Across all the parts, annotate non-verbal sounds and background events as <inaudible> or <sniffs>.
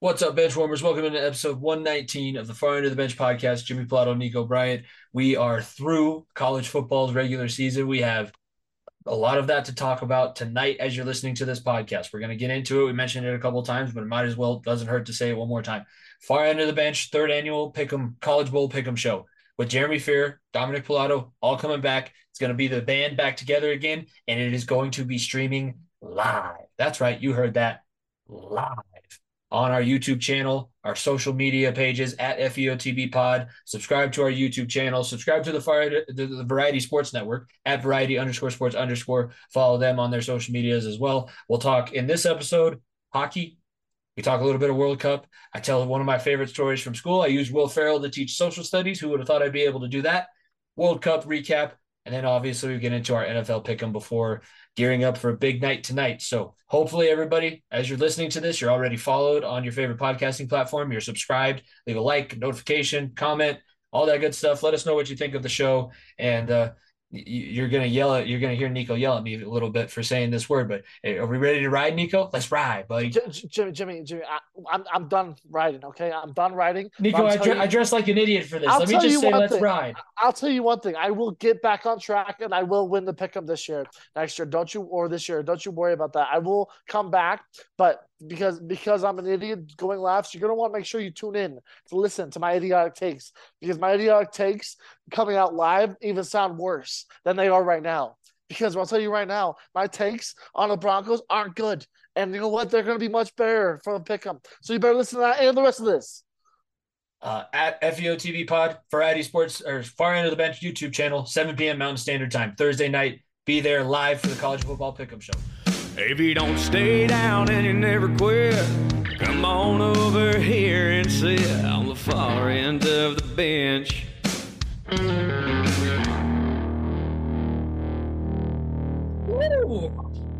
What's up, bench warmers? Welcome into episode 119 of the Far End of the Bench podcast. Jimmy Plato, Niko Bryant. We are through college football's regular season. We have a lot of that to talk about tonight as you're listening to this podcast. We're going to get into it. We mentioned it a couple times, but it might as well doesn't hurt to say it one more time. Far End of the Bench, third annual Pick'em College Bowl Pick'em show with Jeremy Feerer, Dominick Pallotto, all coming back. It's going to be the band back together again, and it is going to be streaming live. That's right, you heard that live on our YouTube channel, our social media pages at FEOTB Pod. Subscribe to our YouTube channel. Subscribe to the, Fire, the, the Variety Sports Network at Variety underscore Sports underscore. Follow them on their social medias as well. We'll talk in this episode hockey. We talk a little bit of World Cup. I tell one of my favorite stories from school. I use Will Ferrell to teach social studies. Who would have thought I'd be able to do that? World Cup recap. And then obviously we get into our NFL pick 'em before gearing up for a big night tonight. So hopefully everybody, as you're listening to this, you're already followed on your favorite podcasting platform. You're subscribed, leave a like, notification, comment, all that good stuff. Let us know what you think of the show. And uh, you're gonna yell at you're gonna hear Niko yell at me a little bit for saying this word, but hey, are we ready to ride, Niko? Let's ride, buddy. Jimmy, Jimmy, Jimmy, I, am I'm, I'm done riding. Okay, I'm done riding. Niko, I, dre- you, I dress like an idiot for this. I'll Let me just say, let's thing. ride. I'll tell you one thing. I will get back on track, and I will win the pickup this year, next year. Don't you or this year? Don't you worry about that. I will come back, but because because I'm an idiot going laughs, you're gonna want to make sure you tune in to listen to my idiotic takes because my idiotic takes coming out live even sound worse than they are right now. Because I'll tell you right now, my takes on the Broncos aren't good, and you know what? They're gonna be much better for the pickup. So you better listen to that and the rest of this. Uh, at FEOTB Pod, Variety Sports or Far End of the Bench YouTube channel, 7 p.m. Mountain Standard Time, Thursday night. Be there live for the college football pickup show. If you don't stay down and you never quit, come on over here and sit on the far end of the bench. Ooh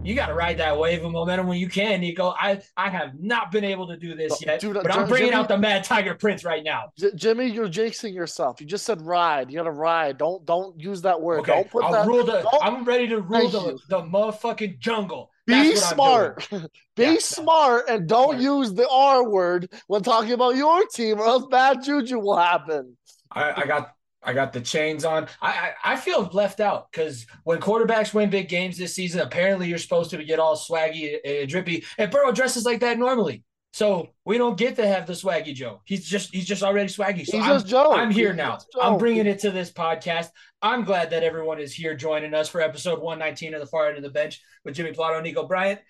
you got to ride that wave of momentum when you can, Niko. I I have not been able to do this oh, yet, Dude, uh, but I'm bringing Jimmy, out the Mad Tiger Prince right now. J- Jimmy, you're jinxing yourself. You just said ride. You got to ride. Don't don't use that word. Okay, don't put I'll that. Rule the, I'm ready to rule the, the motherfucking jungle. Be smart. <laughs> Be yeah, smart and don't smart. use the R word when talking about your team, or else bad juju will happen. I, I got I got the chains on. I I, I feel left out because when quarterbacks win big games this season, apparently you're supposed to get all swaggy and drippy. And Burrow dresses like that normally, so we don't get to have the swaggy Joe. He's just he's just already swaggy. So he's I'm, just Joe. I'm here he's now. I'm bringing it to this podcast. I'm glad that everyone is here joining us for episode 119 of the Far End of the Bench with Jimmy Plato, and Niko Bryant,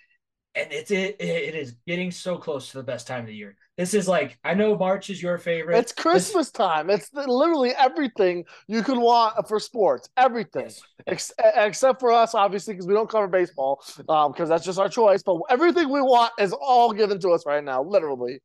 and it's it, it is getting so close to the best time of the year. This is like I know March is your favorite. It's Christmas this, time. It's literally everything you could want for sports. Everything, yes. Ex- except for us, obviously, because we don't cover baseball, because um, that's just our choice. But everything we want is all given to us right now, literally.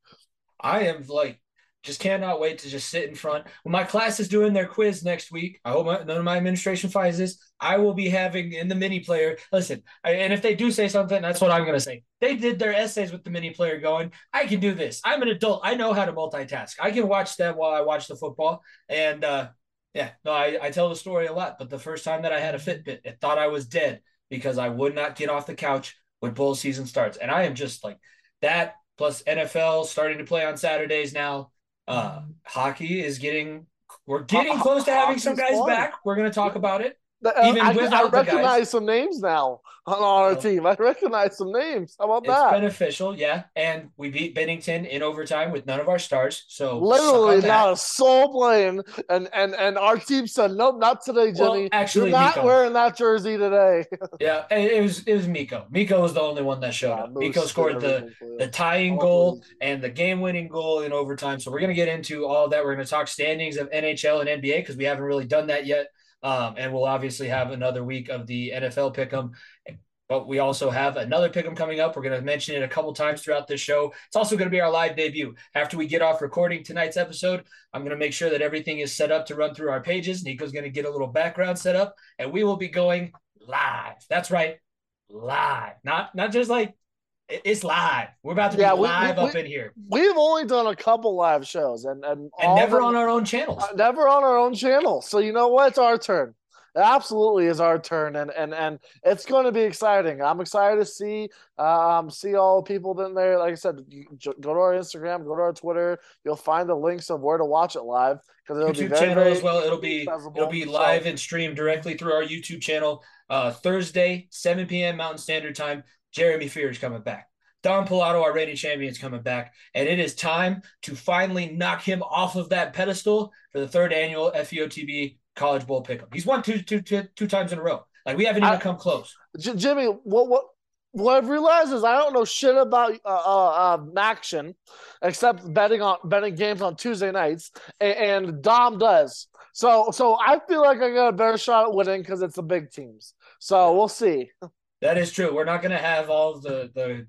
I am like just cannot wait to just sit in front. When my class is doing their quiz next week, I hope my, none of my administration finds this. I will be having in the mini player. Listen, I, and if they do say something, that's what I'm going to say. They did their essays with the mini player going, I can do this. I'm an adult. I know how to multitask. I can watch them while I watch the football. And uh, yeah, no, I, I tell the story a lot. But the first time that I had a Fitbit, it thought I was dead because I would not get off the couch when bowl season starts. And I am just like that plus NFL starting to play on Saturdays now uh, hockey is getting we're getting close to having some guys fun. back. We're going to talk about it. Uh, Even I, I recognize some names now on our oh. team. I recognize some names. How about it's that? beneficial, yeah. And we beat Binnington in overtime with none of our stars. So literally not a soul playing. And and and our team said, nope, not today, Jimmy. Well, actually, You're not Mikko. wearing that jersey today. <laughs> yeah, it was it was Mikko. Mikko was the only one that showed yeah, up. Mikko scored the the tying goal and the game winning goal in overtime. So we're gonna get into all that. We're gonna talk standings of NHL and NBA because we haven't really done that yet. Um, and we'll obviously have another week of the NFL pick'em. But we also have another pick'em coming up. We're going to mention it a couple times throughout this show. It's also going to be our live debut. After we get off recording tonight's episode, I'm going to make sure that everything is set up to run through our pages. Niko's going to get a little background set up, and we will be going live. That's right, live. Not not just like it's live. We're about to yeah, be live we, we, up in here. We've only done a couple live shows and and, and never on our own channels. Uh, never on our own channel. So you know what? It's our turn. It absolutely is our turn, and and and it's going to be exciting. I'm excited to see um see all the people in there. Like I said, go to our Instagram, go to our Twitter. You'll find the links of where to watch it live because it'll YouTube be very, channel as well. It'll be it'll be live so, and streamed directly through our YouTube channel. Uh, Thursday, 7 p.m. Mountain Standard Time. Jeremy Feerer is coming back. Dom Pallotto, our reigning champion, is coming back, and it is time to finally knock him off of that pedestal for the third annual FEOTB College Bowl Pick'em. He's won two, two, two, two times in a row. Like we haven't even I, come close. J- Jimmy, what what what I've realized is I don't know shit about uh, uh, uh, action except betting on betting games on Tuesday nights, and, and Dom does. So so I feel like I got a better shot at winning because it's the big teams. So we'll see. That is true. We're not going to have all the the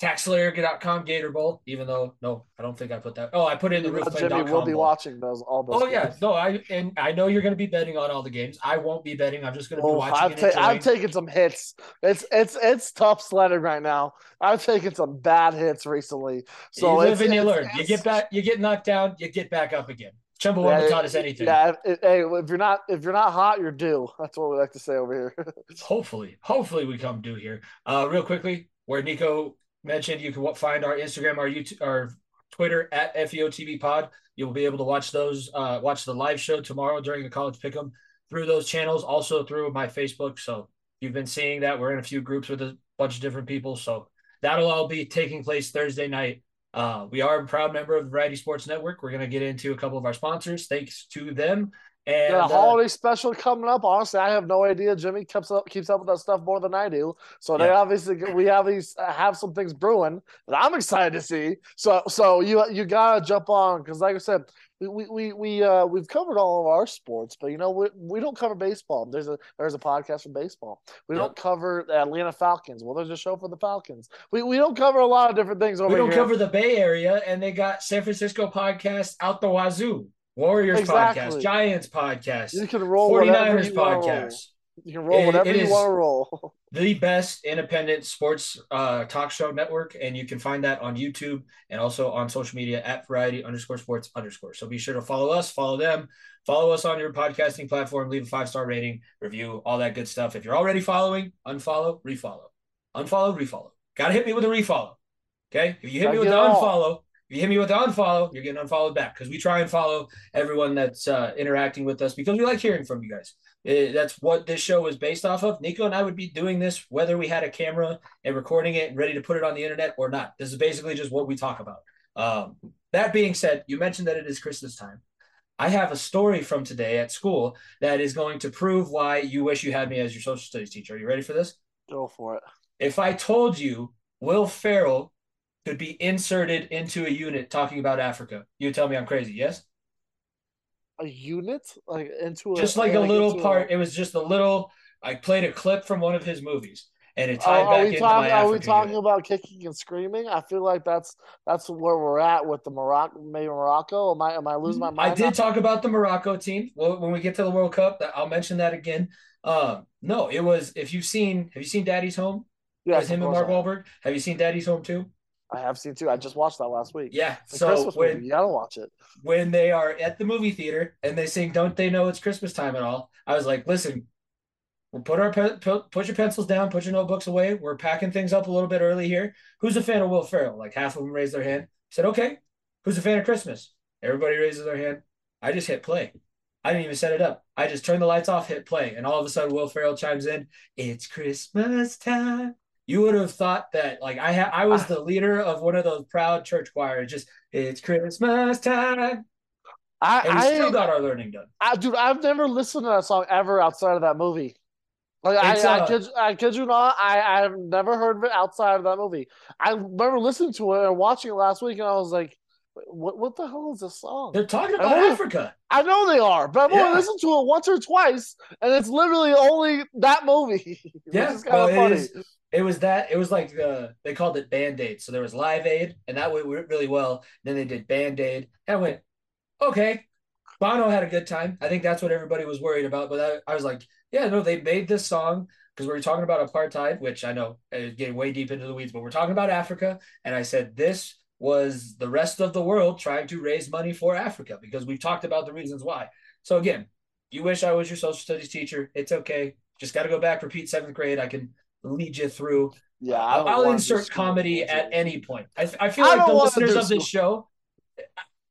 TaxSlayer.com Gator Bowl, even though no, I don't think I put that. Oh, I put in the roof. Jimmy will be bowl. watching those all those. Oh games. yeah, no, I and I know you're going to be betting on all the games. I won't be betting. I'm just going to be oh, watching. I've, ta- I've taken some hits. It's it's it's tough sledding right now. I've taken some bad hits recently. So you live and you learn. You get back. You get knocked down. You get back up again. Chumbawamba yeah, taught us anything. Yeah, hey, if you're not if you're not hot, you're due. That's what we like to say over here. <laughs> hopefully, hopefully we come due here. Uh, real quickly, where Niko mentioned, you can find our Instagram, our YouTube, our Twitter at FEOTB Pod. You'll be able to watch those, uh, watch the live show tomorrow during the college pick'em through those channels, also through my Facebook. So you've been seeing that we're in a few groups with a bunch of different people. So that'll all be taking place Thursday night. Uh, we are a proud member of the Variety Sports Network. We're going to get into a couple of our sponsors. Thanks to them. And a uh, holiday uh, special coming up. Honestly, I have no idea. Jimmy keeps up keeps up with that stuff more than I do. So yeah. they obviously we have these have some things brewing that I'm excited to see. So so you you gotta jump on because like I said, we we we uh we've covered all of our sports, but you know we, we don't cover baseball. There's a there's a podcast for baseball. We don't cover the Atlanta Falcons. Well, there's a show for the Falcons. We we don't cover a lot of different things over here. We don't here. cover the Bay Area, and they got San Francisco podcast out the wazoo. Warriors exactly. podcast, Giants podcast, you can roll 49ers podcast. You can roll whatever it, you want to roll. <laughs> the best independent sports uh, talk show network, and you can find that on YouTube and also on social media at variety underscore sports underscore. So be sure to follow us, follow them, follow us on your podcasting platform, leave a five star rating, review, all that good stuff. If you're already following, unfollow, refollow, unfollow, refollow. Got to hit me with a refollow. Okay, if you hit me with the unfollow, if you hit me with the unfollow, you're getting unfollowed back because we try and follow everyone that's uh, interacting with us because we like hearing from you guys. It, that's what this show is based off of. Niko and I would be doing this whether we had a camera and recording it and ready to put it on the internet or not. This is basically just what we talk about. Um, that being said, you mentioned that it is Christmas time. I have a story from today at school that is going to prove why you wish you had me as your social studies teacher. Are you ready for this? Go for it. If I told you Will Ferrell could be inserted into a unit talking about Africa. You tell me I'm crazy, yes? A unit? Like into a just like, like a little part. A... It was just a little I played a clip from one of his movies and it tied back into talking, my Are we talking unit. about kicking and screaming? I feel like that's that's where we're at with the Morocco maybe Morocco. Am I am I losing my mind? I did now? talk about the Morocco team. Well, when we get to the World Cup, I'll mention that again. Um, no, it was if you've seen have you seen Daddy's Home? Yeah, him and Mark Wahlberg. Have you seen Daddy's Home too? I have seen too. I just watched that last week. Yeah. So Christmas when, movie. You gotta watch it. When they are at the movie theater and they sing "Don't They Know It's Christmas Time" at all, I was like, listen, we'll put our put your pencils down, put your notebooks away. We're packing things up a little bit early here. Who's a fan of Will Ferrell? Like half of them raised their hand. I said, okay. Who's a fan of Christmas? Everybody raises their hand. I just hit play. I didn't even set it up. I just turned the lights off, hit play, and all of a sudden Will Ferrell chimes in. It's Christmas time you would have thought that like I ha- I was the leader of one of those proud church choirs. Just it's Christmas time. I, and we I still got our learning done. I, dude, I've never listened to that song ever outside of that movie. Like I, uh, I, kid, I kid you not, I I've never heard of it outside of that movie. I remember listening to it and watching it last week, and I was like, "What what the hell is this song?" They're talking about only, Africa. I know they are, but I've yeah. only listened to it once or twice, and it's literally only that movie. <laughs> yeah, well, of funny. It is, it was that it was like the they called it band aid. So there was live aid, and that went really well. Then they did band aid, and I went, okay. Bono had a good time. I think that's what everybody was worried about. But I, I was like, yeah, no, they made this song because we were talking about apartheid, which I know uh, is getting way deep into the weeds, but we're talking about Africa. And I said, this was the rest of the world trying to raise money for Africa because we've talked about the reasons why. So again, You wish I was your social studies teacher. It's okay. Just got to go back, repeat seventh grade. I can lead you through. Yeah, I'll insert comedy at any point. I, I feel I like the listeners of this show,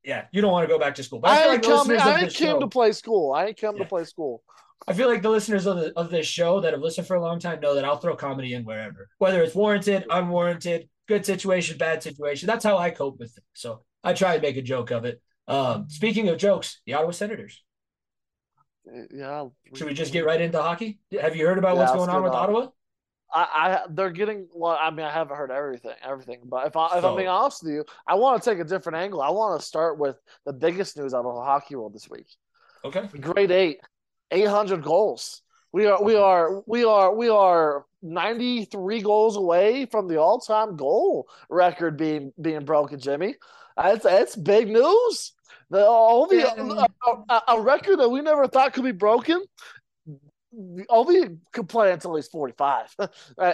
yeah, you don't want to go back to school. But I, I like come. I came show, to play school. I ain't come Yeah. to play school. I feel like the listeners of the of this show that have listened for a long time know that I'll throw comedy in wherever, whether it's warranted, unwarranted, good situation, bad situation. That's how I cope with it. So I try and make a joke of it. Um, speaking of jokes, the Ottawa Senators. Yeah. Should we just get right into hockey? Have you heard about Yeah, what's going on with. Ottawa? I, I they're getting well. I mean, I haven't heard everything, everything. But if I if So- I'm being honest with you, I want to take a different angle. I want to start with the biggest news out of the hockey world this week. Okay. Great eight, eight hundred goals. We are we are we are we are ninety three goals away from the all time goal record being being broken. Jimmy, That's that's big news. The only Yeah. a, a, a record that we never thought could be broken. Ovi could play until he's 45. <laughs> and,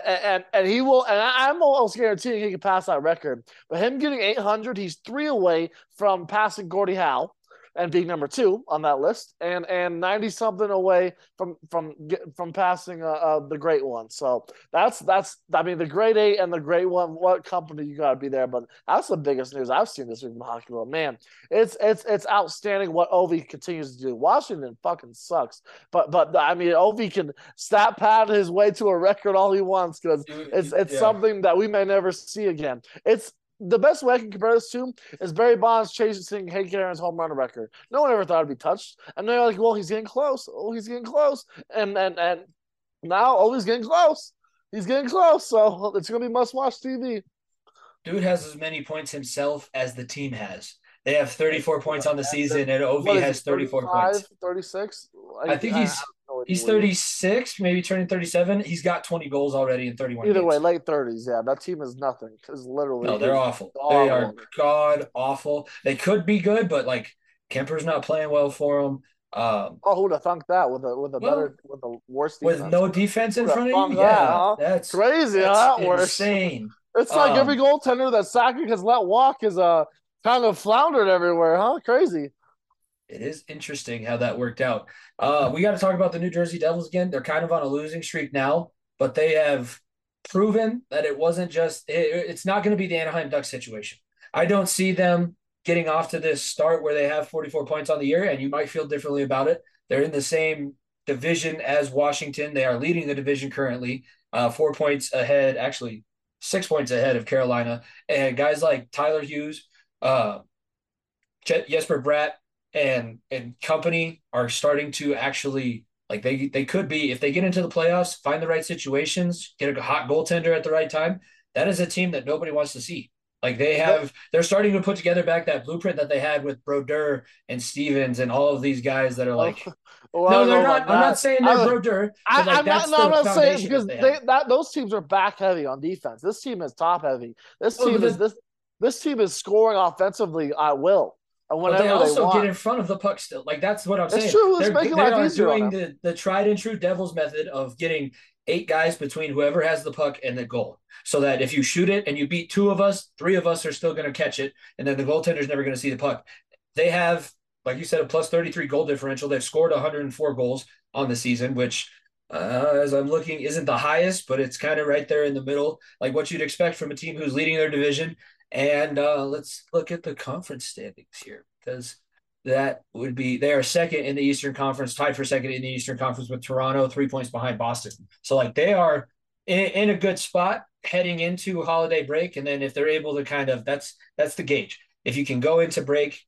and and he will and I- I'm almost guaranteeing he can pass that record. But him getting 800, he's three away from passing Gordie Howe and being number two on that list, and and 90 something away from from from passing uh, uh, the great one. So that's that's I mean the great eight and the great one. What company you got to be there? But that's the biggest news I've seen this week in the hockey world. Man, it's it's it's outstanding what Ovi continues to do. Washington fucking sucks, but but I mean Ovi can stat pad his way to a record all he wants because it's it's Yeah. something that we may never see again. It's the best way I can compare this to is Barry Bonds chasing Hank Aaron's home run record. No one ever thought it'd be touched, and they're like, "Well, he's getting close. Oh, he's getting close," and and and now, oh, he's getting close. He's getting close, so it's gonna be must-watch TV. Dude has as many points himself as the team has. They have 34 points on the season, and Ovi has it, 34 35, points. 36? I think he's- don't know what He's 36, maybe turning 37. He's got 20 goals already in 31 Either games. way, late 30s. Yeah, that team is nothing. Is literally No, they're awful. dog They are god awful. They could be good, but like Kuemper's not playing well for them. Um, Oh, who'd have thunk that with a with a Well, better with a worse with no defense in front of you, that, yeah, huh? that's crazy. that's that insane. <laughs> It's like Um, every goaltender that Sakic has let walk is uh kind of floundered everywhere, huh? Crazy. It is interesting how that worked out. Uh, we got to talk about the New Jersey Devils again. They're kind of on a losing streak now, but they have proven that it wasn't just. It, it's not going to be the Anaheim Ducks situation. I don't see them getting off to this start where they have 44 points on the year, and you might feel differently about it. They're in the same division as Washington. They are leading the division currently, uh, four points ahead, actually six points ahead of Carolina. And guys like Tyler Hughes, uh, Je- Jesper Bratt, and and company are starting to actually like they they could be if they get into the playoffs, find the right situations, get a hot goaltender at the right time. That is a team that nobody wants to see. Like they have, they're starting to put together back that blueprint that they had with Brodeur and Stevens and all of these guys that are like, <laughs> Well, no, they're not. I'm not saying I- they're Brodeur. I, but like I'm not. No, I'm not saying because that they, have. that those teams are back heavy on defense. This team is top heavy. This Well, team but is this this team is scoring offensively at will. But they also want. get in front of the puck still. Like that's what I'm It's saying. true. They're, they are doing the, the tried and true Devils method of getting eight guys between whoever has the puck and the goal. So that if you shoot it and you beat two of us, three of us are still going to catch it, and then the goaltender's never going to see the puck. They have, like you said, a plus 33 goal differential. They've scored 104 goals on the season, which, uh, as I'm looking, isn't the highest, but it's kind of right there in the middle, like what you'd expect from a team who's leading their division. And uh, let's look at the conference standings here because that would be they are second in the Eastern Conference, tied for second in the Eastern Conference with Toronto, three points behind Boston. So like they are in, in a good spot heading into holiday break, and then if they're able to kind of that's that's the gauge. If you can go into break,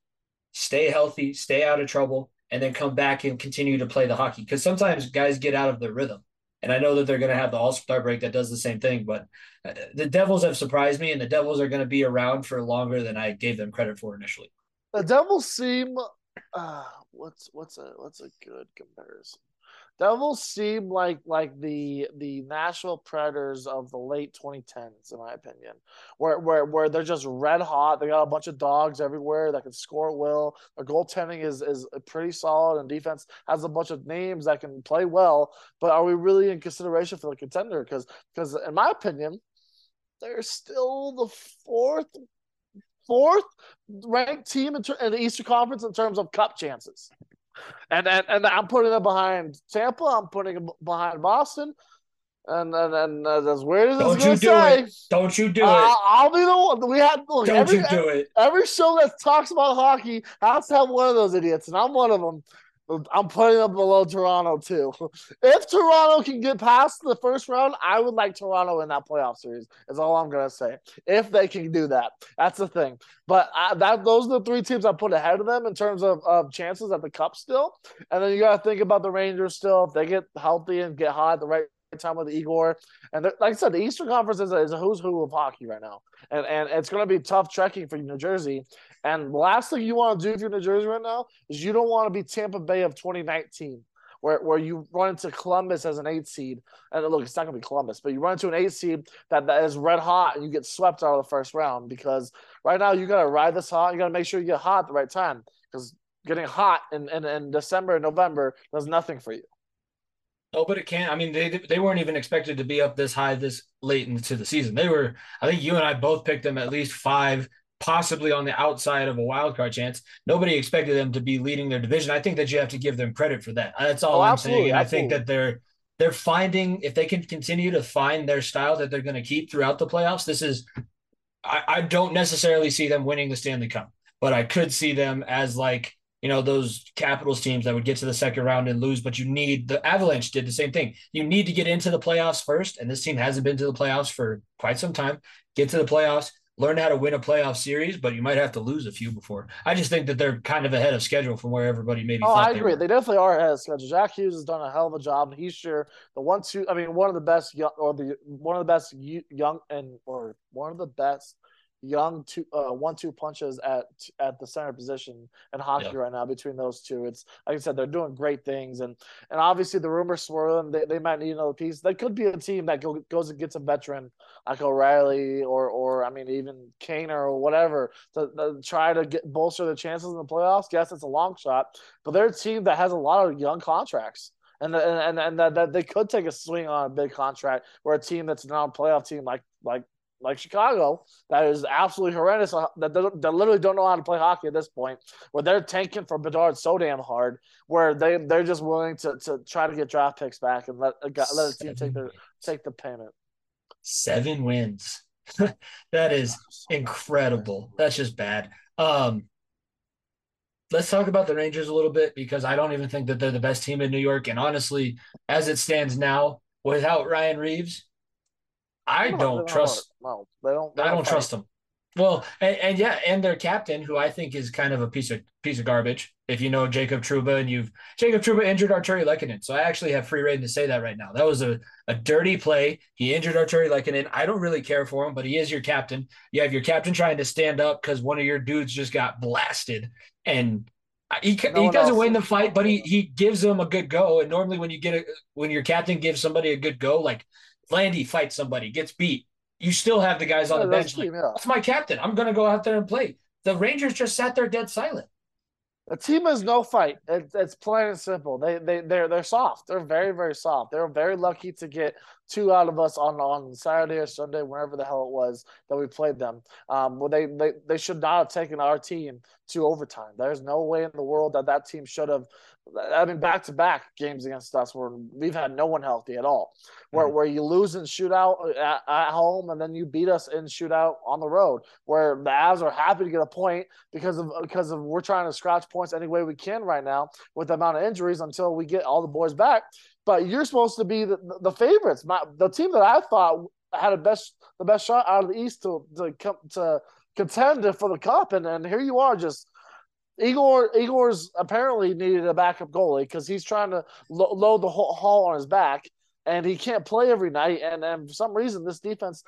stay healthy, stay out of trouble, and then come back and continue to play the hockey because sometimes guys get out of their rhythm. And I know that they're going to have the All Star break that does the same thing, but uh, the Devils have surprised me, and the Devils are going to be around for longer than I gave them credit for initially. The Devils seem uh, what's what's a what's a good comparison? Devils seem like like the the Nashville Predators of the late 2010s, in my opinion, where where where they're just red hot. They got a bunch of dogs everywhere that can score at will. Their goaltending is is pretty solid, and defense has a bunch of names that can play well. But are we really in consideration for the contender? Because because in my opinion, they're still the fourth fourth ranked team in, ter- in the Eastern Conference in terms of cup chances. And, and and I'm putting it behind Tampa. I'm putting it behind Boston. And and, and uh, as weird as Don't you do say, it. Don't you do uh, it. I'll be the one. We had look, Don't every, you do it. every show that talks about hockey has to have one of those idiots, and I'm one of them. I'm putting them below Toronto too. <laughs> If Toronto can get past the first round, I would like Toronto in that playoff series. Is all I'm gonna say. If they can do that, that's the thing. But I, that those are the three teams I put ahead of them in terms of, of chances at the cup still. And then you got to think about the Rangers still. If they get healthy and get hot at the right time with Igor, and like I said, the Eastern Conference is a, is a who's who of hockey right now, and and it's going to be tough trekking for New Jersey. And the last thing you want to do if you're New Jersey right now is you don't want to be Tampa Bay of 2019, where, where you run into Columbus as an eight seed. And look, it's not going to be Columbus, but you run into an eight seed that, that is red hot and you get swept out of the first round because right now you got to ride this hot. You got to make sure you get hot at the right time because getting hot in, in, in December and November does nothing for you. Oh, but it can't. I mean, they they weren't even expected to be up this high this late into the season. They were. I think you and I both picked them at least five, possibly on the outside of a wild card chance. Nobody expected them to be leading their division. I think that you have to give them credit for that. That's all Oh, I'm saying. I think that they're they're finding if they can continue to find their style that they're going to keep throughout the playoffs. This is. I, I don't necessarily see them winning the Stanley Cup, but I could see them as like you know those Capitals teams that would get to the second round and lose. But you need the Avalanche did the same thing. You need to get into the playoffs first, and this team hasn't been to the playoffs for quite some time. Get to the playoffs, learn how to win a playoff series, but you might have to lose a few before. I just think that they're kind of ahead of schedule from where everybody maybe. Oh, I they agree. were. They, definitely are ahead of schedule. Jack Hughes has done a hell of a job, and he's sure the one two. I mean, one of the best young, or the one of the best young and or one of the best young two uh, one two punches at at the center position in hockey Yeah. right now between those two. It's like I said, they're doing great things, and and obviously the rumors swirling. They, they might need another piece. They could be a team that go, goes and gets a veteran like O'Reilly or or I mean even Kane or whatever to, to try to get bolster the chances in the playoffs. Yes, it's a long shot, but they're a team that has a lot of young contracts. And, and and that, that they could take a swing on a big contract or a team that's not a playoff team like like like Chicago that is absolutely horrendous uh, that they, literally don't know how to play hockey at this point where they're tanking for Bedard so damn hard where they they're just willing to, to try to get draft picks back and let a, guy- let a team take their take the payment. seven wins. <laughs> that is incredible. That's just bad. Um, let's talk about the Rangers a little bit because I don't even think that they're the best team in New York. And honestly, as it stands now, without Ryan Reaves, I No, don't trust. No, they don't. They I don't fight. trust them. Well, and, and yeah, and their captain, who I think is kind of a piece of piece of garbage. If you know Jacob Trouba, and you've Jacob Trouba injured Artturi Lehkonen, so I actually have free reign to say that right now. That was a, a dirty play. He injured Artturi Lehkonen. I don't really care for him, but he is your captain. You have your captain trying to stand up because one of your dudes just got blasted, and he, No he doesn't else- win the fight, but he he gives them a good go. And normally, when you get a when your captain gives somebody a good go, like Landy fights somebody, gets beat, you still have the guys on Yeah, the bench. Like, yeah. that's my captain. I'm going to go out there and play. The Rangers just sat there dead silent. The team is no fight. It, it's plain and simple. They they they're they're soft. They're very very soft. They're very lucky to get two out of us on on Saturday or Sunday, whenever the hell it was that we played them. Um, well, they they they should not have taken our team to overtime. There's no way in the world that that team should have. I mean, back to back games against us where we've had no one healthy at all. Where Mhm. where you lose in shootout at, at home and then you beat us in shootout on the road. Where the Avs are happy to get a point because of because of we're trying to scratch points any way we can right now with the amount of injuries until we get all the boys back. But you're supposed to be the, the favorites. My, the team that I thought had a best the best shot out of the East to to come to contend for the cup, and and here you are just. Igor Igor's apparently needed a backup goalie because he's trying to lo- load the whole haul on his back, and he can't play every night. And and for some reason, this defense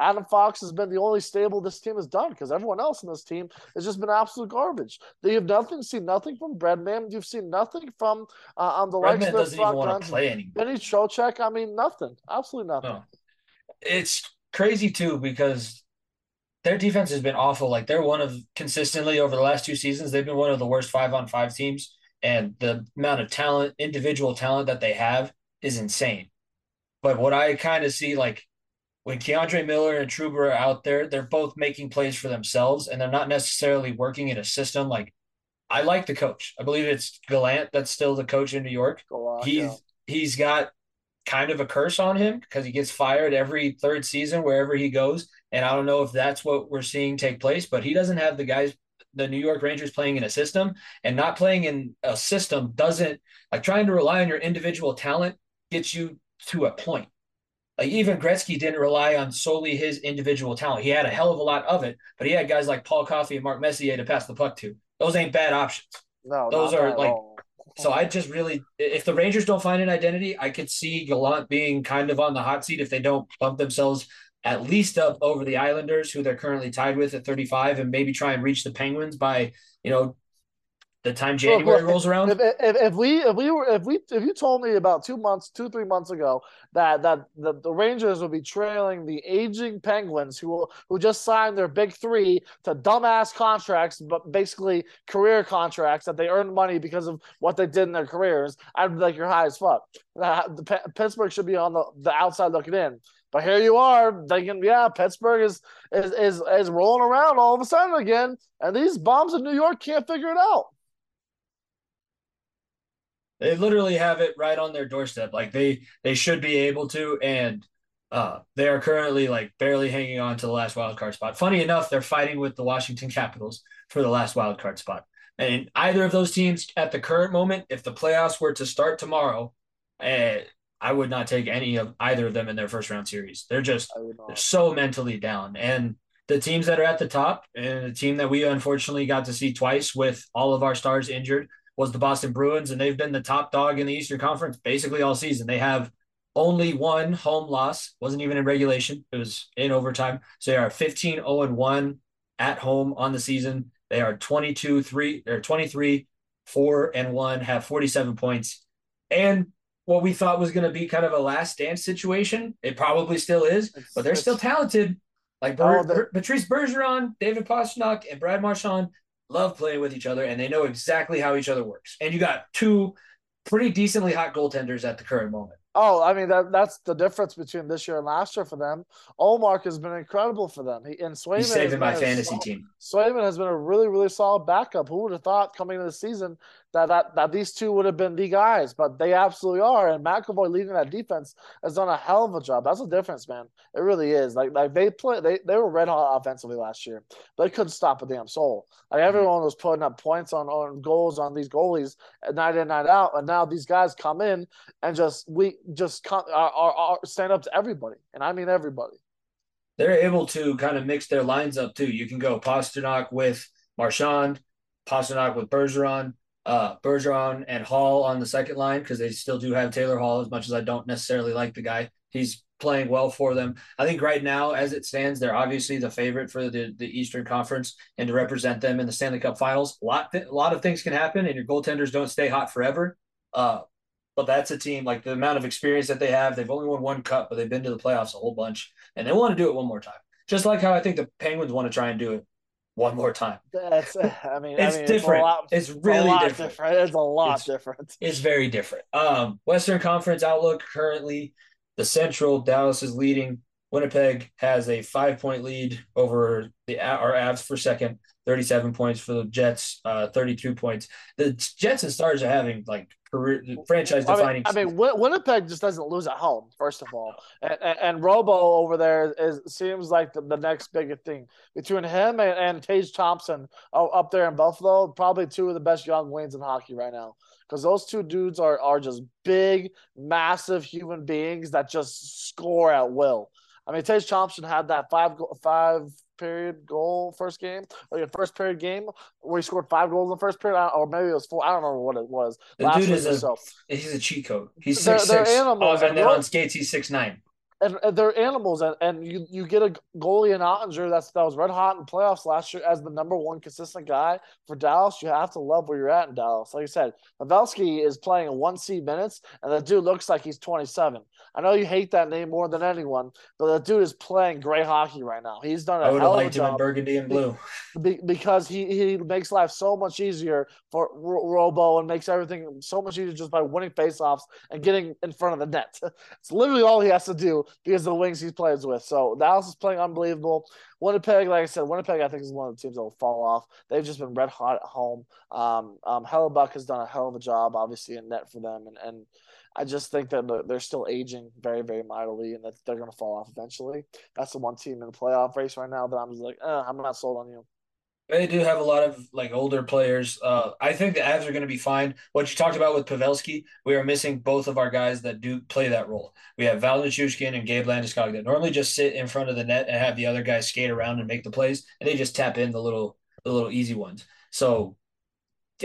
Adam Fox has been the only stable this team has done because everyone else in this team has just been absolute garbage. You have nothing, seen nothing from Breadman. You've seen nothing from uh, um, the likes of doesn't even want to play anymore. Vinny Trocheck. I mean, nothing. Absolutely nothing. No. It's crazy too because their defense has been awful. Like they're one of consistently over the last two seasons, they've been one of the worst five on five teams. And the amount of talent, individual talent that they have is insane. But what I kind of see, like when K'Andre Miller and Trouba are out there, they're both making plays for themselves and they're not necessarily working in a system. Like I like the coach. I believe it's Gallant that's still the coach in New York. Go on, He's yeah. he's got kind of a curse on him because he gets fired every third season wherever he goes. And I don't know if that's what we're seeing take place, but he doesn't have the guys, the New York Rangers playing in a system and not playing in a system doesn't like trying to rely on your individual talent gets you to a point. Like even Gretzky didn't rely on solely his individual talent. He had a hell of a lot of it, but he had guys like Paul Coffey and Mark Messier to pass the puck to. Those ain't bad options. No, those are like- all. So I just really, if the Rangers don't find an identity, I could see Gallant being kind of on the hot seat if they don't bump themselves at least up over the Islanders, who they're currently tied with at 35, and maybe try and reach the Penguins by, you know, the time January rolls around. If, if, if we if we were if we if you told me about two months two three months ago that that the, the Rangers would be trailing the aging Penguins who will who just signed their big three to dumbass contracts but basically career contracts that they earned money because of what they did in their careers I'd be like you're high as fuck. The P- Pittsburgh should be on the, the outside looking in. But here you are thinking, yeah, Pittsburgh is, is is is rolling around all of a sudden again, and these bombs in New York can't figure it out. They literally have it right on their doorstep. Like they they should be able to, and uh, they are currently like barely hanging on to the last wild card spot. Funny enough, they're fighting with the Washington Capitals for the last wild card spot. And either of those teams at the current moment, if the playoffs were to start tomorrow, eh, I would not take any of either of them in their first round series. They're just I would not. they're so mentally down. And the teams that are at the top, and the team that we unfortunately got to see twice with all of our stars injured was the Boston Bruins, and they've been the top dog in the Eastern Conference basically all season. They have only one home loss, wasn't even in regulation, it was in overtime. So they are 15 0 and 1 at home on the season. They are 22 3 or 23 4 and 1, have 47 points. And what we thought was going to be kind of a last dance situation, it probably still is, It's- but they're still talented. Like Ber- the- Patrice Bergeron, David Pastrnak, and Brad Marchand love playing with each other, and they know exactly how each other works. And you got two pretty decently hot goaltenders at the current moment. Oh, I mean that that's the difference between this year and last year for them. Ullmark has been incredible for them. He and Swayman He's has saving my fantasy solid- team. Swayman has been a really, really solid backup. Who would have thought coming into the season that, that that these two would have been the guys? But they absolutely are. And McAvoy leading that defense has done a hell of a job. That's the difference, man. It really is. Like like they play they, they were red hot offensively last year. They couldn't stop a damn soul. Like mm-hmm. everyone was putting up points on, on goals on these goalies night in, night out. And now these guys come in and just we just come, are, are, are stand up to everybody. And I mean everybody. They're able to kind of mix their lines up too. You can go Pastrnak with Marchand, Pastrnak with Bergeron, uh, Bergeron and Hall on the second line because they still do have Taylor Hall. As much as I don't necessarily like the guy, he's playing well for them. I think right now, as it stands, they're obviously the favorite for the, the Eastern Conference and to represent them in the Stanley Cup Finals. A lot, a lot of things can happen, and your goaltenders don't stay hot forever. Uh, but that's a team like the amount of experience that they have. They've only won one cup, but they've been to the playoffs a whole bunch, and they want to do it one more time. Just like how I think the Penguins want to try and do it one more time. That's I mean It's I mean, different. a lot, It's really lot different. It's a lot It's- different. It's very different. Um, Western Conference outlook currently, the Central Dallas is leading. Winnipeg has a five point lead over the our Avs for second, 37 points for the Jets, uh, 32 points. The Jets and Stars are having like career franchise I mean, defining. I mean, Win- Winnipeg just doesn't lose at home. First of all, and, and, and Robo over there is seems like the, the next biggest thing between him and, and Tage Thompson uh, up there in Buffalo. Probably two of the best young wings in hockey right now because those two dudes are are just big, massive human beings that just score at will. I mean, Tage Thompson had that five five period goal first game, oh, or your first period game where he scored five goals in the first period, or maybe it was four. I don't remember what it was. the last dude is a so. he's a cheat code. He's They're- six they're six, animals, and then on skates he's six nine. And, and they're animals, and, and you you get a goalie in Oettinger that's that was red hot in playoffs last year as the number one consistent guy for Dallas. You have to love where you're at in Dallas. Like I said, Pavelski is playing in one C minutes, and the dude looks like he's 27. I know you hate that name more than anyone, but the dude is playing great hockey right now. He's done a I would have hell of a liked him in burgundy and blue. because he, he makes life so much easier for Robo and makes everything so much easier just by winning faceoffs and getting in front of the net. <laughs> It's literally all he has to do because of the wings he plays with. So Dallas is playing unbelievable. Winnipeg, like I said, Winnipeg I think is one of the teams that will fall off. They've just been red hot at home. Um, um, Hellebuyck has done a hell of a job, obviously, in net for them, and and I just think that they're still aging very, very mightily, and that they're going to fall off eventually. That's the one team in the playoff race right now that I'm just like, eh, I'm not sold on you. They do have a lot of like older players. Uh, I think the Avs are going to be fine. What you talked about with Pavelski, we are missing both of our guys that do play that role. We have Val Nichushkin and Gabe Landeskog that normally just sit in front of the net and have the other guys skate around and make the plays, and they just tap in the little the little easy ones. So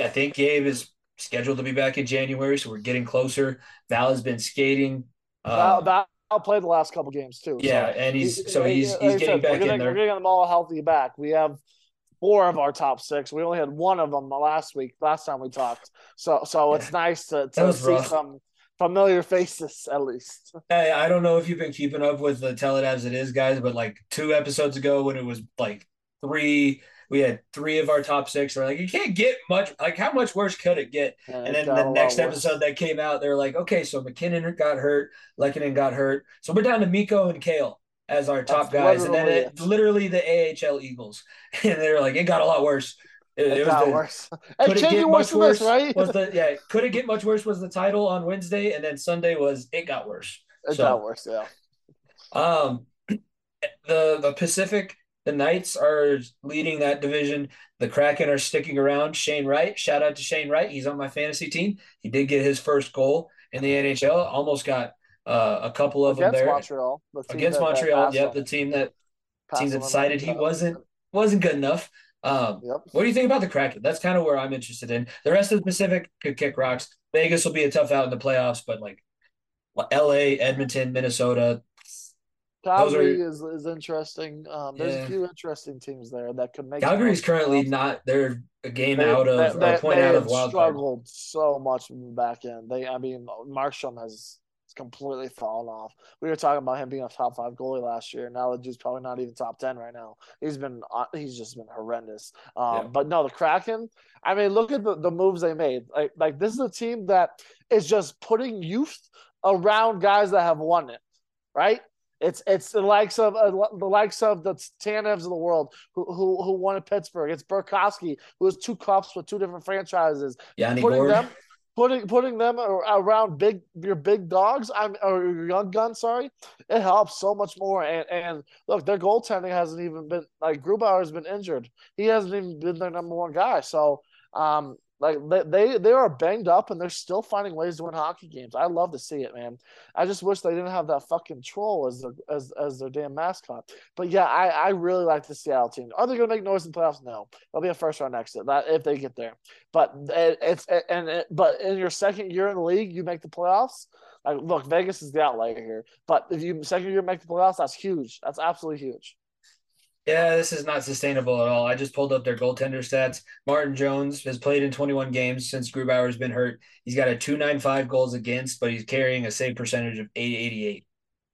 I think Gabe is scheduled to be back in January, so we're getting closer. Val has been skating. Uh, Val, Val played the last couple games too. Yeah, so and he's so he's he's getting said, back we're getting, in there. We're getting them all healthy back. We have four of our top six. We only had one of them last week, last time we talked. So so it's nice to, to see rough. some familiar faces at least. Hey, I don't know if you've been keeping up with the Tell It As It Is guys, but like two episodes ago when it was like three we had three of our top six. We're like, you can't get much. Like, how much worse could it get? Yeah, and then the next episode that came out, they're like, okay, so MacKinnon got hurt, Lehkonen got hurt, so we're down to Mikko and Cale as our top That's guys, and then it, literally the AHL Eagles, <laughs> and they're like, it got a lot worse. It, it, it was the, worse. <laughs> Could it get much worse? This, right? Was the <laughs> yeah? Could it get much worse? Was the title on Wednesday, and then Sunday was it got worse. It so, got worse. Yeah. Um, <clears throat> the the Pacific the Knights are leading that division. The Kraken are sticking around. Shane Wright, shout out to Shane Wright. He's on my fantasy team. He did get his first goal in the NHL. Almost got uh, a couple of against them there Montreal. against that, Montreal. That yep, the team that team that decided he wasn't wasn't good enough. Um, yep. What do you think about the Kraken? That's kind of where I'm interested in. The rest of the Pacific could kick rocks. Vegas will be a tough out in the playoffs, but like L.A., Edmonton, Minnesota, Calgary are, is is interesting. Um, there's yeah. a few interesting teams there that could make. Calgary's currently not. They're a game they, out of they, a point they out of wild struggled so much from the back end. They, I mean, Markstrom has completely fallen off. We were talking about him being a top five goalie last year. Now the dude's probably not even top ten right now. He's been uh, he's just been horrendous. Um, yeah. But no, the Kraken. I mean, look at the, the moves they made. Like like this is a team that is just putting youth around guys that have won it. Right? It's it's the likes of uh, the likes of the Tanevs of the world who who who won at Pittsburgh. It's Burakovsky who has two cups with two different franchises. Yanni putting Gourde. them putting putting them around big your big dogs. I'm or your young guns. Sorry, it helps so much more. And and look, their goaltending hasn't even been like Grubauer has been injured. He hasn't even been their number one guy. So um like they, they are banged up and they're still finding ways to win hockey games. I love to see it, man. I just wish they didn't have that fucking troll as their as as their damn mascot. But yeah, I, I really like the Seattle team. Are they gonna make noise in the playoffs? No, they'll be a first round exit that if they get there. But it, it's it, and it, but in your second year in the league, you make the playoffs. Like look, Vegas is the outlier here. But if you second year make the playoffs, that's huge. That's absolutely huge. Yeah, this is not sustainable at all. I just pulled up their goaltender stats. Martin Jones has played in 21 games since Grubauer's been hurt. He's got a 295 goals against, but he's carrying a save percentage of 888.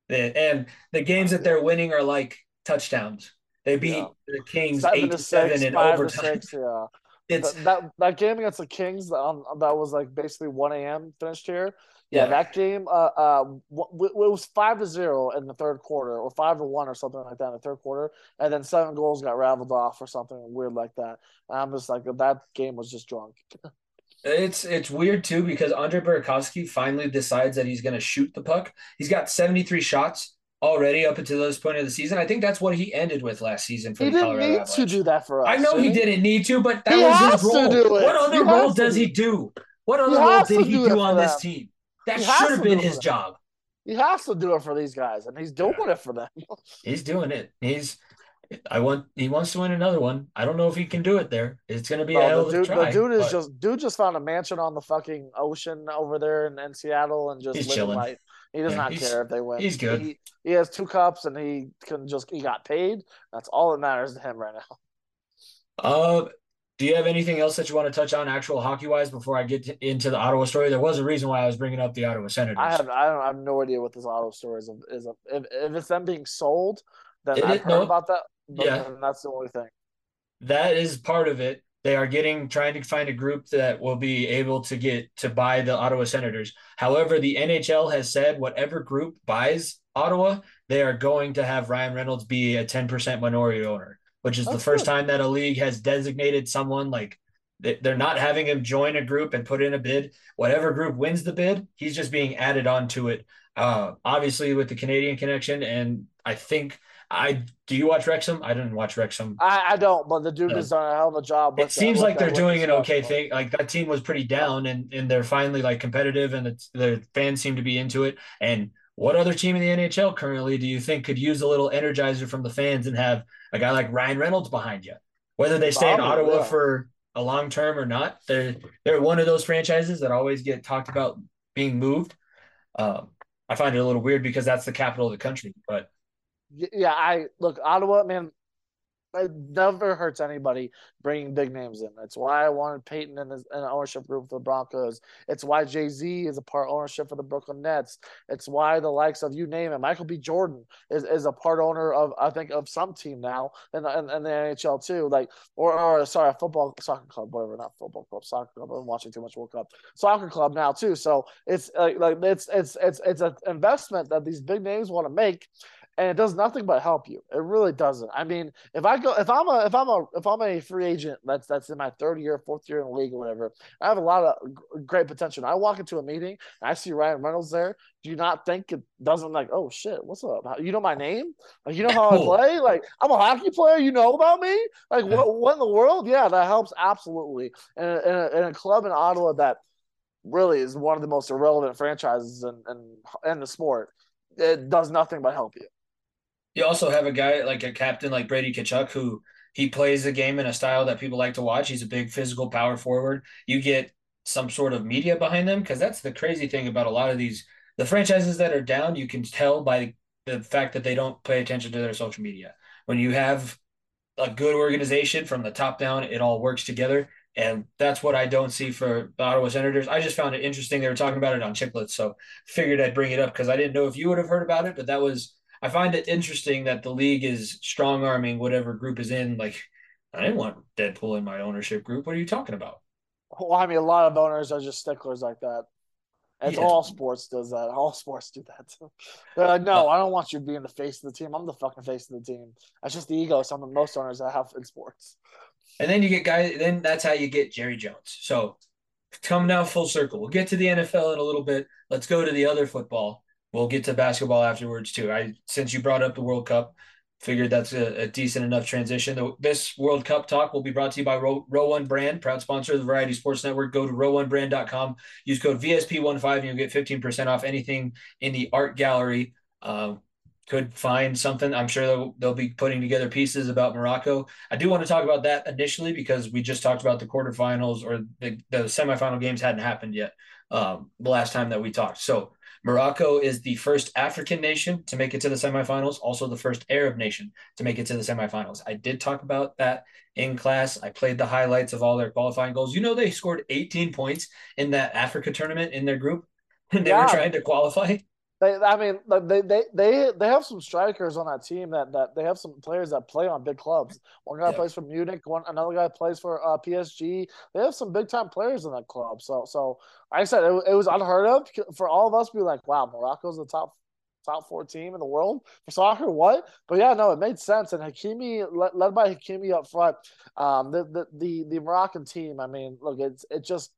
And the games that they're winning are like touchdowns. They beat yeah. the Kings seven eight to seven six, in overtime. Six, yeah. It's that that game against the Kings that, that was like basically 1 a.m. finished here. Yeah, that game, uh, uh, it was five to zero in the third quarter, or five to one, or something like that in the third quarter, and then seven goals got raveled off, or something weird like that. And I'm just like, that game was just drunk. <laughs> It's it's weird too because Andre Burakovsky finally decides that he's going to shoot the puck. He's got 73 shots already up until this point of the season. I think that's what he ended with last season for he the didn't Colorado need Avalanche. to do that for us. I know he, he didn't need to, but that he was his role. What other role does he do? What other role did he do, do on this team? That should have been his job. He has to do it for these guys, and he's doing yeah. it for them. <laughs> he's doing it. He's. I want. He wants to win another one. I don't know if he can do it there. It's going to be a hell the dude, try, the dude is but... just dude just found a mansion on the fucking ocean over there in, in Seattle and just he's chilling. Life. He does yeah, not care if they win. He's good. He, he has two cups and he can just he got paid. That's all that matters to him right now. Uh, do you have anything else that you want to touch on, actual hockey wise, before I get to, into the Ottawa story? There was a reason why I was bringing up the Ottawa Senators. I have I, don't, I have no idea what this Ottawa story is. is if, if it's them being sold, then it, I've heard no, about that. yeah, that's the only thing. That is part of it. They are getting trying to find a group that will be able to get to buy the Ottawa Senators. However, the NHL has said whatever group buys Ottawa, they are going to have Ryan Reynolds be a 10% minority owner, which is That's the first good. time that a league has designated someone like they- they're not having him join a group and put in a bid. Whatever group wins the bid, he's just being added on to it. Uh, obviously with the Canadian connection, and I think I do you watch Wrexham? I didn't watch Wrexham. I, I don't, but the dude Yeah. has done a hell of a job. It with that- seems like they're doing an okay thing. Like that team was pretty down, and and they're finally like competitive, and it's the fans seem to be into it. And what other team in the NHL currently do you think could use a little energizer from the fans and have a guy like Ryan Reynolds behind you? Whether they stay in Ottawa yeah. for a long term or not, they're they're one of those franchises that always get talked about being moved. Um, I find it a little weird because that's the capital of the country, but Yeah, I look Ottawa, man. It never hurts anybody bringing big names in. That's why I wanted Peyton in, an ownership group for the Broncos. It's why Jay Z is a part ownership for the Brooklyn Nets. It's why the likes of you name it, Michael B. Jordan is, is a part owner of I think of some team now in, in, in the NHL too. Like or or sorry, a football soccer club, whatever, not football club, soccer club. I'm watching too much World Cup. Soccer club now too. So it's like like it's it's it's it's an investment that these big names want to make and it does nothing but help you. It really doesn't. I mean, if I go, if I'm a, if I'm a, if I'm a free agent that's that's in my third year, fourth year in the league or whatever, I have a lot of great potential. And I walk into a meeting I see Ryan Reynolds there. Do you not think it doesn't like, oh shit, what's up? You know my name? Like you know how I play? Like I'm a hockey player. You know about me? Like what? What in the world? Yeah, that helps absolutely. And in, in, a, in a club in Ottawa that really is one of the most irrelevant franchises in in, in the sport, it does nothing but help you. You also have a guy like a captain like Brady Tkachuk who he plays the game in a style that people like to watch. He's a big physical power forward. You get some sort of media behind them because that's the crazy thing about a lot of these the franchises that are down. You can tell by the fact that they don't pay attention to their social media. When you have a good organization from the top down, it all works together. And that's what I don't see for the Ottawa Senators. I just found it interesting. They were talking about it on Chiclets, so figured I'd bring it up because I didn't know if you would have heard about it, but that was I find it interesting that the league is strong arming whatever group is in. Like, I didn't want Deadpool in my ownership group. What are you talking about? Well, I mean, a lot of owners are just sticklers like that. It's Yeah. all sports does that. <laughs> All sports do that. They're like, no, uh, I don't want you being the face of the team. I'm the fucking face of the team. That's just the ego some of the most owners I have in sports. And then you get guys. Then that's how you get Jerry Jones. So come now full circle. We'll get to the NFL in a little bit. Let's go to the other football. We'll get to basketball afterwards too. I since you brought up the World Cup, figured that's a, a decent enough transition. The- This World Cup talk will be brought to you by Row, Row One Brand, proud sponsor of the Variety Sports Network. Go to row1brand.com, use code VSP15, and you'll get 15% off anything in the art gallery. Uh, could find something. I'm sure they'll, they'll be putting together pieces about Morocco. I do want to talk about that initially because we just talked about the quarterfinals or the, the semifinal games hadn't happened yet um, the last time that we talked. So Morocco is the first African nation to make it to the semifinals, also the first Arab nation to make it to the semifinals. I did talk about that in class. I played the highlights of all their qualifying goals. You know, they scored 18 points in that Africa tournament in their group, <laughs> and they Yeah. were trying to qualify. They, I mean, they, they, they, they have some strikers on that team that, that they have some players that play on big clubs. One guy Yeah. plays for Munich, one another guy plays for uh, PSG. They have some big time players in that club. So, so like I said, it, it was unheard of for all of us to be like, wow, Morocco's the top top four team in the world for soccer. What? But yeah, no, it made sense. And Hakimi, led, led by Hakimi up front, um, the, the the the Moroccan team. I mean, look, it's it just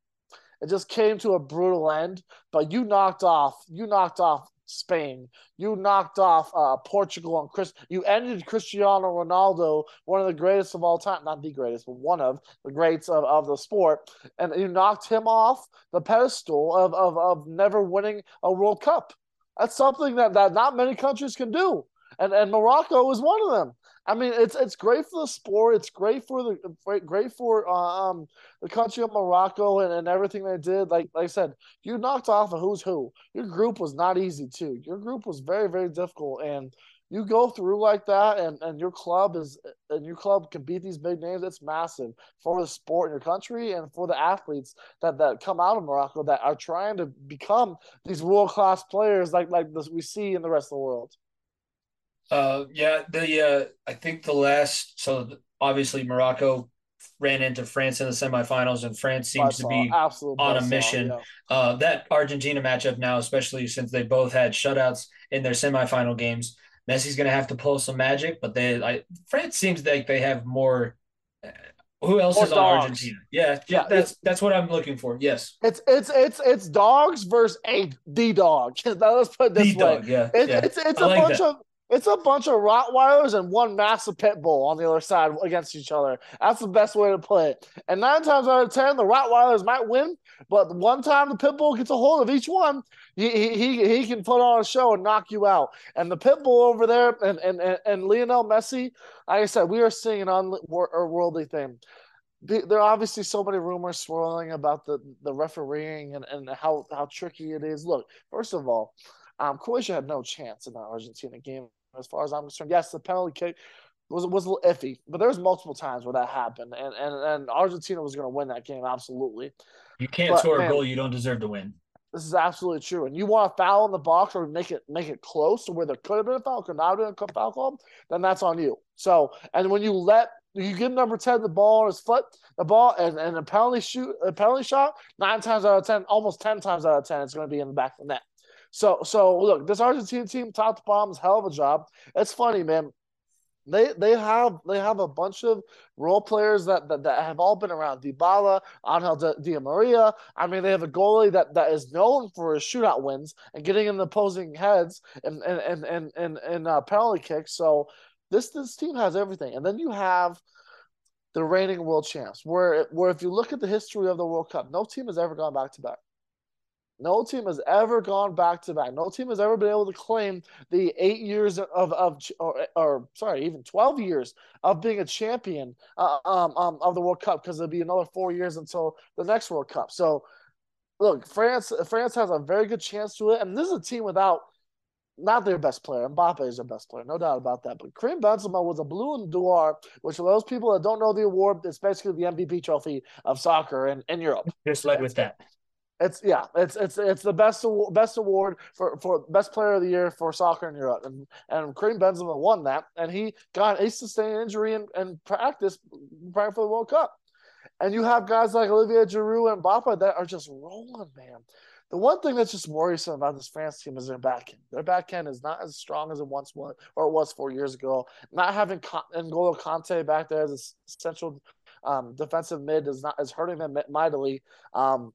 it just came to a brutal end. But you knocked off, you knocked off Spain. You knocked off uh, Portugal and Chris. You ended Cristiano Ronaldo, one of the greatest of all time, not the greatest, but one of the greats of, of the sport, and you knocked him off the pedestal of, of, of never winning a World Cup. That's something that, that not many countries can do, and and Morocco is one of them. I mean, it's it's great for the sport. It's great for the great for um the country of Morocco and, and everything they did. Like like I said, you knocked off a who's who. Your group was not easy too. Your group was very very difficult, and you go through like that, and and your club is and your club can beat these big names. It's massive for the sport in your country and for the athletes that that come out of Morocco that are trying to become these world class players like like this we see in the rest of the world. Uh, yeah, the uh, I think the last so obviously Morocco ran into France in the semifinals, and France seems to be Absolute on a mission. yeah. uh, that Argentina matchup now, especially since they both had shutouts in their semifinal games. Messi's going to have to pull some magic, but they I, France seems like they have more. uh, Who else More is on. Argentina? Yeah, Yeah, that's that's what I'm looking for. Yes, It's it's it's it's dogs versus a the dog. <laughs> Let's put this the way. dog. Yeah, It, yeah. It's it's a like bunch that. of it's a bunch of Rottweilers and one massive pit bull on the other side against each other. That's the best way to play it. And nine times out of ten, the Rottweilers might win, but one time the pit bull gets a hold of each one, he he he, can put on a show and knock you out. And the pit bull over there and and and, and Lionel Messi, like I said, we are seeing an unworldly thing. There are obviously so many rumors swirling about the the refereeing and, and how how tricky it is. Look, first of all, um, Croatia had no chance in that Argentina game, as far as I'm concerned. Yes, the penalty kick was was a little iffy, but there was multiple times where that happened, and and, and Argentina was going to win that game absolutely. You can't but, score a goal you don't deserve to win. This is absolutely true. And you want a foul in the box or make it make it close to where there could have been a foul, could not have been a foul call, then that's on you. So, and when you let you give number ten the ball on his foot, the ball, and, and a penalty shoot, a penalty shot, nine times out of ten, almost ten times out of ten, it's going to be in the back of the net. So, so look, this Argentina team, top to bottom, is hell of a job. It's funny, man. They they have they have a bunch of role players that that, that have all been around. Dybala, Angel Di Maria. I mean, they have a goalie that, that is known for his shootout wins and getting in the opposing heads and and and and and, and uh, penalty kicks. So this this team has everything. And then you have the reigning world champs, where where if you look at the history of the World Cup, no team has ever gone back to back. No team has ever gone back to back. No team has ever been able to claim the eight years of of or, or sorry, even twelve years of being a champion uh, um, um of the World Cup because it'll be another four years until the next World Cup. So, look, France France has a very good chance to it, and this is a team without not their best player. Mbappe is their best player, no doubt about that. But Karim Benzema was a Ballon d'Or, which for those people that don't know the award, it's basically the MVP trophy of soccer in, in Europe. Just led with that. It's yeah, it's it's it's the best best award for for best player of the year for soccer in Europe, and and Karim Benzema won that, and he got a sustained injury in, in practice preparing for the World Cup, and you have guys like Olivier Giroud and Mbappe that are just rolling, man. The one thing that's just worrisome about this France team is their back end. Their back end is not as strong as it once was, or it was four years ago. Not having Con- N'Golo Kanté back there as a central um, defensive mid is not is hurting them mightily. Um,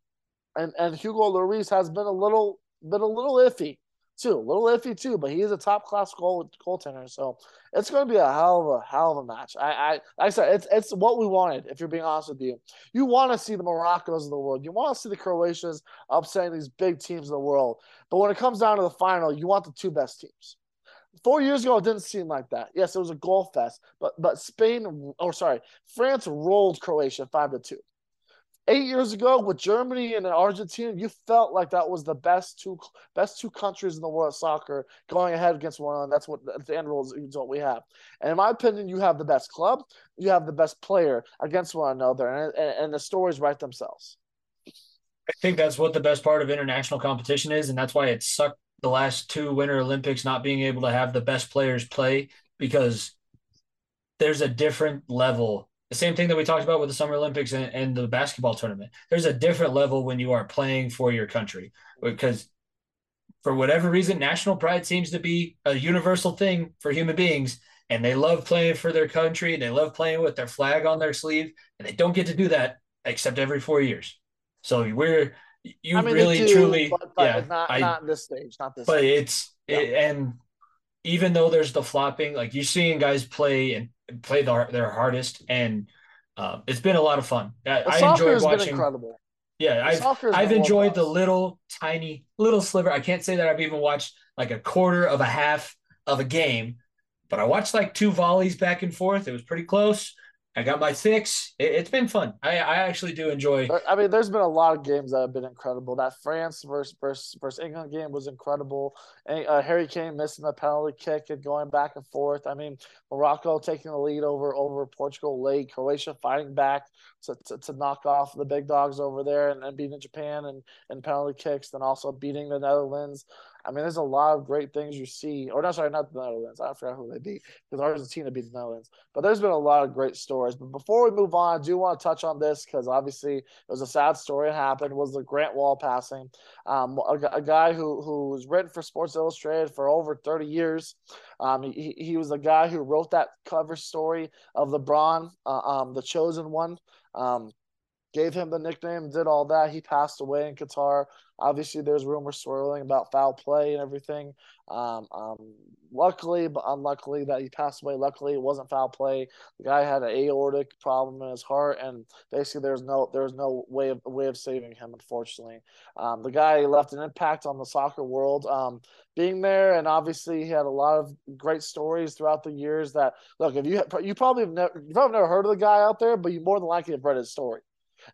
and and Hugo Lloris has been a little been a little iffy too, a little iffy too, but he is a top class goal goaltender. So it's going to be a hell of a hell of a match. I, I like I said, it's it's what we wanted. If you're being honest with you, you want to see the Moroccos of the world, you want to see the Croatians upsetting these big teams in the world. But when it comes down to the final, you want the two best teams. Four years ago, it didn't seem like that. Yes, it was a goal fest, but but Spain, or sorry, France rolled Croatia five to two eight years ago with Germany and Argentina, you felt like that was the best two best two countries in the world of soccer going ahead against one another. That's what the end result is what we have. And in my opinion, you have the best club, you have the best player against one another, and, and, and the stories write themselves. I think that's what the best part of international competition is, and that's why it sucked the last two Winter Olympics not being able to have the best players play because there's a different level. The same thing that we talked about with the Summer Olympics and, and the basketball tournament. There's a different level when you are playing for your country because for whatever reason, national pride seems to be a universal thing for human beings. And they love playing for their country. They love playing with their flag on their sleeve. And they don't get to do that except every four years. So we're you I mean, really do, truly but, but yeah not I, not in this stage, not this. but stage. it's it, and even though there's the flopping like you're seeing guys play and play their, their hardest and uh, it's been a lot of fun. I, The I soccer enjoy has been watching incredible. yeah I've I've enjoyed the little tiny little sliver. I can't say that I've even watched like a quarter of a half of a game but I watched like two volleys back and forth. It was pretty close I got my fix it, it's been fun I, I actually do enjoy I mean, there's been a lot of games that have been incredible. That France versus versus, versus England game was incredible. And, uh, Harry Kane missing the penalty kick and going back and forth. I mean, Morocco taking the lead over over Portugal late. Croatia fighting back to, to, to knock off the big dogs over there and, and beating Japan and, and penalty kicks. Then also beating the Netherlands. I mean, there's a lot of great things you see. Or no, sorry, not the Netherlands. I forgot who they beat because Argentina beat the Netherlands. But there's been a lot of great stories. But before we move on, I do want to touch on this because obviously it was a sad story. It happened was the Grant Wahl passing. Um, a, a guy who who was written for Sports Illustrated for over 30 years. Um, he, he was the guy who wrote that cover story of LeBron, uh, um, the chosen one. Um, gave him the nickname, did all that. He passed away in Qatar. Obviously, there's rumors swirling about foul play and everything. Um, um, luckily, but unluckily that he passed away. Luckily, it wasn't foul play. The guy had an aortic problem in his heart, and basically, there's no there's no way of way of saving him. Unfortunately, um, the guy left an impact on the soccer world. Um, being there, and obviously, he had a lot of great stories throughout the years. That look, if you you probably have never you probably never heard of the guy out there, but you more than likely have read his story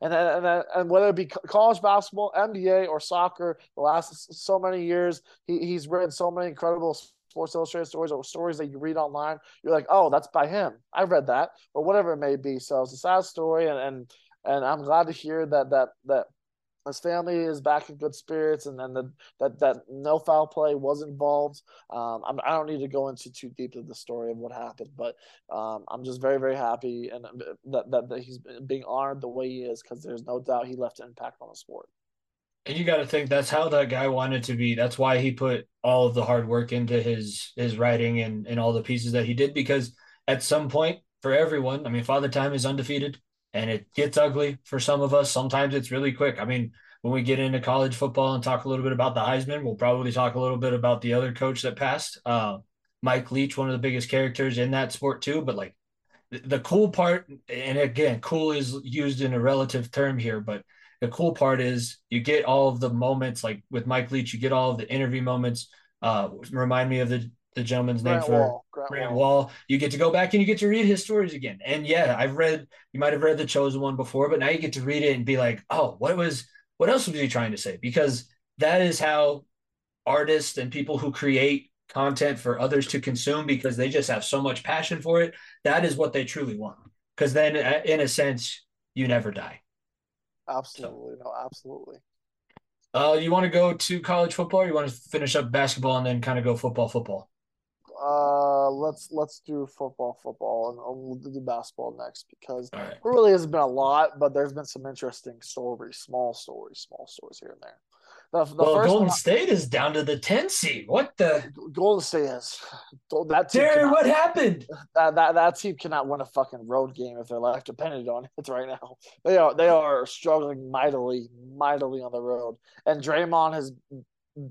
and and and whether it be college basketball, NBA, or soccer, the last so many years, he, he's written so many incredible Sports Illustrated stories or stories that you read online. You're like, oh, that's by him. I read that, or whatever it may be. So it's a sad story, and and and I'm glad to hear that that that his family is back in good spirits, and then the, that that no foul play was involved. Um, I'm, I do not need to go into too deep of the story of what happened, but um, I'm just very very happy and that, that that he's being honored the way he is because there's no doubt he left an impact on the sport. And you got to think that's how that guy wanted to be. That's why he put all of the hard work into his his writing and and all the pieces that he did because at some point for everyone, I mean, Father Time is undefeated and it gets ugly for some of us. Sometimes it's really quick. I mean, when we get into college football and talk a little bit about the Heisman, we'll probably talk a little bit about the other coach that passed, uh, Mike Leach, one of the biggest characters in that sport too. But like the, cool part, and again, cool is used in a relative term here, but the cool part is you get all of the moments like with Mike Leach, you get all of the interview moments. Uh, remind me of the the gentleman's Grant name for Wahl. Grant, Grant Wahl. Wahl. You get to go back and you get to read his stories again. And yeah, I've read, you might have read The Chosen One before, but now you get to read it and be like, oh, what was, what else was he trying to say? Because that is how artists and people who create content for others to consume because they just have so much passion for it. That is what they truly want. Because then, uh, in a sense, you never die. Absolutely. So. No, absolutely. Uh, you want to go to college football or you want to finish up basketball and then kind of go football, football? Uh, let's let's do football, football, and we'll do basketball next because right. there really hasn't been a lot, but there's been some interesting stories, small stories, small stories here and there. The, the well, Golden State is down to the 10 seed. What the? Golden State is that team. Jerry, cannot, what happened? That, that that team cannot win a fucking road game if their life depended on it right now. They are they are struggling mightily, mightily on the road. And Draymond has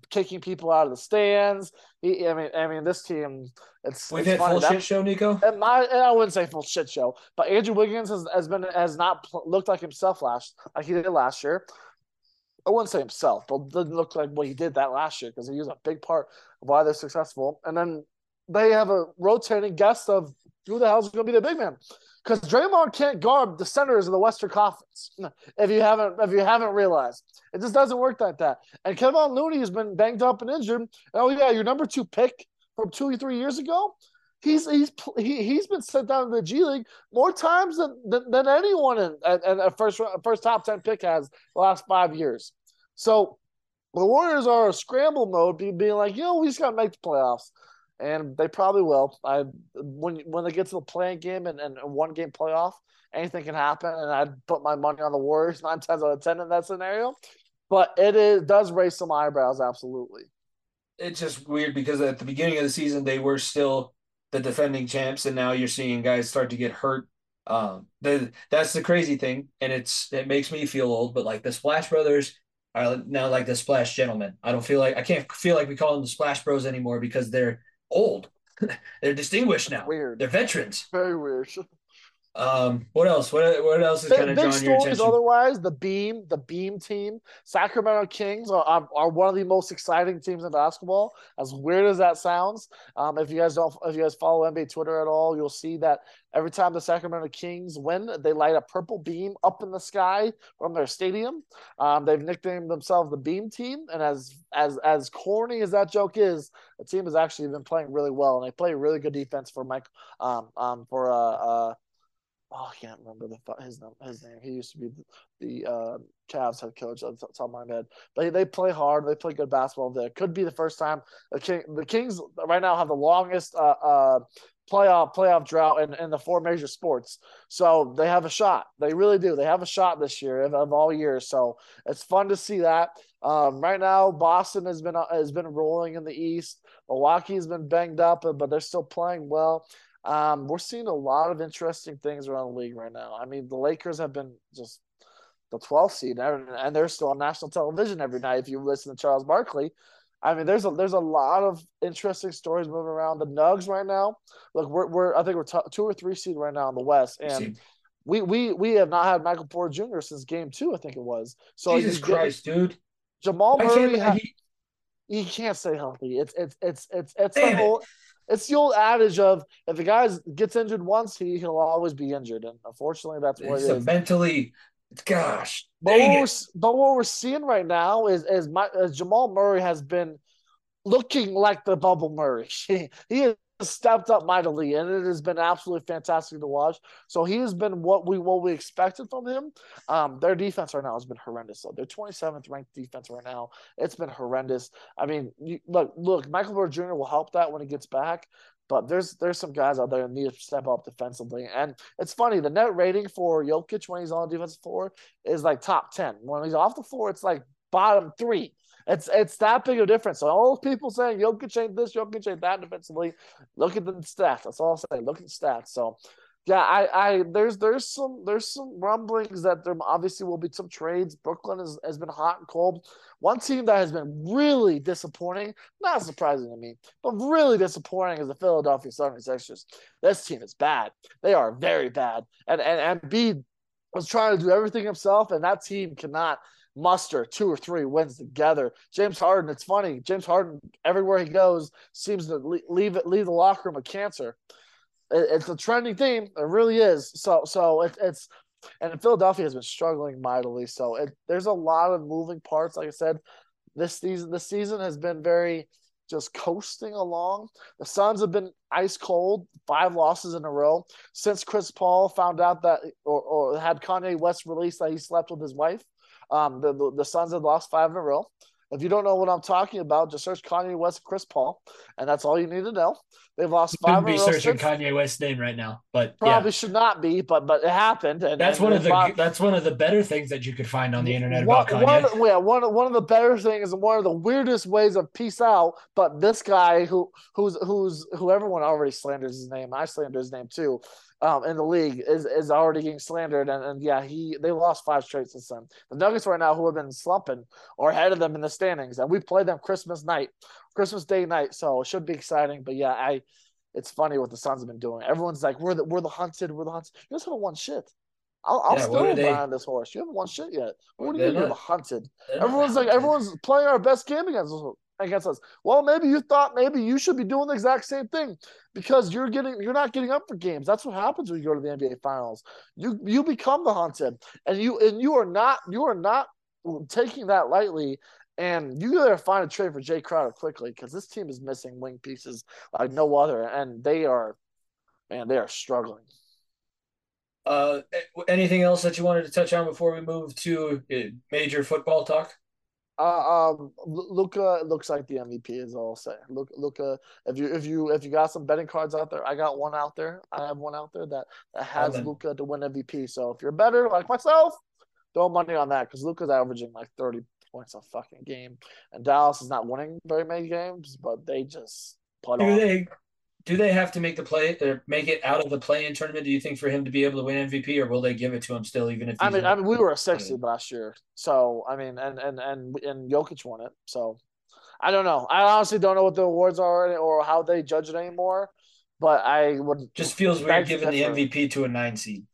kicking people out of the stands. He, I mean, I mean, this team. It's we've hit full that, shit show, Niko. And my, and I wouldn't say full shit show, but Andrew Wiggins has, has been has not looked like himself last like he did last year. I wouldn't say himself, but didn't look like what he did that last year because he was a big part of why they're successful. And then they have a rotating guest of who the hell's going to be the big man because Draymond can't guard the centers of the Western Conference. If you haven't, if you haven't realized, it just doesn't work like that. And Kevon Looney has been banged up and injured. Oh yeah, your number two pick from two or three years ago. He's he's he, he's been sent down to the G League more times than than, than anyone in a first first top ten pick has the last five years. So the Warriors are a scramble mode, being like, you know, we just got to make the playoffs and they probably will. I when when they get to the playing game and, and one game playoff, anything can happen, and I'd put my money on the Warriors <laughs> nine times out of ten in that scenario. But it is does raise some eyebrows, absolutely. It's just weird because at the beginning of the season they were still the defending champs, and now you're seeing guys start to get hurt. Um, the, that's the crazy thing, and it's it makes me feel old. But like the Splash Brothers are now like the Splash Gentlemen. I don't feel like I can't feel like we call them the Splash Bros anymore because they're old. <laughs> They're distinguished now. Weird. They're veterans. Very weird. <laughs> Um, what else? What what else is kind of drawing your attention? Otherwise, the Beam, the Beam team, Sacramento Kings are, are, are, one of the most exciting teams in basketball. As weird as that sounds, um, if you guys don't, if you guys follow NBA Twitter at all, you'll see that every time the Sacramento Kings win, they light a purple beam up in the sky from their stadium. Um, they've nicknamed themselves the Beam Team, and as as as corny as that joke is, the team has actually been playing really well, and they play really good defense for Mike um, um for uh, uh oh, I can't remember the his name. His name. He used to be the, the uh, Cavs head coach. That's of my head. But they play hard. They play good basketball. There could be the first time the King, the Kings right now have the longest uh, uh, playoff playoff drought in, in the four major sports. So they have a shot. They really do. They have a shot this year of, of all years. So it's fun to see that. Um, right now, Boston has been has been rolling in the East. Milwaukee's been banged up, but they're still playing well. Um, we're seeing a lot of interesting things around the league right now. I mean, the Lakers have been just the 12th seed, and they're still on national television every night. If you listen to Charles Barkley, I mean, there's a there's a lot of interesting stories moving around. The Nugs right now, look, we're we're I think we're t- two or three seed right now in the West, and we we we have not had Michael Porter Jr. since Game Two, I think it was. So Jesus Christ, dude! Jamal Murray, he, he can't stay healthy. It's it's it's it's it's the whole. It's the old adage of if the guy gets injured once, he he'll always be injured, and unfortunately, that's what it's it is. Mentally, gosh, but what, we're, but what we're seeing right now is is, my, is Jamal Murray has been looking like the bubble Murray. <laughs> he is stepped up mightily, and it has been absolutely fantastic to watch. So he has been what we what we expected from him. Um, their defense right now has been horrendous. So they're 27th ranked defense right now. It's been horrendous. I mean, you, look, look, Michael Porter Jr. will help that when he gets back. But there's there's some guys out there that need to step up defensively. And it's funny, the net rating for Jokic when he's on the defensive floor is like top 10. When he's off the floor, it's like bottom three. It's it's that big of a difference. So all people saying Jokic ain't this, Jokic ain't that defensively. Look at the stats. That's all I'll say. Look at the stats. So yeah, I, I there's there's some there's some rumblings that there obviously will be some trades. Brooklyn has, has been hot and cold. One team that has been really disappointing, not surprising to me, but really disappointing is the Philadelphia 76ers. This team is bad. They are very bad. And and and Embiid was trying to do everything himself, and that team cannot muster two or three wins together. James Harden, it's funny. James Harden, everywhere he goes, seems to leave it leave the locker room a cancer. It's a trending theme. It really is. So so it, it's and Philadelphia has been struggling mightily. So it, there's a lot of moving parts. Like I said, this season this season has been very just coasting along. The Suns have been ice cold, five losses in a row since Chris Paul found out that or, or had Kanye West release that he slept with his wife. Um, the, the, the Suns have lost five in a row. If you don't know what I'm talking about, just search Kanye West, Chris Paul, and that's all you need to know. They've lost you five. Be searching Kanye West's name right now, but probably yeah. should not be. But but it happened, and that's and one of the five, that's one of the better things that you could find on the internet one, about Kanye. One, yeah, one one of the better things and one of the weirdest ways of peace out. But this guy who who's who's who everyone already slanders his name. I slander his name too um, in the league is, is already getting slandered. And, and yeah, he they lost five straight since then. The Nuggets right now, who have been slumping, are ahead of them in the standings, and we play them Christmas night, Christmas Day night. So it should be exciting. But yeah, I it's funny what the Suns have been doing. Everyone's like, we're the we're the hunted, we're the hunted. You guys haven't won shit. I'll, I'll yeah, still behind this horse. You haven't won shit yet. What do you mean you're the hunted? Everyone's like, everyone's playing our best game against us against us. Well, maybe you thought maybe you should be doing the exact same thing because you're getting you're not getting up for games. That's what happens when you go to the NBA finals. You you become the hunted and you and you are not you are not taking that lightly and you gotta find a trade for Jae Crowder quickly because this team is missing wing pieces like no other, and they are, man, they are struggling. Uh, anything else that you wanted to touch on before we move to uh, major football talk? Uh, um, Luka looks like the MVP is all I'll say. Look, Luka, if you if you if you got some betting cards out there, I got one out there. I have one out there that that has Luka to win MVP. So if you're better like myself, throw money on that because Luka's averaging like thirty points a fucking game, and Dallas is not winning very many games, but they just put on. They, do they have to make the play or make it out of the play-in tournament? Do you think for him to be able to win MVP, or will they give it to him still, even if? I mean, I mean, we were a sixty last year, so I mean, and and and and Jokic won it, so I don't know. I honestly don't know what the awards are or how they judge it anymore, but I would just feels weird giving the MVP to a nine seed.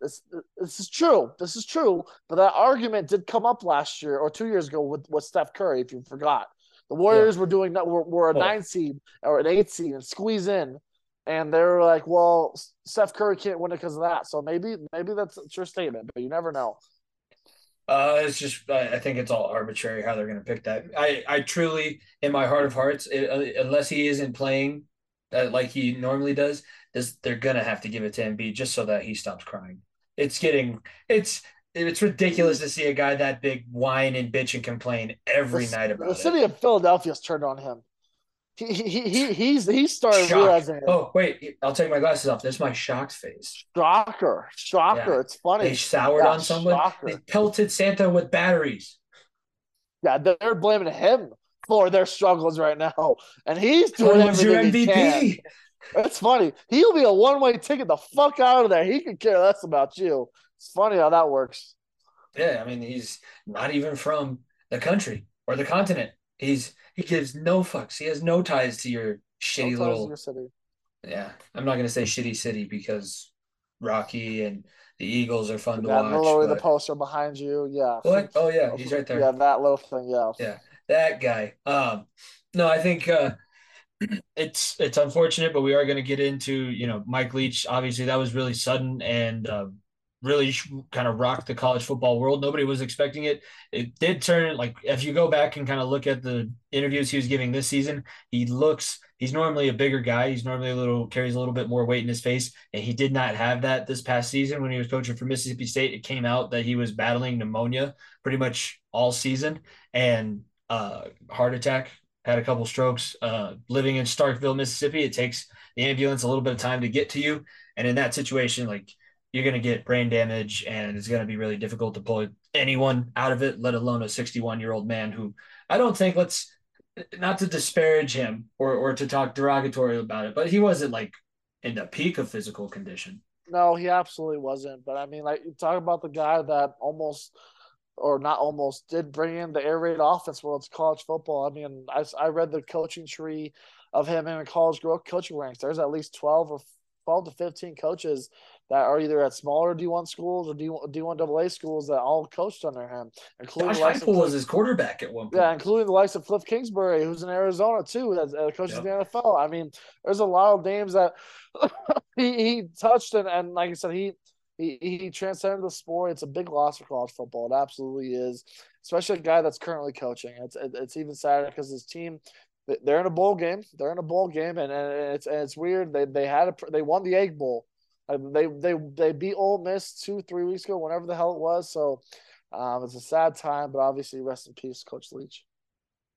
This, this is true. This is true. But that argument did come up last year or two years ago with, with Steph Curry, if you forgot. The Warriors yeah. were doing that. Were, were a oh. nine seed or an eight seed and squeeze in, and they were like, "Well, Steph Curry can't win it because of that." So maybe maybe that's a true statement, but you never know. Uh, it's just I think it's all arbitrary how they're going to pick that. I I truly, in my heart of hearts, it, uh, unless he isn't playing uh, like he normally does, this they're gonna have to give it to Embiid just so that he stops crying. It's getting it's it's ridiculous to see a guy that big whine and bitch and complain every the, night about the it. city of Philadelphia's turned on him. He he, he he's he's started Shock. realizing it. Oh wait, I'll take my glasses off. There's my shocked face. Shocker, shocker! Yeah. It's funny. They soured Yeah, on someone. shocker. They pelted Santa with batteries. Yeah, they're blaming him for their struggles right now, and he's doing Who's your everything he can. MVP? It's funny. He'll be a one way ticket the fuck out of there. He could care less about you. It's funny how that works. Yeah, I mean he's not even from the country or the continent. He's he gives no fucks. He has no ties to your shitty us little your city. Yeah, I'm not gonna say shitty city because Rocky and the Eagles are fun to That watch. the but- poster behind you. Yeah. What? Oh yeah, he's right there. Yeah, that little thing. Yeah. Yeah. That guy. Um, no, I think uh, <clears throat> it's it's unfortunate, but we are going to get into you know Mike Leach. Obviously, that was really sudden and uh, really kind of rocked the college football world. Nobody was expecting it. It did turn like if you go back and kind of look at the interviews he was giving this season, he looks. He's normally a bigger guy. He's normally a little carries a little bit more weight in his face, and he did not have that this past season when he was coaching for Mississippi State. It came out that he was battling pneumonia pretty much all season and uh, heart attack. Had a couple strokes. Uh, living in Starkville, Mississippi, it takes the ambulance a little bit of time to get to you, and in that situation, like you're going to get brain damage, and it's going to be really difficult to pull anyone out of it, let alone a 61 year old man who I don't think let's not to disparage him or or to talk derogatory about it, but he wasn't like in the peak of physical condition. No, he absolutely wasn't. But I mean, like you talk about the guy that almost, or not almost, did bring in the air raid offense well it's college football. I mean, I, I read the coaching tree of him in college growth coaching ranks. There's at least twelve or twelve to fifteen coaches that are either at smaller D1 schools or D1, D1 AA schools that all coached under him, including Josh Heupel was his quarterback at one point. yeah, including the likes of Cliff Kingsbury, who's in Arizona too, that uh, coaches Yep. the NFL. I mean, there's a lot of names that <laughs> he, he touched, and, and like I said, he he he transcended the sport. It's a big loss for college football. It absolutely is, especially a guy that's currently coaching. It's it, it's even sadder because his team. They're in a bowl game. They're in a bowl game, and, and it's and it's weird. They they had a they won the Egg Bowl. Uh, They they they beat Ole Miss two three weeks ago, whenever the hell it was. So, um, it's a sad time, but obviously, rest in peace, Coach Leach.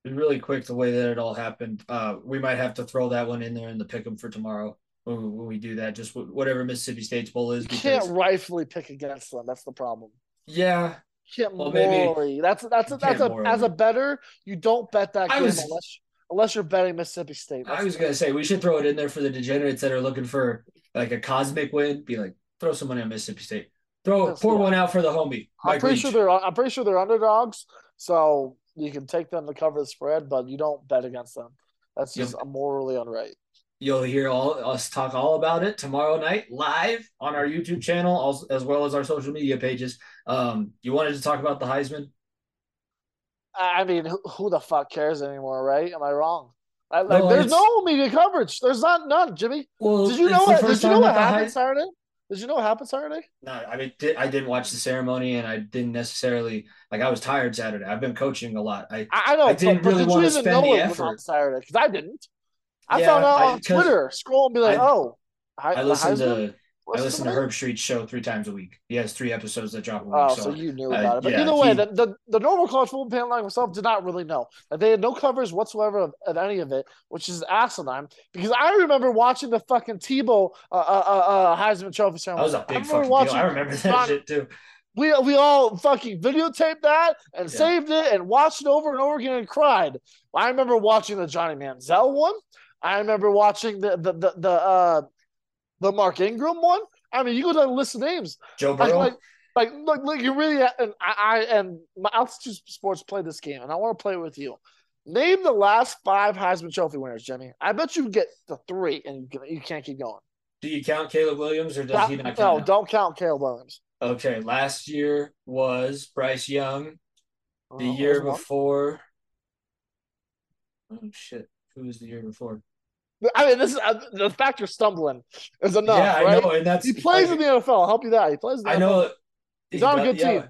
really quick the way that it all happened. Uh, we might have to throw that one in there in the pick 'em for tomorrow when we, when we do that. Just wh- whatever Mississippi State's bowl is. You can't rightfully pick against them. That's the problem. yeah, You can't Well, maybe- morally. That's that's you that's a as a better. You don't bet that I game was- unless unless you're betting Mississippi State. I was gonna say we should throw it in there for the degenerates that are looking for like a cosmic win. Be like, throw some money on Mississippi State. Throw Yes, pour yeah. one out for the homie. I'm pretty Leach. sure they're I'm pretty sure they're underdogs. So you can take them to cover the spread, but you don't bet against them. That's Yep. just morally unright. You'll hear all us talk all about it tomorrow night live on our YouTube channel, as well as our social media pages. Um, you wanted to talk about the Heisman? I I mean, who, who the fuck cares anymore, right? Am I wrong? I, like, No, there's no media coverage. There's not none, Jimmy. Well, Did you know what? Did you know what happened Heis- Saturday? Did you know what happened Saturday? No, I mean, di- I didn't watch the ceremony, and I didn't necessarily like. I was tired Saturday. I've been coaching a lot. I I, I know. I didn't but, but really did wanna even spend know the it was on effort. Saturday? Because I didn't. I Yeah, found out I- on 'cause Twitter. Scroll and be like, I- "Oh, Hi- I the listen Heisman to I listen to? Herbstreit's show three times a week. He has three episodes that drop a week. Oh, so so you knew uh, about it. But yeah, either way, he- the, the, the normal college football fan like myself did not really know. That they had no covers whatsoever of, of any of it, which is asinine. Because I remember watching the fucking Tebow uh, uh, uh, uh, Heisman Trophy that ceremony. was a I big remember fucking watching deal. I remember that shit too. we we all fucking videotaped that and Yeah. saved it and watched it over and over again and cried. I remember watching the Johnny Manziel one. I remember watching the the the the, uh, the Mark Ingram one. I mean, you go down the list of names. Joe Burrow. like, like, look, look, you really and I, I and my altitude sports play this game, and I want to play with you. Name the last five Heisman Trophy winners, Jimmy. I bet you get the three, and you, can, you can't keep going. Do you count Caleb Williams or does he not no, count? now? don't count Caleb Williams. Okay, last year was Bryce Young. The Oh, year before. Oh shit! Who was the year before? I mean, this is uh, the fact you're stumbling is enough, yeah, right? I know, and that's He plays like, in the NFL. I'll help you that. He plays in the I know. He's he on a good yeah. team.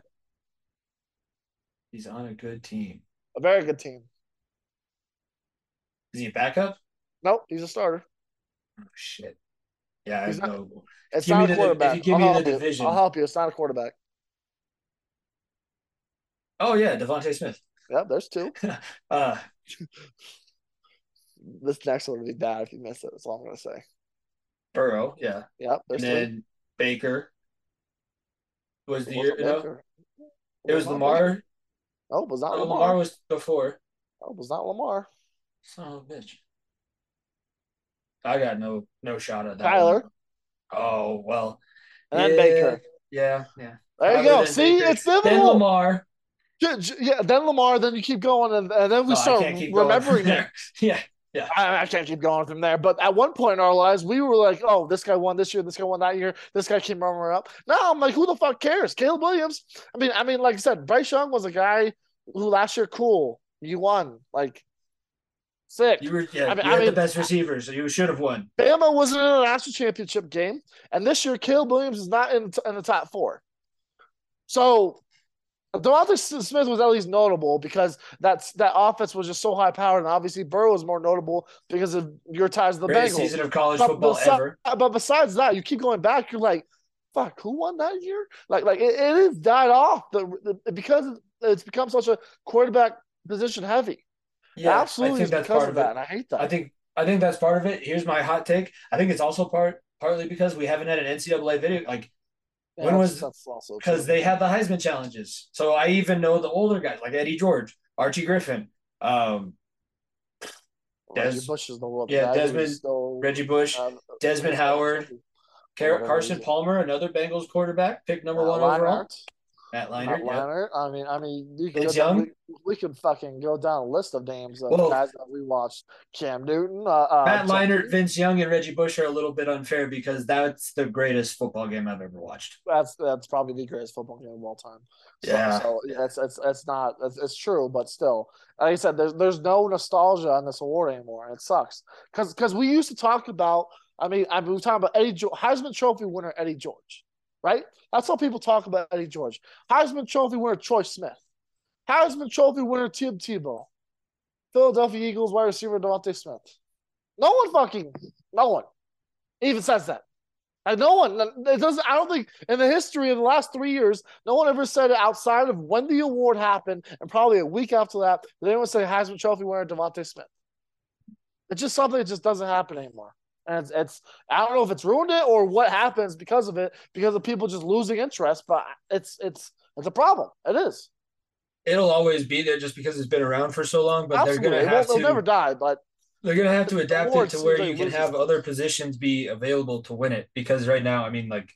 He's on a good team. A very good team. Is he a backup? Nope, he's a starter. Oh, shit. Yeah, I He's have not- no. It's Give me not the- a if quarterback. you give I'll me the help you. division. I'll help you. It's not a quarterback. Oh yeah, DeVonta Smith. Yeah, there's two. <laughs> Uh, This next one would be bad if you miss it. That's all I'm gonna say. Burrow. Yeah, Yep, and three. then Baker was the It year. No, it was not Lamar. Oh, it was not No, oh, Lamar. Lamar was before. Oh, it was not Lamar. Son of a bitch. I got no no shot at that. Tyler. one. Oh well. And then yeah, Baker. Yeah, yeah. There you Tyler, go. See, Baker, it's Then. Lamar. Yeah, then Lamar. Then you keep going, and, and then we oh, No, start can't keep going remembering it. there. <laughs> Yeah, I, I can't keep going from there. But at one point in our lives, we were like, "Oh, this guy won this year. This guy won that year. This guy came runner up." Now I'm like, "Who the fuck cares?" Caleb Williams. I mean, I mean, like I said, Bryce Young was a guy who last year, cool, you won, like sick. you were. Yeah, I mean- you I had the best receivers, so you should have won. Bama wasn't in a national championship game, and this year Caleb Williams is not in, in the top four. So DeVonta Smith was at least notable because that's that offense was just so high powered, and obviously Burrow is more notable because of your ties to the Greatest Bengals. season of college But football besi- ever. Uh, but besides that, you keep going back. You're like, fuck, who won that year? Like, like it, it has died off the, the because it's become such a quarterback position heavy. Yeah, Absolutely, I think that's because part of of that, it. and I hate that. I think I think that's part of it. Here's my hot take. I think it's also part partly because we haven't had an NCAA video like Yeah, when was- because they had the Heisman challenges. So I even know the older guys like Eddie George, Archie Griffin, um, Reggie Des- Bush is the world. yeah, Desmond- still, Reggie Bush, uh, Desmond uh, Howard, Car- Carson. Palmer, another Bengals quarterback, picked number Matt one overall. Leinart, Matt Matt Leinart. Yeah. I mean, I mean, you can Vince Young? We, can fucking go down a list of names of Well- guys that we watched. Cam Newton, uh, uh, Matt Leinart, Vince Young, and Reggie Bush are a little bit unfair because that's the greatest football game I've ever watched. That's that's probably the greatest football game of all time. So, Yeah. so yeah, it's it's it's not it's, it's true, but still, like I said, there's there's no nostalgia on this award anymore, and it sucks because because we used to talk about. I mean, I mean, we were talking about Eddie jo- Heisman Trophy winner Eddie George, right? That's how people talk about Eddie George. Heisman Trophy winner Troy Smith, Heisman Trophy winner Tim Tebow, Philadelphia Eagles wide receiver DeVonta Smith. No one fucking, no one even says that. And no one, it doesn't. I don't think in the history of the last three years, no one ever said it outside of when the award happened, and probably a week after that, did anyone say Heisman Trophy winner DeVonta Smith? It's just something that just doesn't happen anymore. And it's, it's I don't know if it's ruined it or what happens because of it, because of people just losing interest. But it's it's it's a problem. It is It'll always be there just because it's been around for so long, but absolutely. they're gonna have they'll to never die. But they're gonna have to adapt it to where you can have other positions be available to win it. Because right now, I mean, like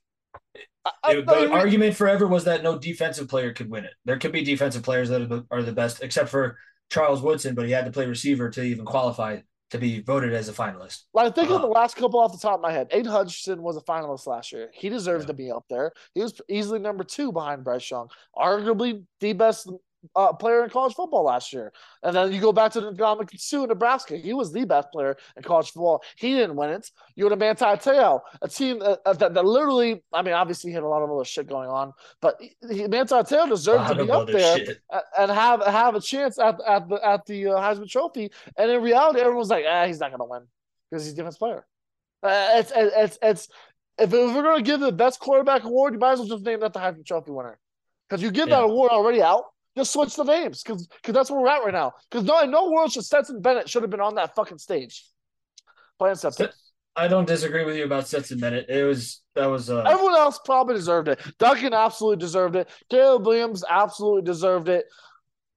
I, it- the mean, argument forever was that no defensive player could win it. There could be defensive players that are the, are the best, except for Charles Woodson, but he had to play receiver to even qualify to be voted as a finalist. Like think of Uh-huh. the last couple off the top of my head. Aidan Hutchinson was a finalist last year. He deserves Yeah. to be up there. He was easily number two behind Bryce Young, arguably the best uh, player in college football last year. And then you go back to the Ndamukong Suh in Nebraska. He was the best player in college football. He didn't win it. You had a Manti Te'o, a team that, uh, that, that literally, I mean, obviously he had a lot of other shit going on, but he, Manti Te'o deserved to be up there shit. and have have a chance at at the at the uh, Heisman Trophy. And in reality, everyone's like, ah, he's not going to win because he's a defense player. Uh, it's it's it's if, if we're going to give the best quarterback award, you might as well just name that the Heisman Trophy winner because you give that award already out. Just switch the names because because that's where we're at right now. Because no, in no world should Stetson Bennett should have been on that fucking stage. Plain simple. I don't disagree with you about Stetson Bennett. It was that was uh Everyone else probably deserved it. Duggan absolutely deserved it. Caleb Williams absolutely deserved it.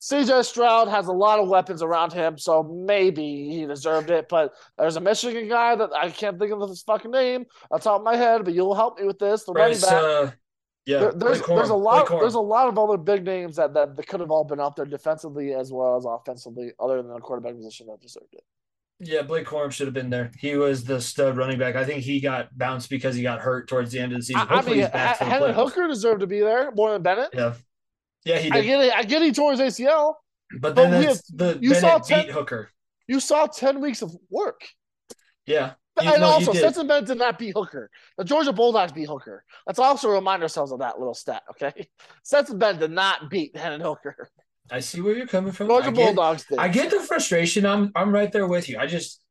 CJ Stroud has a lot of weapons around him, so maybe he deserved it. But there's a Michigan guy that I can't think of his fucking name on top of my head, but you'll help me with this. The Bryce, running back. uh, yeah, There- there's Corum, there's a lot Corum. there's a lot of other big names that, that, that could have all been up there defensively as well as offensively, other than the quarterback position that deserved it. Yeah, Blake Corum should have been there. He was the stud running back. I think he got bounced because he got hurt towards the end of the season. I, I mean, he's back for the Henry. Hooker deserved to be there more than Bennett. Yeah, yeah, he I did. get it. I get he tore his ACL. But but then that's the you saw 10 beat Hooker. You saw ten weeks of work. Yeah, you, and no, also. Stetson Bennett did not beat Hooker. The Georgia Bulldogs beat Hooker. Let's also remind ourselves of that little stat, okay? <laughs> Stetson Bennett did not beat Hendon Hooker. I see where you're coming from. Georgia I get, Bulldogs did. I get the frustration. I'm I'm right there with you. I just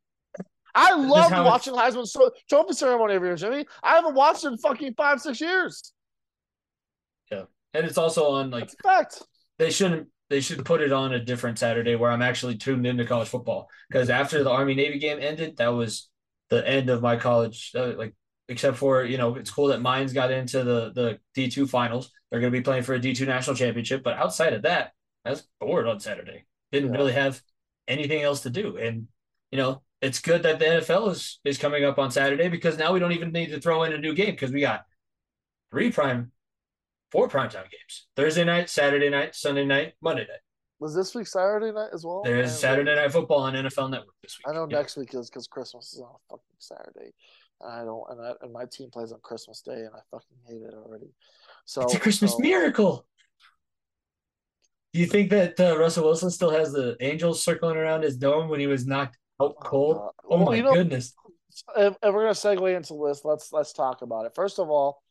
I love watching Heisman so- Trophy ceremony every year, Jimmy. I haven't watched it in fucking five, six years. Yeah, and it's also on like fact. they shouldn't they should put it on a different Saturday where I'm actually tuned into college football because after the Army Navy game ended, that was the end of my college. Uh, like except for you know, it's cool that Mines got into the the D two finals. They're going to be playing for a D two national championship, but outside of that, I was bored on Saturday. Didn't Yeah. really have anything else to do, and you know. It's good that the NFL is is coming up on Saturday because now we don't even need to throw in a new game because we got three prime, four primetime games: Thursday night, Saturday night, Sunday night, Monday night. Was this week Saturday night as well? There's And- Saturday Night Football on NFL Network this week. I know Yeah. next week is because Christmas is on a fucking Saturday. And I don't, and, I, and my team plays on Christmas Day, and I fucking hate it already. So It's a Christmas so- miracle. Do you think that uh, Russell Wilson still has the angels circling around his dome when he was knocked out Oh, cold? God. Oh, Well, my you know, goodness! if, if we're gonna segue into this, let's let's talk about it. First of all,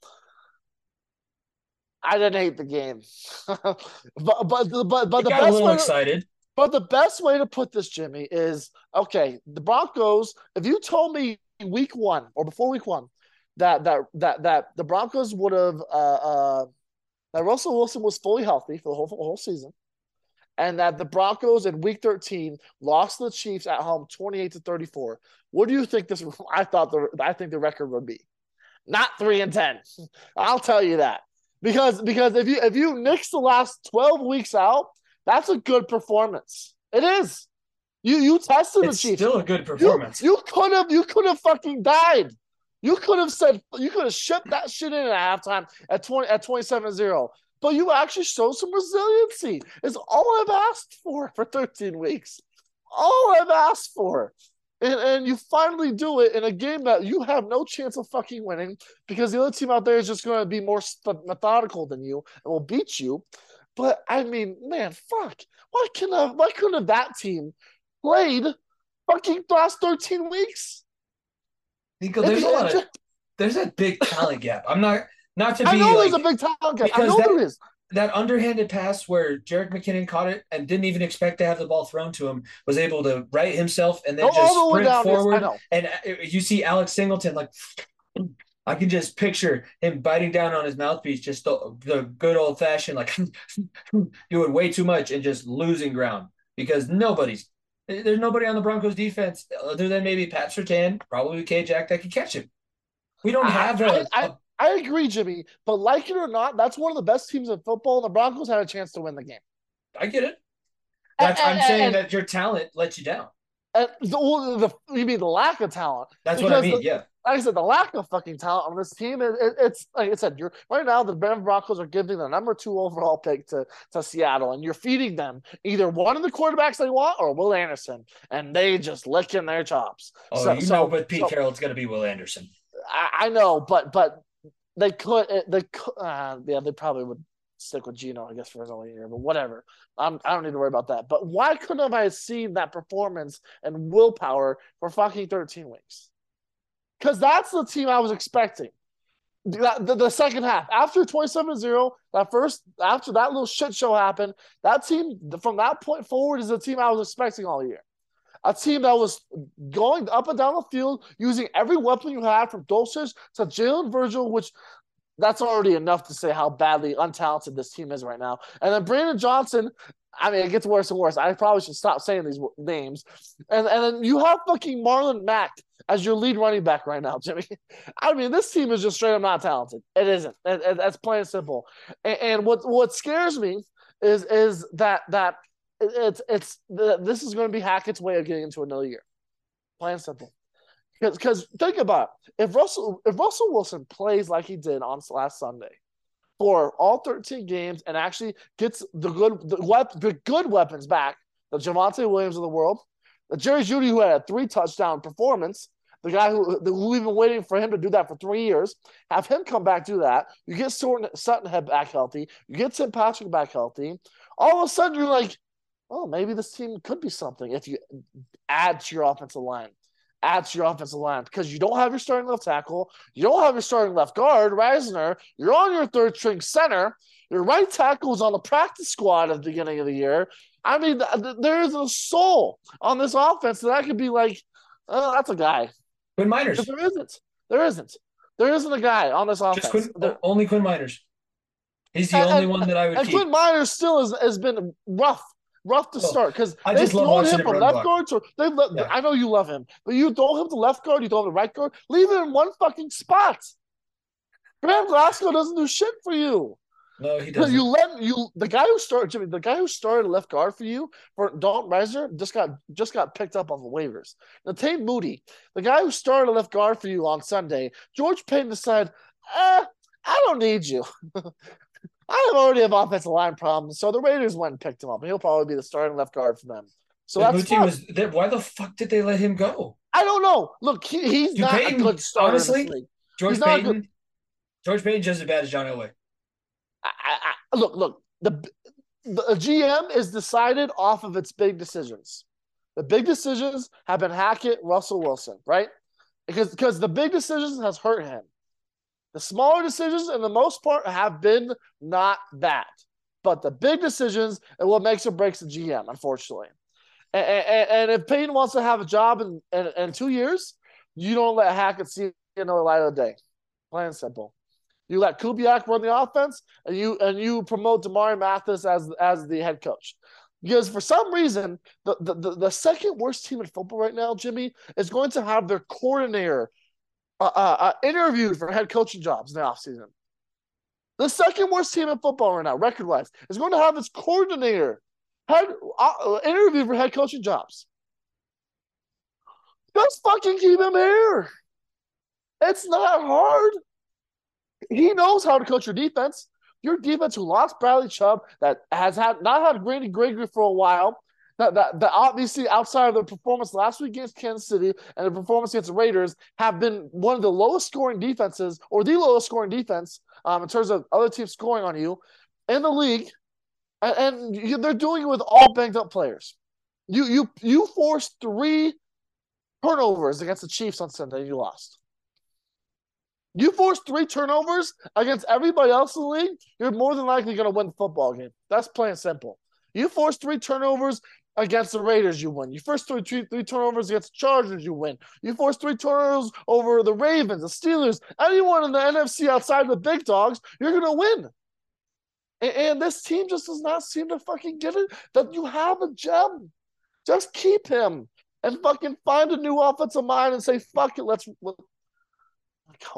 I didn't hate the game, <laughs> but but but but the got a best little way to, excited. but the best way to put this, Jimmy, is okay. The Broncos. If you told me week one or before week one that that that that the Broncos would have uh, uh, that Russell Wilson was fully healthy for the whole for the whole season, and that the Broncos in Week 13 lost to the Chiefs at home 28 to 34. What do you think this? <laughs> I thought the I think the record would be not three and ten. <laughs> I'll tell you that because because if you if you nix the last 12 weeks out, that's a good performance. It is. You you tested It's the Chiefs. still a good You, performance. you could have you could have fucking died. You could have said you could have shipped that shit in at halftime at 20 at 27-0. But you actually showed some resiliency. Is all I've asked for for 13 weeks. All I've asked for. And, and you finally do it in a game that you have no chance of fucking winning because the other team out there is just going to be more methodical than you and will beat you. But I mean, man, fuck. Why couldn't have, why couldn't have that team played fucking last 13 weeks? Nico, there's a lot of there's a big talent gap. I'm not not to be. I know like there's a big talent gap. I know that- there is. That underhanded pass where Jerick McKinnon caught it and didn't even expect to have the ball thrown to him, was able to right himself and then Go just the sprint down. yes, I forward. And uh, you see Alex Singleton like <sniffs> I can just picture him biting down on his mouthpiece, just the, the good old fashioned like <laughs> doing way too much and just losing ground because nobody's there's nobody on the Broncos defense other than maybe Pat Surtain, probably K Jack that could catch him. We don't I- have a, I- I- a- I agree, Jimmy. But like it or not, that's one of the best teams in football, and the Broncos had a chance to win the game. I get it. That's And- I'm saying and- that your talent lets you down. And the, well, the, you mean the lack of talent? That's what I mean. the- yeah. like I said, the lack of fucking talent on this team, it, it, it's like I said, you're right now the Denver Broncos are giving the number two overall pick to, to Seattle, and you're feeding them either one of the quarterbacks they want or Will Anderson, and they just licking their chops. Oh, So- you so- know, but Pete so- Carroll, it's going to be Will Anderson. I, I know, but but they could they could uh, yeah they probably would stick with Geno I guess for another year, but whatever. I'm, I don't need to worry about that. But why couldn't have I seen that performance and willpower for fucking 13 weeks? Because that's the team I was expecting. The, the, the second half after 27-0 that first after that little shit show happened that team from that point forward is the team i was expecting all year a team that was going up and down the field using every weapon you had from Dulcich to Jalen Virgil, which that's already enough to say how badly untalented this team is right now. And then Brandon Johnson, I mean, it gets worse and worse. I probably should stop saying these names. And and then you have fucking Marlon Mack as your lead running back right now, <laughs> Jimmy. I mean, this team is just straight up not talented. It isn't. It- it- that's plain and simple. And, and what what scares me is is that that it's it's the, this is going to be Hackett's way of getting into another year. Plain simple. Because think about it. if Russell if Russell Wilson plays like he did on last Sunday for all 13 games and actually gets the good the, the good weapons back, the Javonte Williams of the world, the Jerry Jeudy who had a three touchdown performance, the guy who who we've been waiting for him to do that for three years, have him come back do that. You get Sutton, Sutton head back healthy, you get Tim Patrick back healthy. All of a sudden you're like, oh, maybe this team could be something if you add to your offensive line. Add to your offensive line because you don't have your starting left tackle, you don't have your starting left guard, Risner. You're on your third string center. Your right tackle is on the practice squad at the beginning of the year. I mean, th- th- there is a soul on this offense that I could be like, Oh, that's a guy. Quinn Meinerz. Because there isn't. There isn't. There isn't a guy on this offense. Quinn, There- only Quinn Meinerz. He's the And- only one that I would and keep. Quinn Meinerz still has, has been rough, rough to Oh, start because I they've just love thrown him from left guard to they. Let, Yeah. I know you love him, but you throw him to left guard, you throw him to right guard, leave him in one fucking spot. Graham Glasgow doesn't do shit for you. No, he doesn't. you let you the guy who started Jimmy, the guy who started left guard for you for Dalton Risner just got just got picked up off the waivers. Now Tate Moody, the guy who started left guard for you on Sunday, George Paton decided, eh, I don't need you. <laughs> I already have offensive line problems, so the Raiders went and picked him up, and he'll probably be the starting left guard for them. So that's was. Why the fuck did they let him go? I don't know. Look, he, he's Dude, not Paton, a good starter. honestly, in this league. George He's Paton. George Paton just as bad as John Elway. I, I, I- look, look. The the GM is decided off of its big decisions. The big decisions have been Hackett, Russell Wilson, right? Because because the big decisions has hurt him. The smaller decisions, in the most part, have been not that. But the big decisions and what makes or breaks the GM, unfortunately. And, and, and if Paton wants to have a job in, in, in two years, you don't let Hackett see another light of the day. Plain and simple. You let Kubiak run the offense, and you and you promote Damari Mathis as as the head coach. Because for some reason, the, the, the, the second worst team in football right now, Jimmy, is going to have their coordinator uh, uh, uh, interviewed for head coaching jobs in the offseason. The second worst team in football right now, record wise, is going to have its coordinator head uh, interviewed for head coaching jobs. Just fucking keep him here. It's not hard. He knows how to coach your defense. Your defense who lost Bradley Chubb, that has had not had Randy Gregory for a while, that, that, that obviously outside of the performance last week against Kansas City and the performance against the Raiders have been one of the lowest scoring defenses or the lowest scoring defense um, in terms of other teams scoring on you in the league. And, and they're doing it with all banged up players. You you you forced three turnovers against the Chiefs on Sunday and you lost. You force three turnovers against everybody else in the league, you're more than likely going to win the football game. That's plain simple. You force three turnovers against the Raiders, you win. You force three, three, three turnovers against the Chargers, you win. You force three turnovers over the Ravens, the Steelers, anyone in the NFC outside the big dogs, you're going to win. And, and this team just does not seem to fucking get it that you have a gem. Just keep him and fucking find a new offensive mind and say, fuck it, let's. let-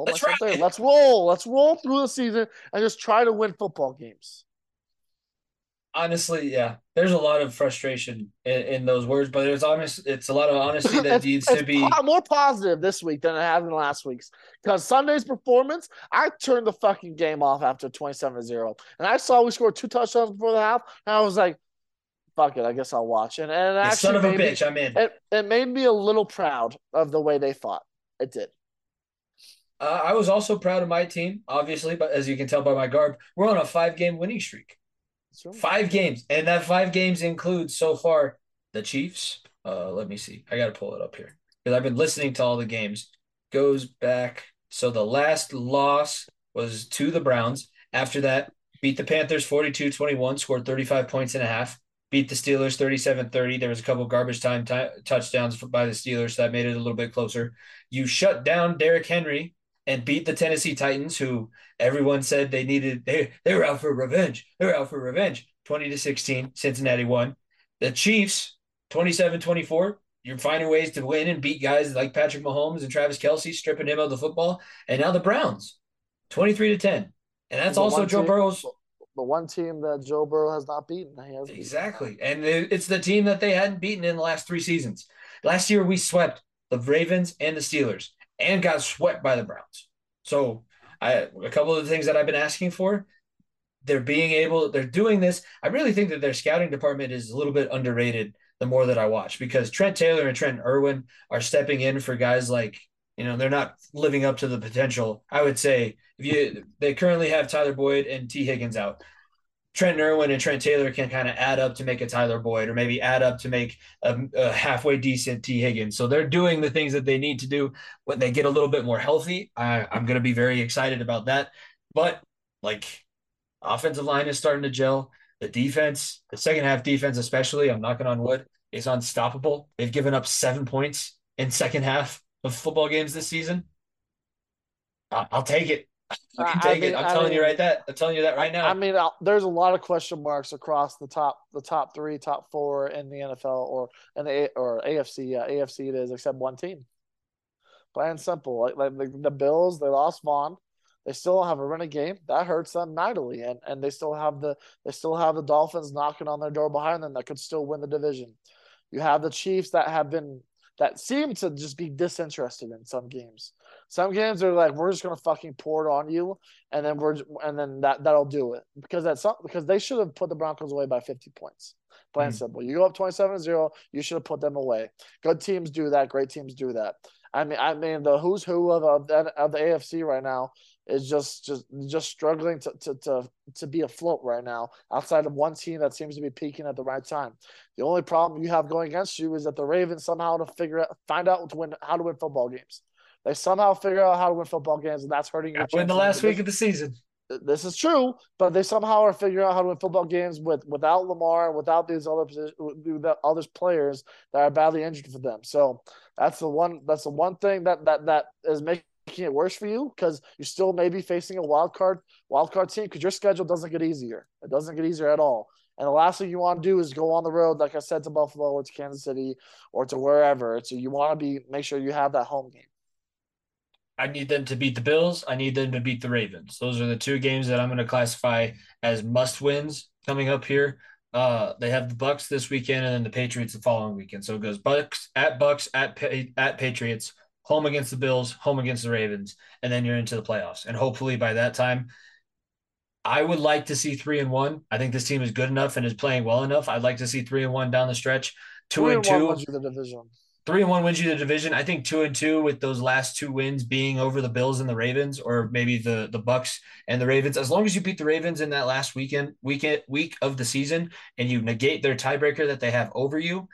Let's there. Let's roll. Let's roll through the season and just try to win football games. Honestly, yeah, there's a lot of frustration in, in those words, but there's honest. It's a lot of <laughs> honesty that It's- needs it's to be. po- more positive this week than it has in the last week's. Because Sunday's performance, I turned the fucking game off after 27-0. And I saw we scored two touchdowns before the half. And I was like, fuck it, I guess I'll watch. And, and actually son of a made me- I'm in. it, it made me a little proud of the way they fought. It did. Uh, I was also proud of my team, obviously, but as you can tell by my garb, we're on a five game winning streak. Five games. And that five games includes so far the Chiefs. Uh, let me see. I got to pull it up here because I've been listening to all the games. Goes back. So the last loss was to the Browns. After that, beat the Panthers 42 21, scored 35 points and a half. Beat the Steelers 37 30. There was a couple garbage time ti- touchdowns by the Steelers, so that made it a little bit closer. You shut down Derrick Henry and beat the Tennessee Titans, who everyone said they needed they they were out for revenge. They were out for revenge. 20 to 16, Cincinnati won. The Chiefs, 27-24. You're finding ways to win and beat guys like Patrick Mahomes and Travis Kelce, stripping him of the football. And now the Browns, 23 to 10. And that's The also Joe team- Burrow's The one team that Joe Burrow has not beaten. He has beaten. Exactly. And it's the team that they hadn't beaten in the last three seasons. Last year, we swept the Ravens and the Steelers and got swept by the Browns. So, I a couple of the things that I've been asking for, they're being able, they're doing this. I really think that their scouting department is a little bit underrated the more that I watch because Trent Taylor and Trent Irwin are stepping in for guys like, you know, they're not living up to the potential. I would say if you, they currently have Tyler Boyd and Tee Higgins out. Trent Irwin and Trent Taylor can kind of add up to make a Tyler Boyd or maybe add up to make a, a halfway decent Tee Higgins. So they're doing the things that they need to do when they get a little bit more healthy. I, I'm going to be very excited about that. But like offensive line is starting to gel. The defense, the second half defense, especially, I'm knocking on wood, is unstoppable. They've given up seven points in second half of football games this season, I'll, I'll take it. I can I take mean- it. I'm I telling you right that. I'm telling you that right now. I mean, uh, there's a lot of question marks across the top, the top three, top four in the NFL or in the A- or AFC. Yeah, AFC it is, except one team. Plain simple. Like, like the, the Bills, they lost Von. They still have a running game. That hurts them mightily, and and they still have the they still have the Dolphins knocking on their door behind them that could still win the division. You have the Chiefs that have been that seem to just be disinterested in some games. Some games are like we're just gonna fucking pour it on you, and then we're and then that that'll do it because that's some, because they should have put the Broncos away by 50 points. Plain Mhm. simple. You go up 27 0, you should have put them away. Good teams do that. Great teams do that. I mean, I mean, the who's who of of, the- of the AFC right now is just just just struggling to, to to to be afloat right now. Outside of one team that seems to be peaking at the right time. The only problem you have going against you is that the Ravens somehow to figure out find out to win how to win football games. They somehow figure out how to win football games, and that's hurting your Win the last week of the season. this is true, but they somehow are figuring out how to win football games with without Lamar, without these other position, without other players that are badly injured for them. So that's the one. That's the one thing that that that is making it worse for you because you're still may be facing a wild card wild card team because your schedule doesn't get easier. It doesn't get easier at all. And the last thing you want to do is go on the road, like I said, to Buffalo or to Kansas City or to wherever. So you want to be make sure you have that home game. I need them to beat the Bills. I need them to beat the Ravens. Those are the two games that I'm going to classify as must wins coming up here. Uh, they have the Bucks this weekend and then the Patriots the following weekend. So it goes Bucks at Bucks at Pa- at Patriots, home against the Bills, home against the Ravens, and then you're into the playoffs. And hopefully by that time, I would like to see three and one. I think this team is good enough and is playing well enough. I'd like to see three and one down the stretch. Two Three and one two the division. Three and one wins you the division. I think two and two with those last two wins being over the Bills and the Ravens, or maybe the the Bucks and the Ravens. As long as you beat the Ravens in that last weekend weekend week of the season and you negate their tiebreaker that they have over you,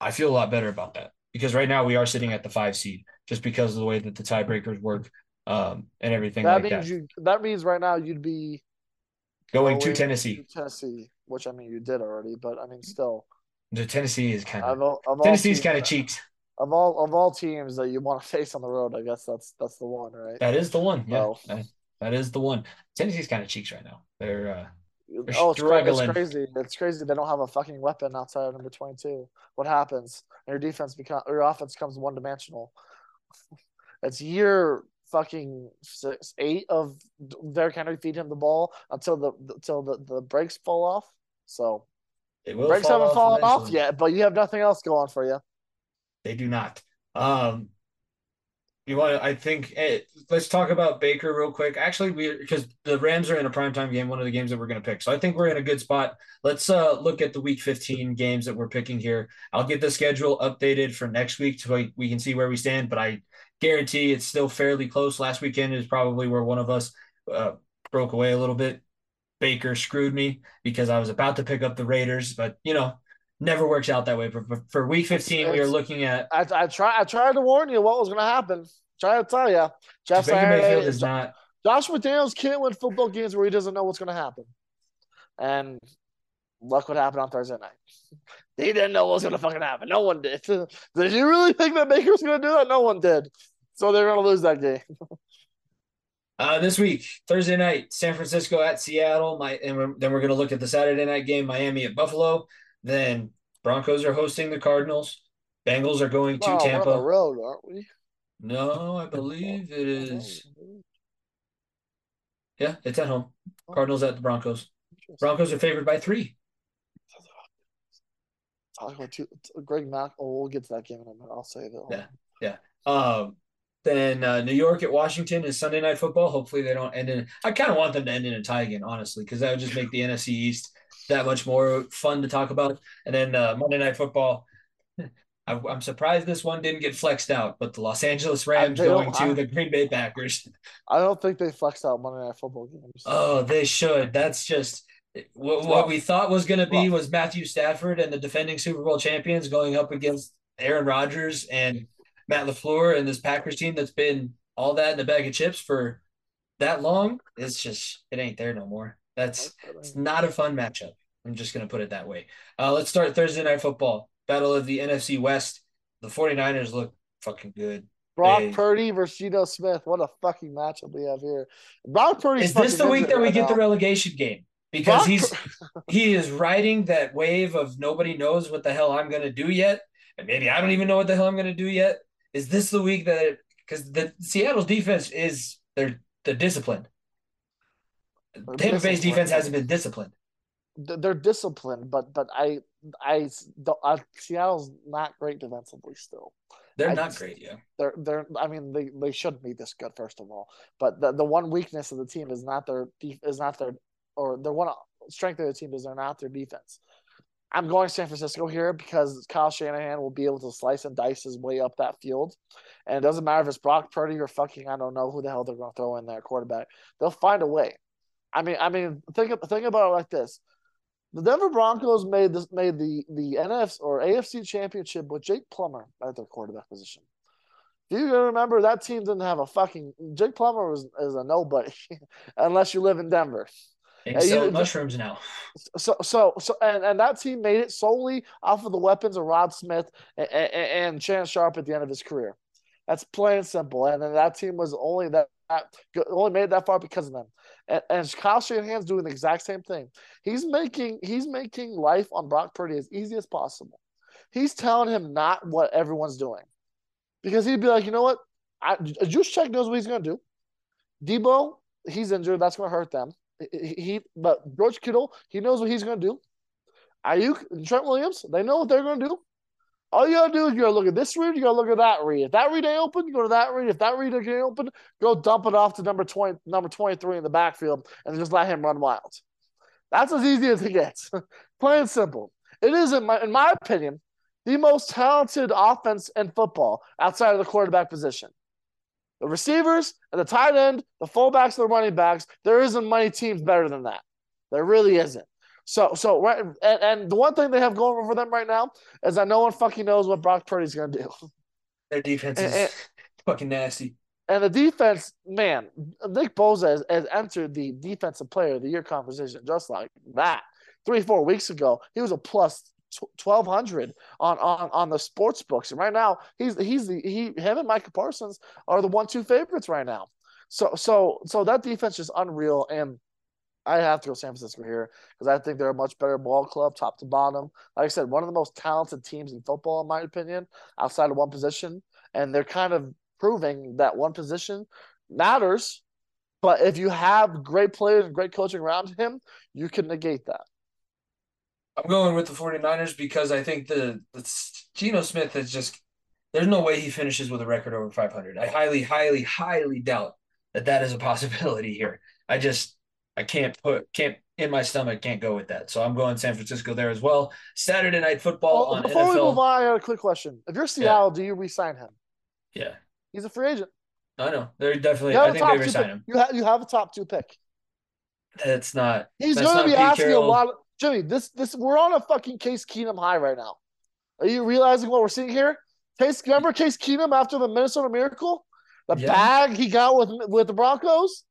I feel a lot better about that because right now we are sitting at the five seed just because of the way that the tiebreakers work um, and everything That like means that. you. That means right now you'd be Going to Tennessee, to Tennessee, which I mean you did already, but I mean still, the Tennessee is kind of of Tennessee's kind of cheeks. of all of all teams that you want to <laughs> face on the road. I guess that's that's the one, right? That is the one. Yeah, Oh. that, that is the one. Tennessee's kind of cheeks right now. They're uh, They're oh, it's, it's struggling. crazy. It's crazy. They don't have a fucking weapon outside of number twenty-two. What happens? And your defense becomes your offense becomes one-dimensional. <laughs> it's year fucking six, eight of Derrick Henry feed him the ball until the until the, the brakes fall off. So brakes fall haven't fallen off yet, but you have nothing else going for you. They do not. Um, you want to? I think. eh, let's talk about Baker real quick. Actually, we because the Rams are in a primetime game, one of the games that we're going to pick. So I think we're in a good spot. Let's uh look at the Week 15 games that we're picking here. I'll get the schedule updated for next week so we, we can see where we stand. But I guarantee it's still fairly close. Last weekend is probably where one of us uh, broke away a little bit. Baker screwed me because I was about to pick up the Raiders, but you know, never works out that way. For, for, for week 15, we are looking at I, I try I tried to warn you what was going to happen. Try to tell you, Jeff Baker Mayfield is not. Josh McDaniels can't win football games where he doesn't know what's going to happen. And look what happened on Thursday night. <laughs> They didn't know what was going to fucking happen. No one did. <laughs> Did you really think that Baker was going to do that? No one did. So they're going to lose that game. <laughs> Uh, this week, Thursday night, San Francisco at Seattle. My and we're, then we're going to look at the Saturday night game, Miami at Buffalo. Then Broncos are hosting the Cardinals. Bengals are going to Wow, we're on the Tampa. road, aren't we? No, I believe it is. Yeah, it's at home. Cardinals at the Broncos. Broncos are favored by three. Talk about two, Greg Mack. Oh, we'll get to that game in a minute. I'll save it. Yeah. Um, then uh, New York at Washington is Sunday night football. Hopefully they don't end in. I kind of want them to end in a tie again, honestly, because that would just make the NFC East that much more fun to talk about. And then uh, Monday night football. <laughs> I, I'm surprised this one didn't get flexed out, but the Los Angeles Rams going to I- the Green Bay Packers. I don't think they flexed out Monday Night Football games. Oh, they should. That's just what, what we thought was going to be was Matthew Stafford and the defending Super Bowl champions going up against Aaron Rodgers and Matt LaFleur and this Packers team that's been all that in a bag of chips for that long. It's just it ain't there no more. That's it's not a fun matchup. I'm just going to put it that way. Uh, let's start Thursday night football. Battle of the NFC West. the 49ers look fucking good. Brock They- Purdy versus Geno Smith. What a fucking matchup we have here. Brock Purdy Is this the week that we get the relegation game? Because Brock he's he is riding that wave of nobody knows what the hell I'm gonna do yet, and maybe I don't even know what the hell I'm gonna do yet. Is this the week that because the Seattle's defense is they're they're disciplined. Tampa Bay's defense hasn't been disciplined. they're disciplined, but but I I uh, Seattle's not great defensively still. They're I not just- great, yeah. They're they're I mean they, they shouldn't be this good first of all. But the, the one weakness of the team is not their is not their or the one strength of the team is they're not their defense. I'm going San Francisco here because Kyle Shanahan will be able to slice and dice his way up that field. And it doesn't matter if it's Brock Purdy or fucking I don't know who the hell they're going to throw in there quarterback. They'll find a way. I mean, I mean, think think about it like this: the Denver Broncos made this made the the NFC or AFC Championship with Jake Plummer at their quarterback position. Do you remember that team didn't have a fucking Jake Plummer was is a nobody <laughs> unless you live in Denver. They sell mushrooms now. So so so and, and that team made it solely off of the weapons of Rod Smith and, and, and Shannon Sharpe at the end of his career. That's plain and simple. And then that team was only that, that only made it that far because of them. And, and Kyle Shanahan's doing the exact same thing. He's making he's making life on Brock Purdy as easy as possible. He's telling him not what everyone's doing, because he'd be like, you know what, I, Juszczyk knows what he's going to do. Deebo, he's injured. That's going to hurt them. He, but George Kittle, he knows what he's going to do. Aiyuk Trent Williams, they know what they're going to do. All you gotta do is you gotta look at this read, you gotta look at that read. If that read ain't open, you go to that read. If that read ain't open, go dump it off to number twenty, number twenty-three in the backfield, and just let him run wild. That's as easy as it gets. <laughs> Plain simple. It is, in my, in my opinion, the most talented offense in football outside of the quarterback position. The receivers and the tight end, the fullbacks, and the running backs. There isn't many teams better than that. There really isn't. So, so right, and, and the one thing they have going for them right now is that no one fucking knows what Brock Purdy's going to do. Their defense is And- fucking nasty. And the defense, man, Nick Bosa has, has entered the defensive player of the year conversation just like that. Three, four weeks ago, he was a plus twelve hundred on, on on the sports books, and right now he's he's the he him and Micah Parsons are the one two favorites right now. So so so that defense is unreal, and I have to go San Francisco here because I think they're a much better ball club, top to bottom. Like I said, one of the most talented teams in football, in my opinion, outside of one position, and they're kind of proving that one position matters. But if you have great players and great coaching around him, you can negate that. I'm going with the 49ers because I think the, the Geno Smith is just there's no way he finishes with a record over 500. I highly, highly, highly doubt that that is a <laughs> possibility here. I just I can't put can't in my stomach can't go with that. So I'm going San Francisco there as well. Saturday night football Well, on before we move on, I got a quick question. If you're Seattle, do you re-sign him? Yeah, He's a free agent. I know they're definitely. Have I think they resign him. You have you have a top two pick. That's not. He's going to be Pete asking Carroll. a lot. Of, Jimmy, this this we're on a fucking Case Keenum high right now. Are you realizing what we're seeing here? Case, remember Case Keenum after the Minnesota Miracle, the Yeah. bag he got with with the Broncos,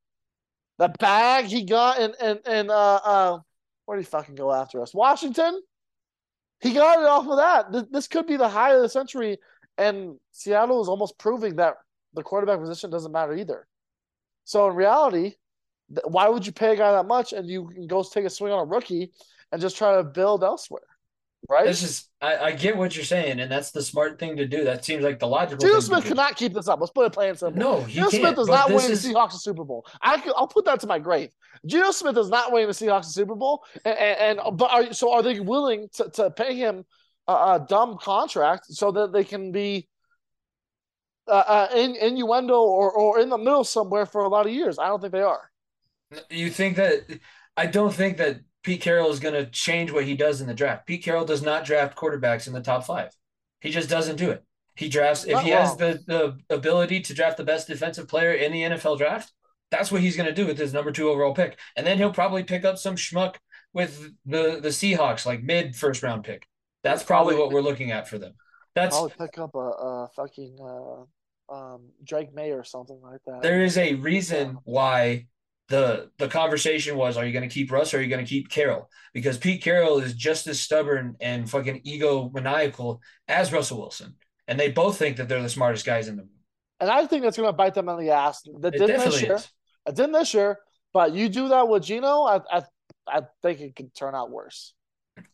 the bag he got in in, in uh uh where did he fucking go after us? Washington. He got it off of that. This, this could be the high of the century, and Seattle is almost proving that the quarterback position doesn't matter either. So in reality, why would you pay a guy that much and you can go take a swing on a rookie and just try to build elsewhere, right? This is. I, I get what you're saying, and that's the smart thing to do. That seems like the logical. Geno thing Smith cannot keep this up. Let's put it plain and simple. No, Geno. Smith is not winning is- the Seahawks a Super Bowl. I could, I'll put that to my grave. Geno Smith is not winning the Seahawks a Super Bowl, and, and, and but are, so are they willing to, to pay him a, a dumb contract so that they can be uh, uh, in innuendo or, or in the middle somewhere for a lot of years? I don't think they are. You think that I don't think that Pete Carroll is going to change what he does in the draft. Pete Carroll does not draft quarterbacks in the top five. He just doesn't do it. He drafts if he has the, the ability to draft the best defensive player in the NFL draft. That's what he's going to do with his number two overall pick, and then he'll probably pick up some schmuck with the the Seahawks, like mid first round pick. That's probably, what we're looking at for them. That's I'll pick up a, a fucking uh, um, Drake Maye or something like that. there is a reason why the the conversation was are you going to keep Russ or are you going to keep Carroll because Pete Carroll is just as stubborn and fucking egomaniacal as Russell Wilson and they both think that they're the smartest guys in the room. And I think that's going to bite them in the ass. That It didn't this definitely year. is. It didn't this year. But you do that with Geno, I, I, I think it could turn out worse.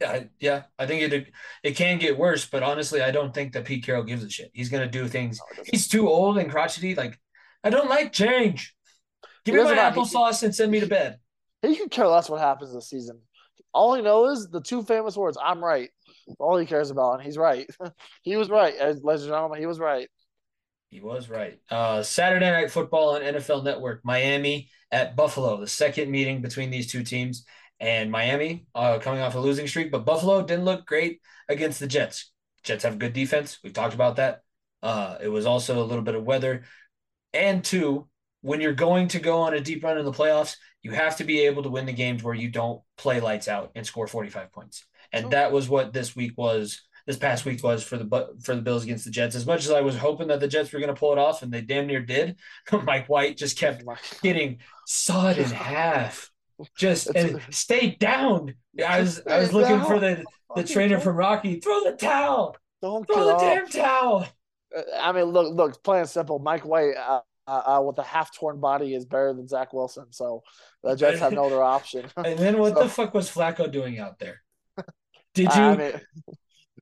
Yeah, I- yeah, I think it it can get worse, but honestly, I don't think that Pete Carroll gives a shit. He's gonna do things. No. He's too old and crotchety. Like, I don't like change. Give He me my applesauce and send me to bed. He could care less what happens this season. All he knows is the two famous words, I'm right. All he cares about, and he's right. <laughs> he was right, as- ladies and gentlemen. He was right. He was right. Uh, Saturday Night Football on NFL Network. Miami at Buffalo. The second meeting between these two teams, and Miami uh, coming off a losing streak, but Buffalo didn't look great against the Jets. Jets have good defense. We've talked about that. Uh, it was also a little bit of weather, and two, when you're going to go on a deep run in the playoffs, you have to be able to win the games where you don't play lights out and score 45 points. And that was what this week was. This past week was for the for the Bills against the Jets. As much as I was hoping that the Jets were going to pull it off, and they damn near did, <laughs> Mike White just kept getting sawed in <laughs> half. Just and stay down. I was I was looking for the the trainer from Rocky. Throw the towel. Don't Throw the damn towel. Uh, I mean, look, look, plain and simple. Mike White uh, uh, uh, with a half torn body is better than Zach Wilson. So the Jets have no other option. <laughs> And then what So- the fuck was Flacco doing out there? Did I you? mean,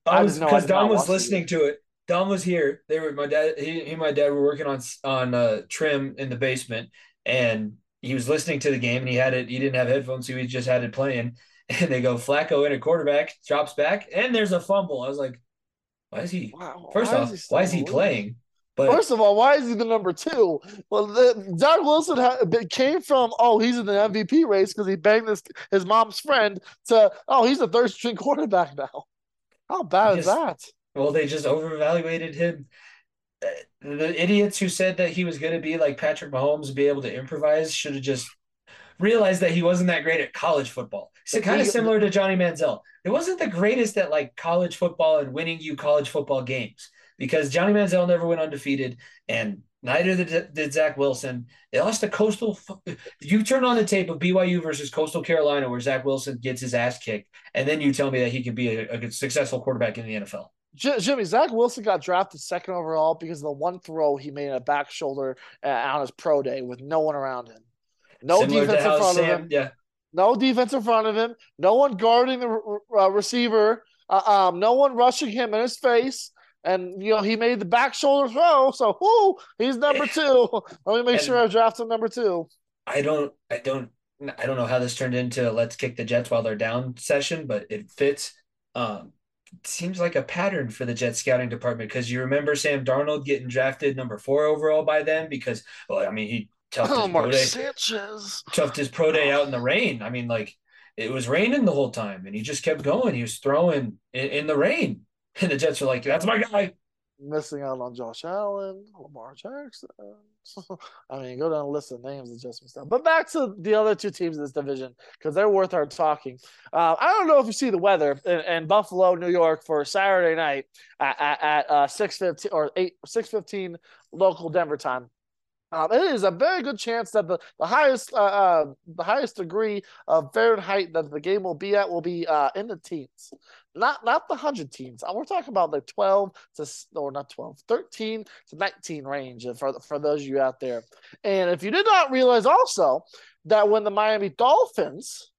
I I was I because not was listening to it. Don was here. They were my dad. He, he and my dad were working on on uh, trim in the basement, and he was listening to the game. And he had it. He didn't have headphones, so he just had it playing. <laughs> And they go Flacco in a quarterback drops back, and there's a fumble. I was like, why is he? wow, First why off, is still why is he playing? But First of all, why is he the number two? Well, the, Zach Wilson ha- came from oh he's in the MVP race because he banged his his mom's friend to oh he's a third string <laughs> quarterback now. How bad is that? well, they just overevaluated him. Uh, The idiots who said that he was going to be like Patrick Mahomes be able to improvise should have just realized that he wasn't that great at college football. So kind of similar to Johnny Manziel. It wasn't the greatest at like college football and winning you college football games because Johnny Manziel never went undefeated and neither did, did Zach Wilson. They lost to Coastal. You turn on the tape of BYU versus Coastal Carolina where Zach Wilson gets his ass kicked, and then you tell me that he can be a, a good, successful quarterback in the NFL. Jimmy Zach Wilson got drafted second overall because of the one throw he made in a back shoulder uh, on his pro day with no one around him. No Similar defense in front Sam, of him. yeah, No defense in front of him. No one guarding the uh, receiver. Uh, um, no one rushing him in his face. And you know he made the back shoulder throw, so whoo, he's number two. Let me make And- sure I draft him number two. I don't, I don't, I don't know how this turned into a let's kick the Jets while they're down session, but it fits. Um, seems like a pattern for the Jets scouting department because you remember Sam Darnold getting drafted number four overall by them because, well, I mean, he toughed his, pro day, Sanchez. toughed his pro day out in the rain. I mean, like it was raining the whole time and he just kept going. He was throwing in, in the rain. And <laughs> the Jets are like, that's my guy. Missing out on Josh Allen, Lamar Jackson. <laughs> I mean, go down the list of names and just stuff. But back to the other two teams in this division because they're worth our talking. Uh, I don't know if you see the weather in, in Buffalo, New York, for Saturday night at, at, at uh, six fifteen or eight six fifteen local Denver time. Um, it is a very good chance that the the highest uh, uh, the highest degree of Fahrenheit that the game will be at will be uh, in the teens, not not the hundred teens. Uh, We're talking about the twelve to or not 12, 13 to nineteen range uh, for for those of you out there. And if you did not realize also that when the Miami Dolphins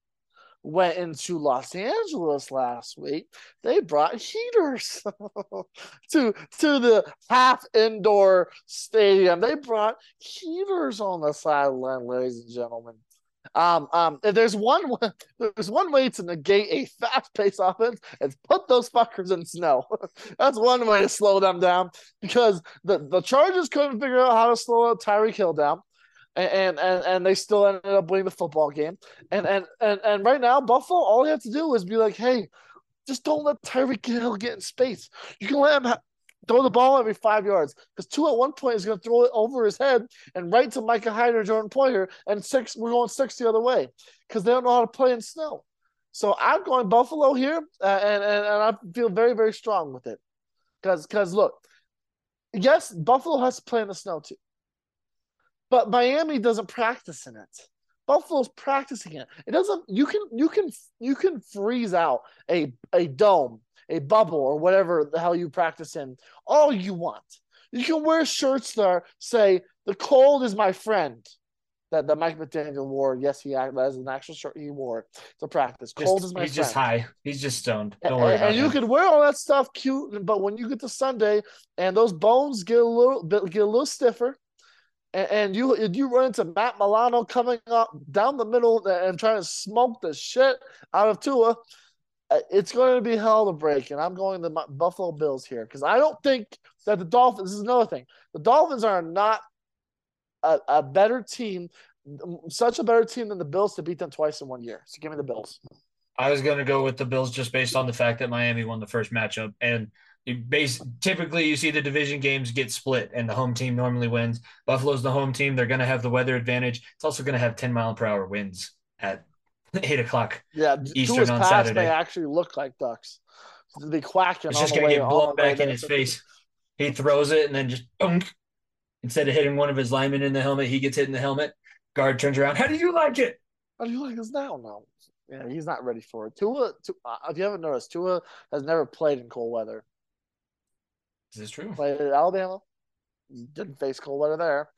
went into Los Angeles last week, they brought heaters <laughs> to to the half indoor stadium. They brought heaters on the sideline, ladies and gentlemen. Um, um, there's one <laughs> there's one way to negate a fast-paced offense is put those fuckers in snow. <laughs> That's one way to slow them down because the, the Chargers couldn't figure out how to slow Tyreek Hill down. And, and and they still ended up winning the football game. And and and and right now, Buffalo, all you have to do is be like, hey, just don't let Tyreek Hill get in space. You can let him ha- throw the ball every five yards because two at one point is going to throw it over his head and right to Micah Hyde or Jordan Poyer, and six we're going six the other way because they don't know how to play in snow. So I'm going Buffalo here, uh, and, and and I feel very very strong with it because because look, yes, Buffalo has to play in the snow too, but Miami doesn't practice in it. Buffalo's practicing it. It doesn't. You can you can you can freeze out a a dome a bubble or whatever the hell you practice in all you want. You can wear shirts that say the cold is my friend. That, that Mike McDaniel wore. Yes, he that is an actual shirt he wore to practice. Cold Just- is my he's friend. just high. He's just stoned. Don't And- worry and, about you can wear all that stuff cute, but when you get to Sunday and those bones get a little get a little stiffer, and, and you you run into Matt Milano coming up down the middle and trying to smoke the shit out of Tua, uh, it's going to be hell to break. And I'm going to Buffalo Bills here because I don't think that the Dolphins. Is another thing. The Dolphins are not a, a better team, such a better team than the Bills to beat them twice in one year. So give me the Bills. I was going to go with the Bills just based on the fact that Miami won the first matchup, and base typically you see the division games get split, and the home team normally wins. Buffalo's the home team; they're going to have the weather advantage. It's also going to have ten mile per hour winds at <laughs> eight o'clock. Yeah, Eastern on Saturday. may actually look like ducks. They'll be quacking. It's just going to get blown back in his face. He throws it and then just boom. Instead of hitting one of his linemen in the helmet, he gets hit in the helmet. Guard turns around. How do you like it? How do you like this now? No, yeah, he's not ready for it. Tua, Tua if you haven't noticed, Tua has never played in cold weather. Is this true? Played at Alabama, didn't face cold weather there.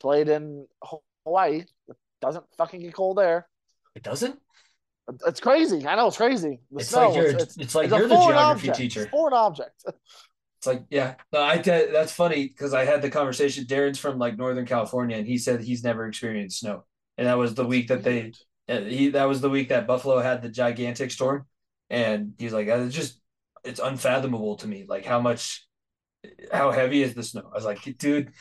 Played in Hawaii, it doesn't fucking get cold there. It doesn't. It's crazy. I know it's crazy. The It's snow, like you're. it's, It's, like it's you're the geography object. teacher. It's foreign object. <laughs> It's like, yeah, no, I that- that's funny because I had the conversation. Darren's from like Northern California, and he said he's never experienced snow, and that was the week that they, uh, he that was the week that Buffalo had the gigantic storm, and he's like, it's just, it's unfathomable to me, like how much, how heavy is the snow? I was like, dude,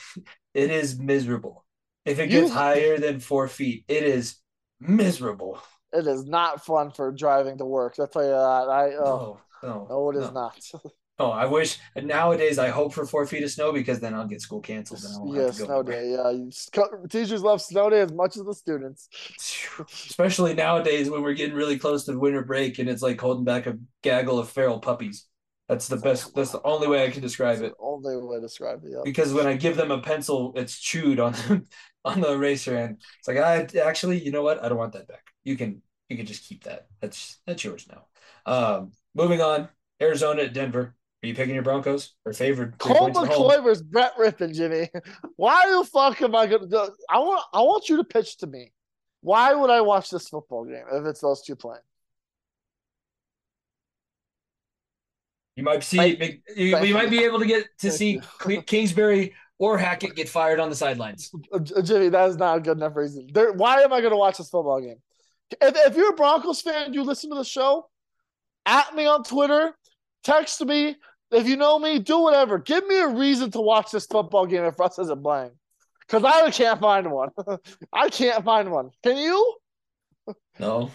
it is miserable. If it gets You- higher than four feet, it is miserable. It is not fun for driving to work. I tell you that. I oh, No, no, no, it is no. not. Oh, I wish nowadays I hope for four feet of snow because then I'll get school canceled and I won't yeah, have to go snow day. Yeah, teachers love snow day as much as the students. Especially nowadays when we're getting really close to winter break and it's like holding back a gaggle of feral puppies. That's the best. That's the only way I can describe it. Only way to describe it. Yeah. Because when I give them a pencil, it's chewed on <laughs> on the eraser and It's like I actually, you know what? I don't want that back. You can you can just keep that. That's that's yours now. Um, moving on. Arizona at Denver. Are you picking your Broncos or favored? three Colt points at? McCoy versus Brett Rypien, Jimmy. Why the fuck am I gonna do? I want I want you to pitch to me. Why would I watch this football game if it's those two playing? You might see. Thank- you, we might be able to get to see you. <laughs> Kingsbury or Hackett get fired on the sidelines. Uh, Jimmy, that is not a good enough reason. There, why am I gonna watch this football game? If, if you're a Broncos fan, you listen to the show, at me on Twitter, text me. If you know me, do whatever. Give me a reason to watch this football game if Russ isn't playing. Because I can't find one. <laughs> I can't find one. Can you? No,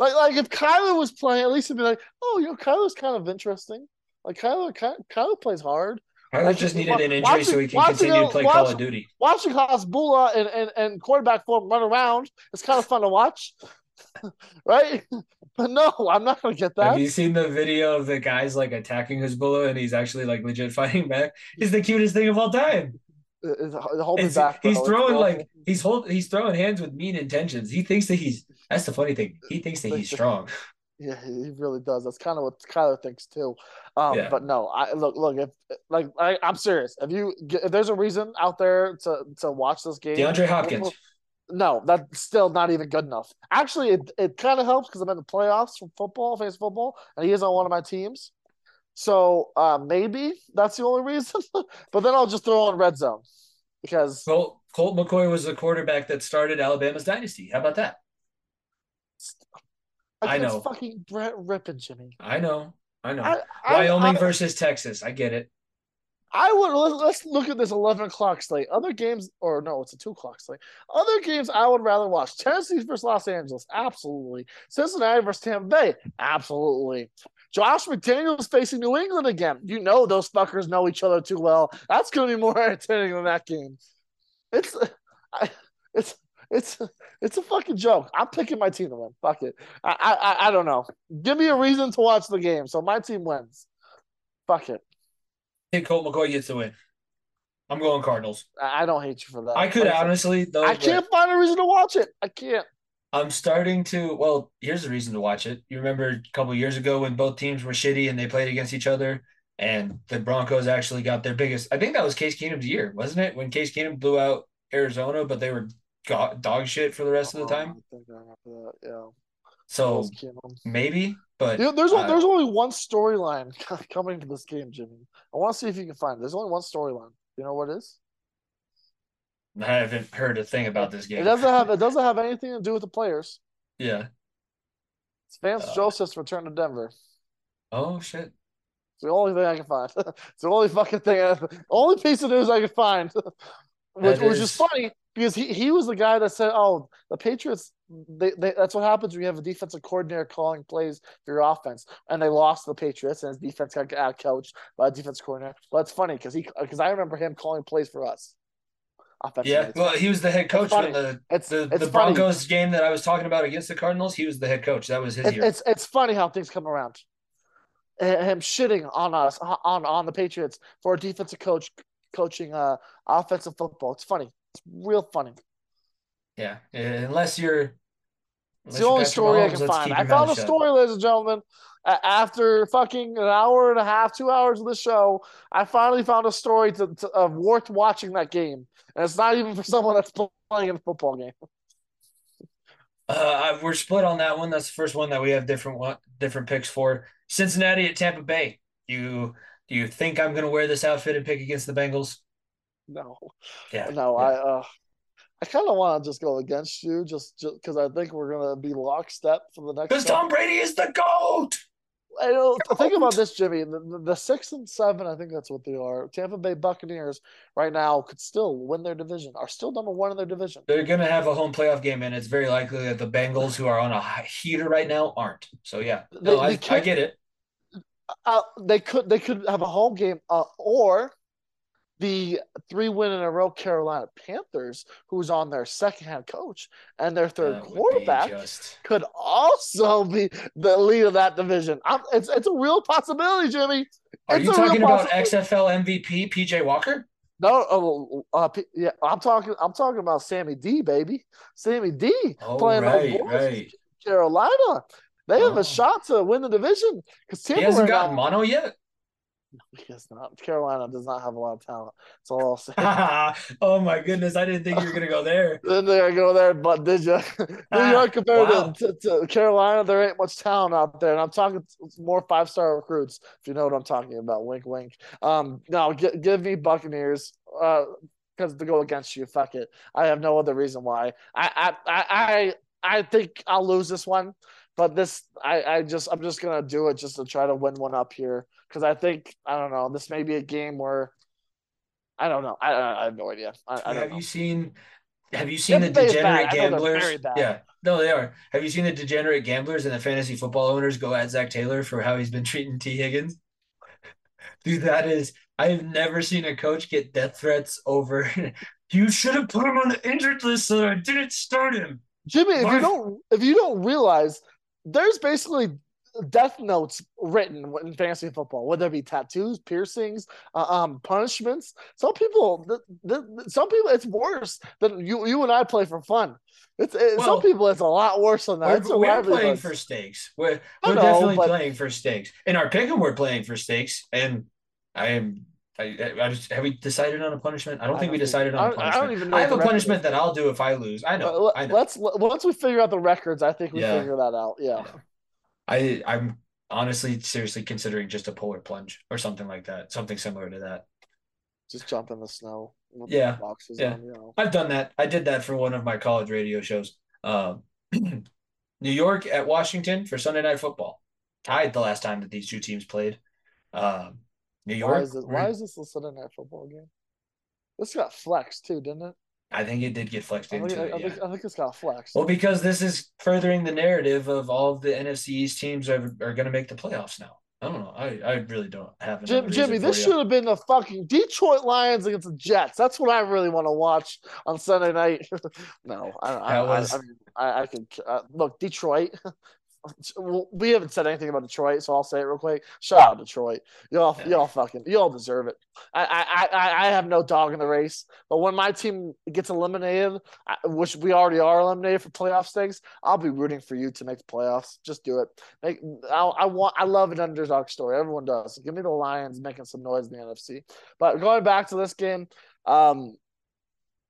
Like, like if Kyler was playing, at least it'd be like, oh, you know, Kyler's kind of interesting. Like Kyler, Ky- Kyler plays hard. Kyler Like, just needed an injury so he can continue to play Call watch- of Duty. Watching Hasbulla and, and, and quarterback form run around is kind of fun to watch, <laughs> right? But no, I'm not going to get that. Have you seen the video of the guys like attacking Hasbulla and he's actually like legit <laughs> fighting back? He's the cutest thing of all time. It- it- hold me It's- back. he's bro. Throwing like he's hold he's throwing hands with mean intentions. He thinks that he's that's the funny thing. He thinks that he's strong. Yeah, he really does. That's kind of what Kyler thinks too. Um, Yeah. but no, I look, look. If like, I, I'm serious. If you, if there's a reason out there to to watch this game, DeAndre Hopkins. No, that's still not even good enough. Actually, it, it kind of helps because I'm in the playoffs for football, face football, and he is on one of my teams. So uh, maybe that's the only reason. <laughs> but then I'll just throw on red zone because Colt, Colt McCoy was the quarterback that started Alabama's dynasty. How about that? I know. fucking Brett Rypien, Jimmy. I know. I know. I, I, Wyoming I, versus Texas. I get it. I would let's, let's look at this eleven o'clock slate. Other games, or no, it's a two o'clock slate. Other games I would rather watch: Tennessee versus Los Angeles, absolutely. Cincinnati versus Tampa Bay, absolutely. Josh McDaniels facing New England again. You know those fuckers know each other too well. That's going to be more <laughs> entertaining than that game. It's, I, it's, it's, it's a fucking joke. I'm picking my team to win. Fuck it. I, I, I don't know. Give me a reason to watch the game, so my team wins. Fuck it. I think Colt McCoy gets the win. I'm going Cardinals. I don't hate you for that. I could Like I said, honestly though. I can't find a reason to watch it. I can't. I'm starting to. Well, here's the reason to watch it. You remember a couple years ago when both teams were shitty and they played against each other, and the Broncos actually got their biggest. I think that was Case Keenum's year, wasn't it? When Case Keenum blew out Arizona, but they were dog shit for the rest of the time. I that. Yeah. So maybe, but You know, there's uh, there's only one storyline <laughs> coming to this game, Jimmy. I want to see if you can find. it. There's only one storyline. You know what it is? I haven't heard a thing about this game. It doesn't have it <laughs> doesn't have anything to do with the players. Yeah. It's Vance Uh, Joseph's return to Denver. Oh shit. It's the only thing I can find. <laughs> it's the only fucking thing, I, <laughs> only piece of news I can find. which, which is is- funny because he, he was the guy that said, "Oh, the Patriots. They, they that's what happens when you have a defensive coordinator calling plays for your offense." And they lost the Patriots, and his defense got out coached by a defense coordinator. Well, it's funny because he because I remember him calling plays for us. Yeah. Well, he was the head coach when the it's, the, it's the. Broncos game that I was talking about against the Cardinals. He was the head coach. That was his It, year. it's it's funny how things come around. Him shitting on us on on the Patriots for a defensive coach coaching uh offensive football. It's funny. It's real funny. yeah. Unless you're. It's the only story I can find. I found a story, ladies and gentlemen. After fucking an hour and a half, two hours of the show, I finally found a story to, to, of worth watching that game, and it's not even for someone that's playing in a football game. Uh, we're split on that one. That's the first one that we have different one, different picks for. Cincinnati at Tampa Bay. You do you think I'm going to wear this outfit and pick against the Bengals? No, Yeah. no, yeah. I uh, I kind of want to just go against you, just because I think we're gonna be lockstep for the next. Because Tom Brady is the goat. I don't think about this, Jimmy. The, the, the six and seven, I think that's what they are. Tampa Bay Buccaneers right now could still win their division. Are still number one in their division. They're going to have a home playoff game, and it's very likely that the Bengals, who are on a heater right now, aren't. So yeah, no, they I, I get it. Uh, they could they could have a home game, uh, or the three win in a row Carolina Panthers, who's on their second head coach and their third quarterback, just- could also be the lead of that division. I'm, it's it's a real possibility, Jimmy. Are It's you talking about. XFL MVP PJ Walker? No, oh, uh, P- yeah, I'm talking. I'm talking about Sammy D, baby. Sammy D Oh, playing right, right. Carolina. They have Oh. a shot to win the division because He hasn't gotten mono yet. He has not. Carolina does not have a lot of talent. That's all I'll say. <laughs> oh my goodness, I didn't think you were gonna go <laughs> there. then they go there, but did you? <laughs> New York compared wow. to, to, to Carolina, there ain't much talent out there, and I'm talking more five star recruits. If you know what I'm talking about, wink, wink. Um, no, gi- give me Buccaneers. Uh, because to go against you, fuck it. I have no other reason why. I I I I, I think I'll lose this one, but this I I just I'm just gonna do it just to try to win one up here because I think I don't know. This may be a game where. I don't know. I, I have no idea. I, I have know. you seen? Have you seen Tampa the degenerate I know they're gamblers? Yeah, no, they are. Have you seen the degenerate gamblers and the fantasy football owners go at Zac Taylor for how he's been treating Tee Higgins? <laughs> Dude, that is. I have never seen a coach get death threats over. <laughs> you should have put him on the injured list so that I didn't start him. Jimmy, if you don't if you don't realize, there's basically death notes written in fantasy football, whether it be tattoos, piercings, uh, um, punishments. Some people, th- th- th- some people, it's worse than you you and I play for fun. It's it, Well, some people, it's a lot worse than that. We're, we're playing for stakes. We're, we're know, definitely but- playing for stakes. In our pick we're playing for stakes. And I am. I, I just, have we decided on a punishment? I don't I think we don't think- decided on a don't- I punishment. don't even know I have a punishment is. that I'll do if I lose. I know. Let- I know. Let's once we figure out the records, I think we Yeah. figure that out. Yeah. I I'm honestly seriously considering just a polar plunge or something like that, something similar to that. Just jump in the snow. Yeah, Boxes yeah. on, you know. I've done that. I did that for one of my college radio shows. Um, <clears throat> New York at Washington for Sunday Night Football, tied the last time that these two teams played. Um, New York. Why is this? Why is this a Sunday night football game? This got flexed too, didn't it? I think it did get flexed I think, into it. I Yeah. think, I think it's got flexed. Well, because this is furthering the narrative of all of the NFC East teams are, are going to make the playoffs now. I don't know. I, I really don't have Jim, Jimmy, this should have been the fucking Detroit Lions against the Jets. That's what I really want to watch on Sunday night. <laughs> no, I, I, was- I, I mean, I, I could uh, look Detroit. <laughs> well, we haven't said anything about Detroit, so I'll say it real quick. Shout out Detroit, y'all, Yeah. y'all fucking, y'all deserve it. I, I, I, I have no dog in the race, but when my team gets eliminated, I- which we already are eliminated for playoff stakes, I'll be rooting for you to make the playoffs. Just do it. Make, I, I want, I love an underdog story. Everyone does. Give me the Lions making some noise in the NFC. But going back to this game, um,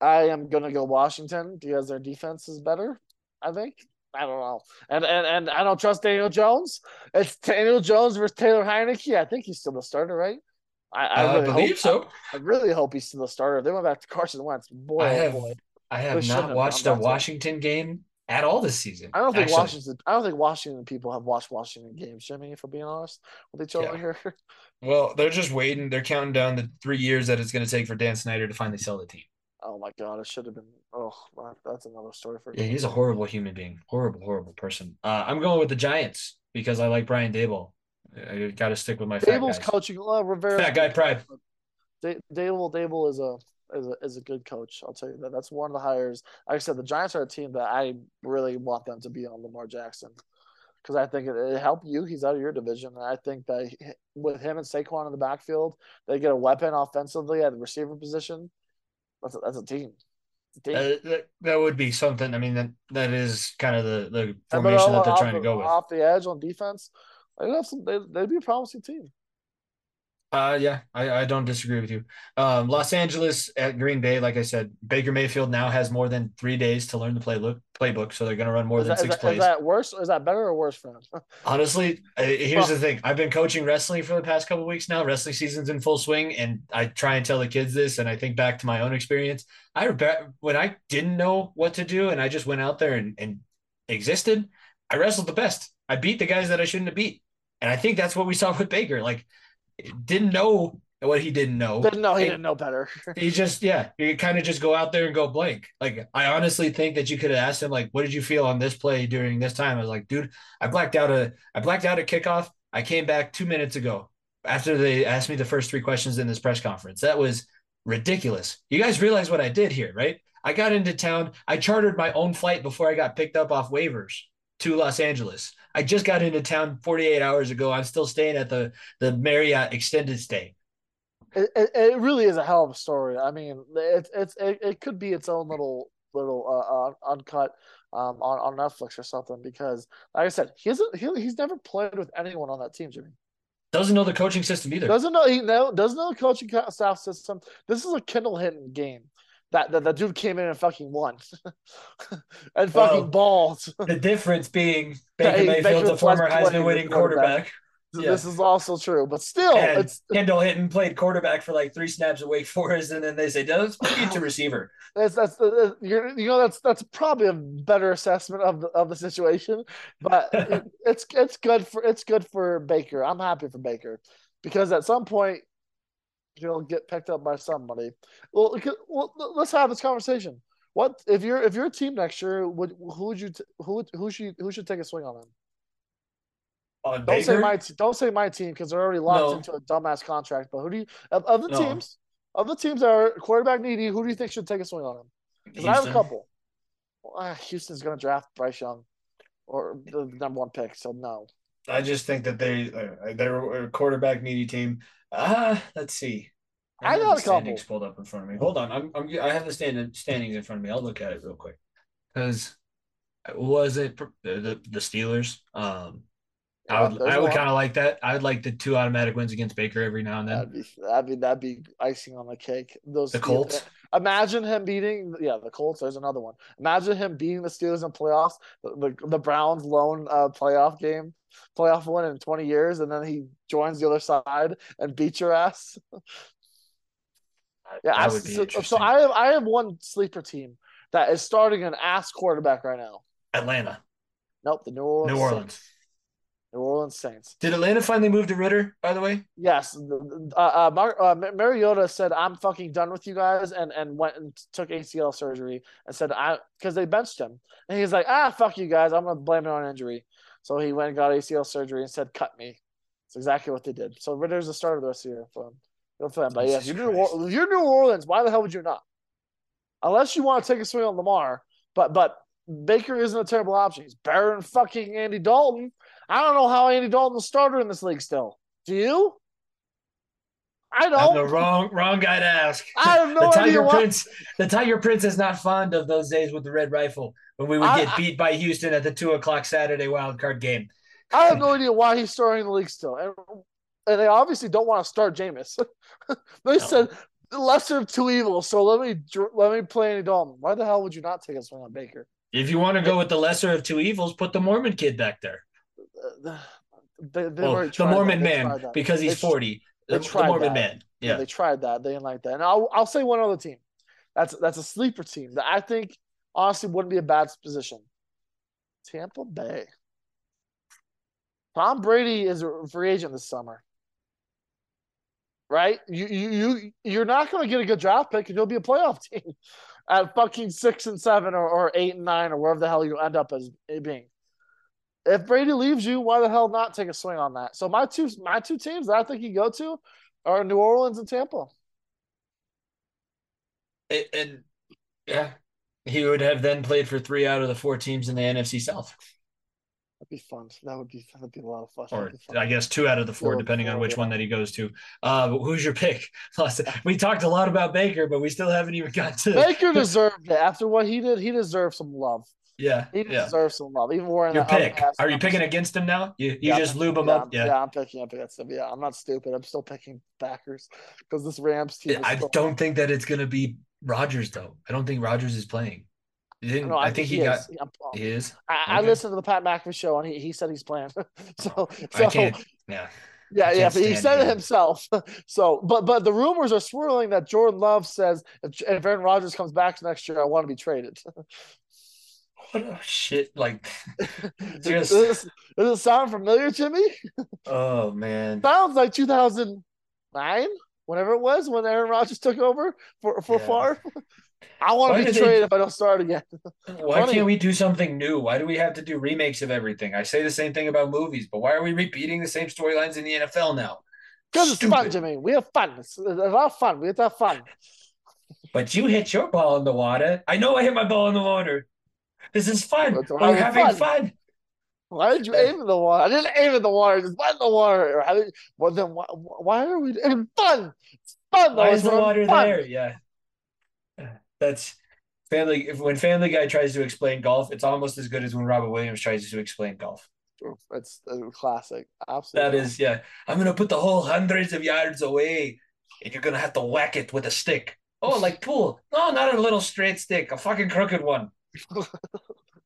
I am gonna go Washington because their defense is better. I think. I don't know. And and and I don't trust Daniel Jones. It's Daniel Jones versus Taylor Heinicke. I think he's still the starter, right? I, I uh, I really believe hope, so. I really hope he's still the starter. They went back to Carson Wentz. Boy, I oh have boy. I have shouldn't watched a. Washington game at all this season. I don't think Actually, Washington. I don't think Washington people have watched Washington games, Jimmy. If we're being honest with each other here. <laughs> Well, they're just waiting. They're counting down the three years that it's going to take for Dan Snyder to finally sell the team. Oh my god, it should have been. Oh, that's another story for. Yeah, he's a horrible human being. Horrible, horrible person. Uh, I'm going with the Giants because I like Brian Daboll. I got to stick with my Daboll's coaching. Uh, Rivera's Fat guy pride. Da- Daboll Daboll is a is a is a good coach. I'll tell you that. That's one of the hires. Like I said, the Giants are a team that I really want them to be on Lamar Jackson because I think it, it helped you. He's out of your division, and I think that he- with him and Saquon in the backfield, they get a weapon offensively at the receiver position. That's a, that's a team. A team. Uh, that, that would be something. I mean, that that is kind of the, the formation that they're trying to go with. off the edge on defense. They'd have some. They, they'd be a promising team. Uh, yeah, I, I don't disagree with you. Um, Los Angeles at Green Bay, like I said, Baker Mayfield now has more than three days to learn the playbook. Playbook, so they're going to run more Is than that, is, six that, plays. is that worse? Is that better or worse for them? <laughs> Honestly, here's the thing. I've been coaching wrestling for the past couple weeks now. Wrestling season's in full swing, and I try and tell the kids this. And I think back to my own experience. I when I didn't know what to do, and I just went out there and, and existed. I wrestled the best. I beat the guys that I shouldn't have beat, and I think that's what we saw with Baker. Like, didn't know what he didn't know. Didn't know he And- didn't know better. he just yeah you kind of just go out there and go blank. Like i honestly think that you could have asked him like what did you feel on this play during this time? I was like dude i blacked out a i blacked out a kickoff. I came back two minutes ago after they asked me the first three questions in this press conference. That was ridiculous. You guys realize what i did here right? I got into town. I chartered my own flight before i got picked up off waivers to los angeles i just got into town 48 hours ago i'm still staying at the the marriott extended stay It, it, it really is a hell of a story. I mean, it's it's it, it could be its own little little uh, uh uncut um on, on Netflix or something because like I said, he hasn't he, he's never played with anyone on that team, Jimmy. doesn't know the coaching system either Doesn't know he know doesn't know the coaching staff system. This is a Kendall Hinton game. That, that that dude came in and fucking won, <laughs> and fucking Well, balled. <laughs> The difference being Baker Hey, Mayfield's Baker a former Heisman winning the quarterback. quarterback. Yeah. This is also true, but still, And it's Kendall Hinton played quarterback for like three snaps at Wake Forest, and then they say, "Does put you to receiver." That's that's the you're, you know that's that's probably a better assessment of the of the situation, but <laughs> it, it's it's good for it's good for Baker. I'm happy for Baker because at some point he'll get picked up by somebody. Well, well let's have this conversation. What if you're if you're a team next year? Would who would you t- who who should who should take a swing on him? On Don't say my don't say my team because they're already locked No. into a dumbass contract. But who do you of, of the No. teams of the teams that are quarterback needy? Who do you think should take a swing on him? Because I have a couple. Well, uh, Houston's going to draft Bryce Young or the number one pick, so no. I just think that they uh, they're a quarterback needy team. Ah, let's see. I have got a couple. standings pulled up in front of me. Hold on, I'm, I'm I have the stand, standings in front of me. I'll look at it real quick because was it the the, the Steelers? Um, I would I would kind of like that. I would like the two automatic wins against Baker every now and then. That'd be that'd be that'd be icing on the cake. Those The Colts. Imagine him beating yeah the Colts. There's another one. Imagine him beating the Steelers in playoffs. The the, the Browns lone uh, playoff game, playoff win in 20 years, and then he joins the other side and beats your ass. Yeah, I, so, so I have I have one sleeper team that is starting an ass quarterback right now. Atlanta, Nope, the New Orleans. New Saints. Orleans. New Orleans Saints. Did Atlanta finally move to Ridder? By the way, Yes, uh, uh, Mar- uh, Mariota said, "I'm fucking done with you guys," and and went and took ACL surgery and said, "I," because they benched him, and he's like, "Ah, fuck you guys, I'm gonna blame it on injury." So he went and got ACL surgery and said, "Cut me." It's exactly what they did. So Ridder's the starter the rest of the year for him. Good for them. But yes, you're New, Or- you're New Orleans. Why the hell would you not? Unless you want to take a swing on Lamar, but but Baker isn't a terrible option. He's better than fucking Andy Dalton. I don't know how Andy Dalton's starter in this league still. Do you? I don't. I'm the wrong wrong guy to ask. I have <laughs> no the idea Tiger why. Prince, the Tiger Prince is not fond of those days with the red rifle when we would I- get beat by Houston at the two o'clock Saturday wild card game. I have no idea why he's starting the league still. And, and they obviously don't want to start Jameis. <laughs> they said the lesser of two evils. So let me let me play Andy Dalton. Why the hell would you not take swing on Baker? If you want to go with the lesser of two evils, put the Mormon kid back there. Uh, They, they've Well, the Mormon. Man because he's They tr- forty. They The, the tried Mormon that. man. Yeah, Yeah. they tried that. They didn't like that. And I'll I'll say one other team. That's that's a sleeper team that I think honestly wouldn't be a bad position. Tampa Bay. Tom Brady is a free agent this summer. Right? You you you you're not going to get a good draft pick and you'll be a playoff <laughs> team at fucking six and seven or, or eight and nine or wherever the hell you end up as being. If Brady leaves you, why the hell not take a swing on that? So my two my two teams that I think you go to are New Orleans and Tampa. And, and yeah, he would have then played for three out of the four teams in the NFC South, That'd be fun. That would be that'd be a lot of fun. or fun. I guess two out of the four, Four, depending on which yeah. one that he goes to. Uh, who's your pick? <laughs> we talked a lot about Baker, but we still haven't even got to Baker <laughs> deserved it after what he did. He deserved some love. Yeah, He yeah. deserves some love. Even wearing Your pick. Are you picking against him now? You you Yeah, just lube him yeah, up? Yeah. yeah, I'm picking up against him. Yeah, I'm not stupid. I'm still picking Packers because this Rams team. Is I don't think that it's gonna be Rodgers though. I don't think Rodgers is playing. Didn't, No, I, think he, got. is. I'm- He is. I, I listened to the Pat McAfee show and he, he said he's playing. <laughs> so, oh, I so. Yeah. yeah, yeah, but he said it himself. <laughs> so, but but the rumors are swirling that Jordan Love says if, if Aaron Rodgers comes back next year, I want to be traded. <laughs> What a shit! Like, <laughs> does, Just- this, does it sound familiar to me? oh man. Sounds like 2009, whenever it was when Aaron Rodgers took over for for Yeah. Favre. <laughs> I want to be they- traded if I don't start again. <laughs> Why Funny. can't we do something new? Why do we have to do remakes of everything? I say the same thing about movies, but why are we repeating the same storylines in the NFL now? Because it's fun. Jimmy. We have fun. It's a lot of fun. We have to have fun. But you hit your ball in the water. I know I hit my ball in the water. This is fun. We're having having fun. Why did you aim in the water? I didn't aim at the water. Just went in the water. How did, well, then why, why are we having fun? It's fun. Why is the water fun. there? Yeah. That's family. If, when Family Guy tries to explain golf, it's almost as good as when Robin Williams tries to explain golf. That's a classic. Absolutely. That is, yeah. I'm gonna put the whole hundreds of yards away, and you're gonna have to whack it with a stick. Oh, <laughs> like pool? No, not a little straight stick, a fucking crooked one. <laughs> and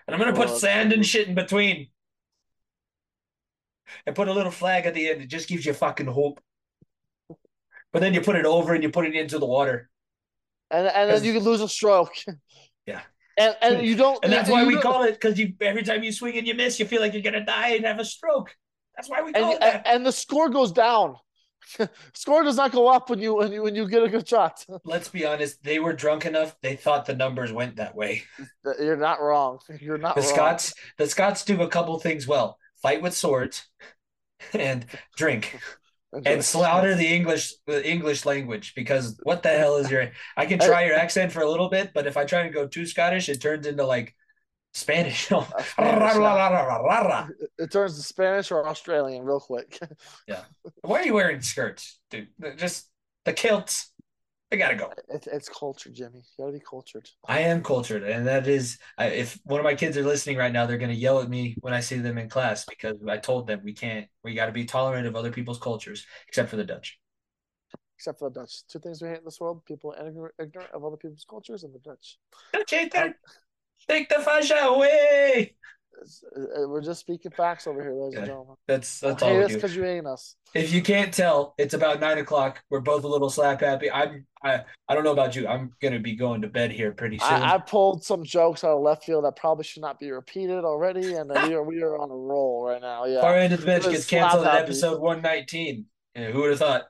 I'm gonna put sand and shit in between, and put a little flag at the end. It just gives you fucking hope. But then you put it over and you put it into the water, and and then you can lose a stroke. <laughs> Yeah. And and you don't. and that's why we don't- call it because you every time you swing and you miss, you feel like you're gonna die and have a stroke. That's why we call you- it that. and the score goes down. <laughs> score does not go up when you when you when you get a good shot. <laughs> Let's be honest, they were drunk enough. They thought the numbers went that way. You're not wrong. You're not The wrong. Scots, the Scots do a couple things well: fight with swords, and drink, and slaughter the English, the English language. Because what the <laughs> hell is your? I can try your accent for a little bit, but if I try to go too Scottish, it turns into like Spanish. <laughs> Uh, Spanish, It turns to Spanish or Australian real quick. <laughs> Yeah. Why are you wearing skirts, dude? Just the kilts. I gotta go. It, it's culture, Jimmy. You gotta be cultured. I am cultured, and that is, I- if one of my kids are listening right now, they're gonna yell at me when I see them in class because I told them we can't. We got to be tolerant of other people's cultures, except for the Dutch. Except for the Dutch. Two things we hate in this world: people ignorant, ignorant of other people's cultures, and the Dutch. Dutch ain't there. Take the fascia away. Uh, we're just speaking facts over here, ladies and gentlemen. That's that's all hate because you ain't us. If you can't tell, it's about nine o'clock. We're both a little slap happy. I'm. I. I don't know about you. I'm gonna be going to bed here pretty soon. I, I pulled some jokes out of left field that probably should not be repeated already, and we are we are on a roll right now. Yeah, Far end of the bench gets canceled at episode one nineteen. Yeah, who would have thought?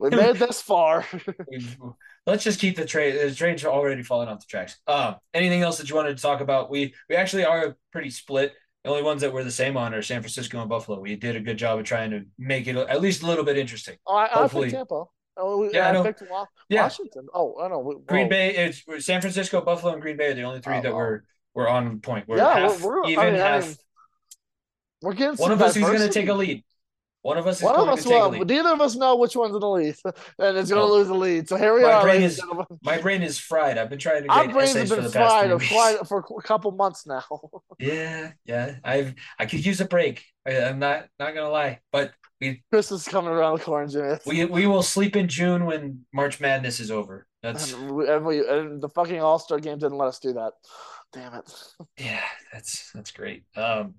we made this far. <laughs> Let's just keep the trade. The train's are already falling off the tracks. Um, anything else that you wanted to talk about? We we actually are pretty split. The only ones that we're the same on are San Francisco and Buffalo. We did a good job of trying to make it at least a little bit interesting. Oh, I, I Hopefully. picked Tampa. Oh, Yeah, I I, know. picked Wa- Yeah. Washington. Oh, I know. We- Green. Bay, it's San Francisco, Buffalo, and Green Bay are the only three Oh, that wow. were we're on point. We're Yeah, half we're- we're- I even mean, I half. mean, We're getting one of us is going to take a lead. One of us is One going of us to will. lead. Neither of us know which one's in the lead, <laughs> and it's going to lose the lead. So here we My are, brain is- <laughs> My brain is fried. I've been trying to Our grade brains essays have for been the past fried, weeks. fried for a couple months now. <laughs> Yeah, yeah. I've I could use a break. I, I'm not not gonna lie, but we Christmas is coming around the corner, Jimmy. we we will sleep in June when March Madness is over. That's And, we, and, we, and the fucking All Star game didn't let us do that. Damn it. yeah, that's that's great. Um,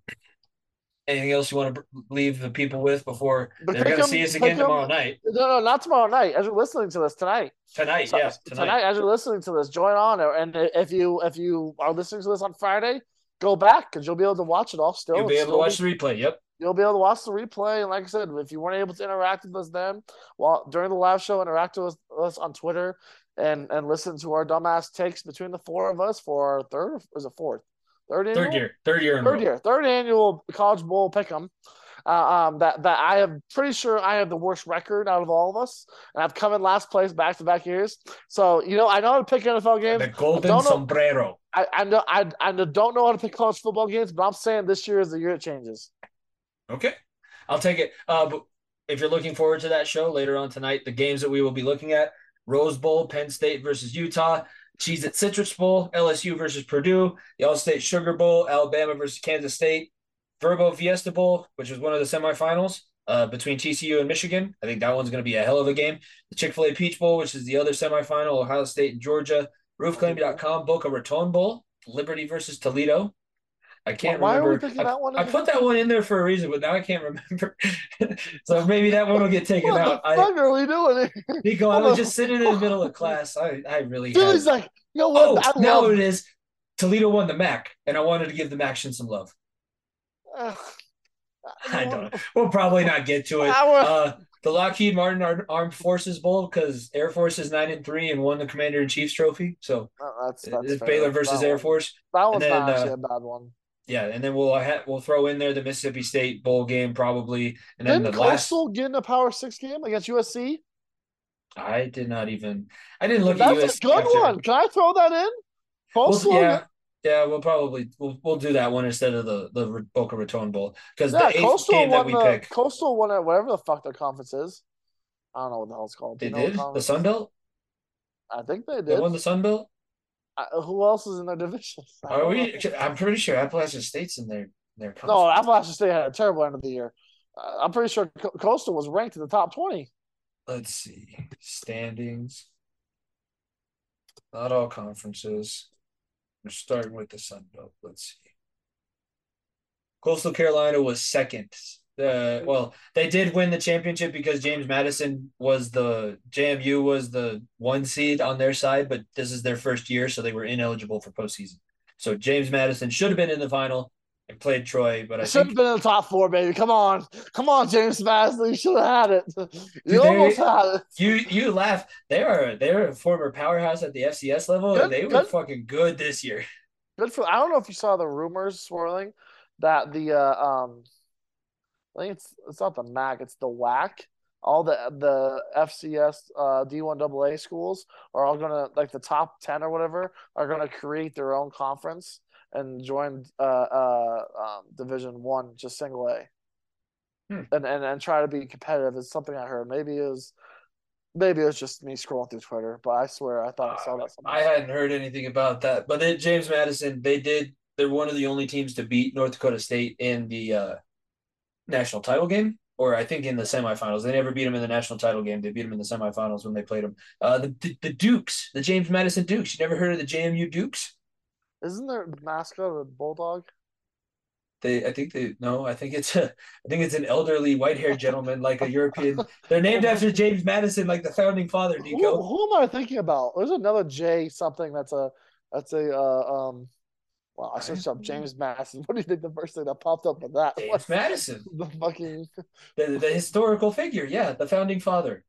anything else you want to leave the people with before But they're gonna see us again tomorrow night? No, no, not tomorrow night. As you're listening to this tonight. Tonight, So- yeah, tonight. tonight. as you're listening to this, join on. And if you if you are listening to this on Friday, go back because you'll be able to watch it all. Still, You'll be able to watch the replay. Yep. You'll be able to watch the replay, and like I said, if you weren't able to interact with us then, well, during the live show, interact with us on Twitter and and listen to our dumbass takes between the four of us for our third or is it fourth, third annual? Third year. Third year third year, third annual College Bowl pick'em. Uh, um, that that I am pretty sure I have the worst record out of all of us, and I've come in last place back to back years. So you know I know how to pick NFL games. The golden don't know- sombrero. I I know I I don't know how to pick college football games, but I'm saying this year is the year it changes. Okay. I'll take it. Uh, but if you're looking forward to that show later on tonight, the games that we will be looking at Rose Bowl, Penn State versus Utah, Cheez-It Citrus Bowl, LSU versus Purdue, the Allstate Sugar Bowl, Alabama versus Kansas State, Vrbo Fiesta Bowl, which was one of the semifinals uh, between TCU and Michigan. I think that one's going to be a hell of a game. The Chick fil A Peach Bowl, which is the other semifinal, Ohio State and Georgia, Roofclaim.com, Boca Raton Bowl, Liberty versus Toledo. I can't Why remember. are we picking I- that one? I put that one in there for a reason, but now I can't <laughs> remember. so maybe that one will get taken What out. fuck are we doing here? Niko, I was just sitting in the middle of class. I, I really had. like, you know Oh, what? I now it is. Toledo won the MAC, and I wanted to give the MAC some love. Ugh. <laughs> I don't know. We'll probably not get to it. Uh, the Lockheed Martin Ar- Armed Forces Bowl because Air Force is nine and three and won the Commander in Chief's trophy. So Oh, that's, that's it's fair. Baylor versus Air Force. That one's then, not uh, actually a bad one. Yeah, and then we'll ha- we'll throw in there the Mississippi State bowl game probably, and then Didn't the last. Coastal get in a Power Six game against USC? I did not even. I didn't look at That's a good after. one. Can I throw that in? We'll- Coastal. yeah, yeah, we'll probably we'll, we'll do that one instead of the the Boca Raton Bowl because yeah, the Coastal game that won we the pick Coastal won it, whatever the fuck their conference is. I don't know what the hell it's called. They you know what did the Sun Belt. I think they did. They won the Sun Belt. Who else is in their <laughs> division? Are we? I'm pretty sure Appalachian State's in their their No. Appalachian State had a terrible end of the year. Uh, I'm pretty sure Co- Coastal was ranked in the top twenty. Let's see standings. Not all conferences. We're starting with the Sun Belt. Let's see. Coastal Carolina was second. Uh, well, they did win the championship because James Madison was the JMU was the one seed on their side, but this is their first year, so they were ineligible for postseason. So James Madison should have been in the final and played Troy, but I should have been in the top four, baby. Come on, come on, James Madison. You should have had it. You Dude, almost had it. you you laugh. They are they're a former powerhouse at the FCS level, Good- and they were fucking good this year. Good for. I don't know if you saw the rumors swirling that the uh, um, I think it's it's not the MAC, it's the WAC. All the the FCS uh, D1 AA schools are all gonna like the top ten or whatever are gonna create their own conference and join uh, uh, um, Division One, just single A, Hmm. and, and and try to be competitive. It's something I heard. Maybe it was. Maybe it was just me scrolling through Twitter, but I swear I thought I saw that. somewhere. I hadn't heard anything about that, but they, James Madison, they did. They're one of the only teams to beat North Dakota State in the uh, national title game, or I think in the semifinals. They never beat them in the national title game. They beat them in the semifinals when they played them. Uh, the, the the Dukes, the James Madison Dukes. You never heard of the JMU Dukes? Isn't their mascot a bulldog? They, I think they no, I think it's a, I think it's an elderly white haired gentleman, like a European. <laughs> They're named after James Madison, like the founding father. Who, Niko. who am I thinking about? There's another J something that's a that's a uh, um. Well, I searched up James Madison. <laughs> What do you think the first thing that popped up with that? James was? Madison, <laughs> The fucking. the, the historical figure, yeah, the founding father.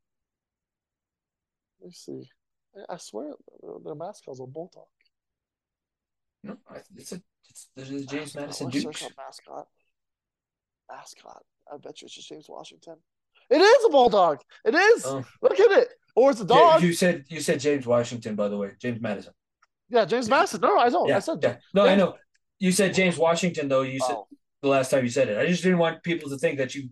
Let me see. I- I swear their- their mascot's a bulldog. No, it's a it's the the James Mascot. Madison Let's up mascot. Mascot. I bet you it's just James Washington. It is a bulldog. It is. Oh. Look at it. Or it's a dog. you said you said James Washington, by the way, James Madison. Yeah, James Madison. No, I don't. Yeah, I said yeah. No, I know. You said James Washington though. You said Oh. the last time you said it. I just didn't want people to think that you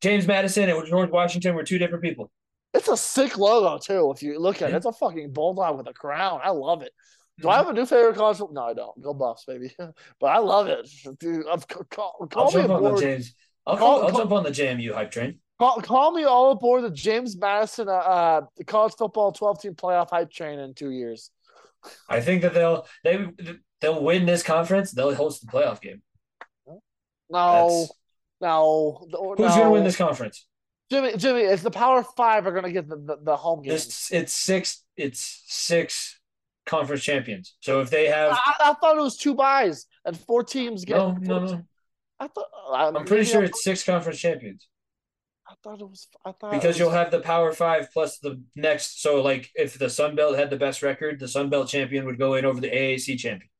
James Madison and George Washington were two different people. It's a sick logo too. If you look at it, it's a fucking bulldog with a crown. I love it. Do I have a new favorite college? football- No, I don't. Go Buffs, baby. <laughs> but I love it, dude. I've, call, I'll call me jump on the. James. I'll, Call- I'll jump on the JMU hype train. Call, call me all aboard the James Madison uh, uh the college football twelve team playoff hype train in two years. I think that they'll they they'll win this conference. They'll host the playoff game. No, That's- no. Who's going to win this conference? Jimmy, Jimmy, it's the Power Five are going to get the, the, the home game. It's it's six. It's six conference champions. So if they have I, I thought it was two buys and four teams get. no no no, I thought. I'm pretty sure it's six conference champions. I thought it was. I thought because it you'll have the Power Five plus the next. So, like, if the Sun Belt had the best record, the Sun Belt champion would go in over the AAC champion.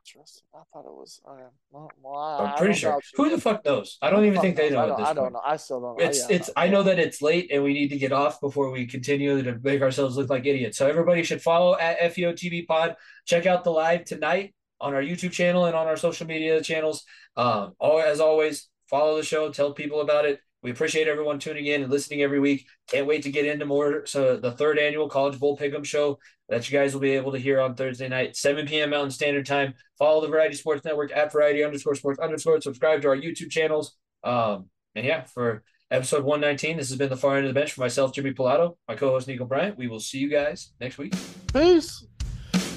Interesting. I thought it was. Okay. Well, I, I'm pretty sure. Who the fuck knows? I don't even think they know I don't, this I don't know. I still don't. It's yeah, it's. I know that it's late and we need to get off before we continue to make ourselves look like idiots. So everybody should follow at FEOTB Pod. Check out the live tonight on our YouTube channel and on our social media channels. Um, all as always, follow the show, tell people about it. We appreciate everyone tuning in and listening every week. Can't wait to get into more. So the third annual College Bowl Pick'em show that you guys will be able to hear on Thursday night, 7 p.m. Mountain Standard Time. Follow the Variety Sports Network at Variety underscore Sports underscore. Subscribe to our YouTube channels. Um, and yeah, for episode 119, this has been the far end of the bench for myself, Jimmy Pilato, my co-host Niko Bryant. We will see you guys next week. Peace.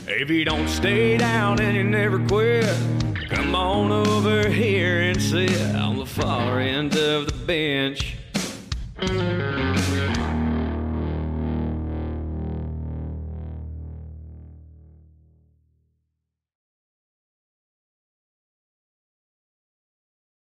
If you don't stay down and you never quit, come on over here and sit on the far end of the bench.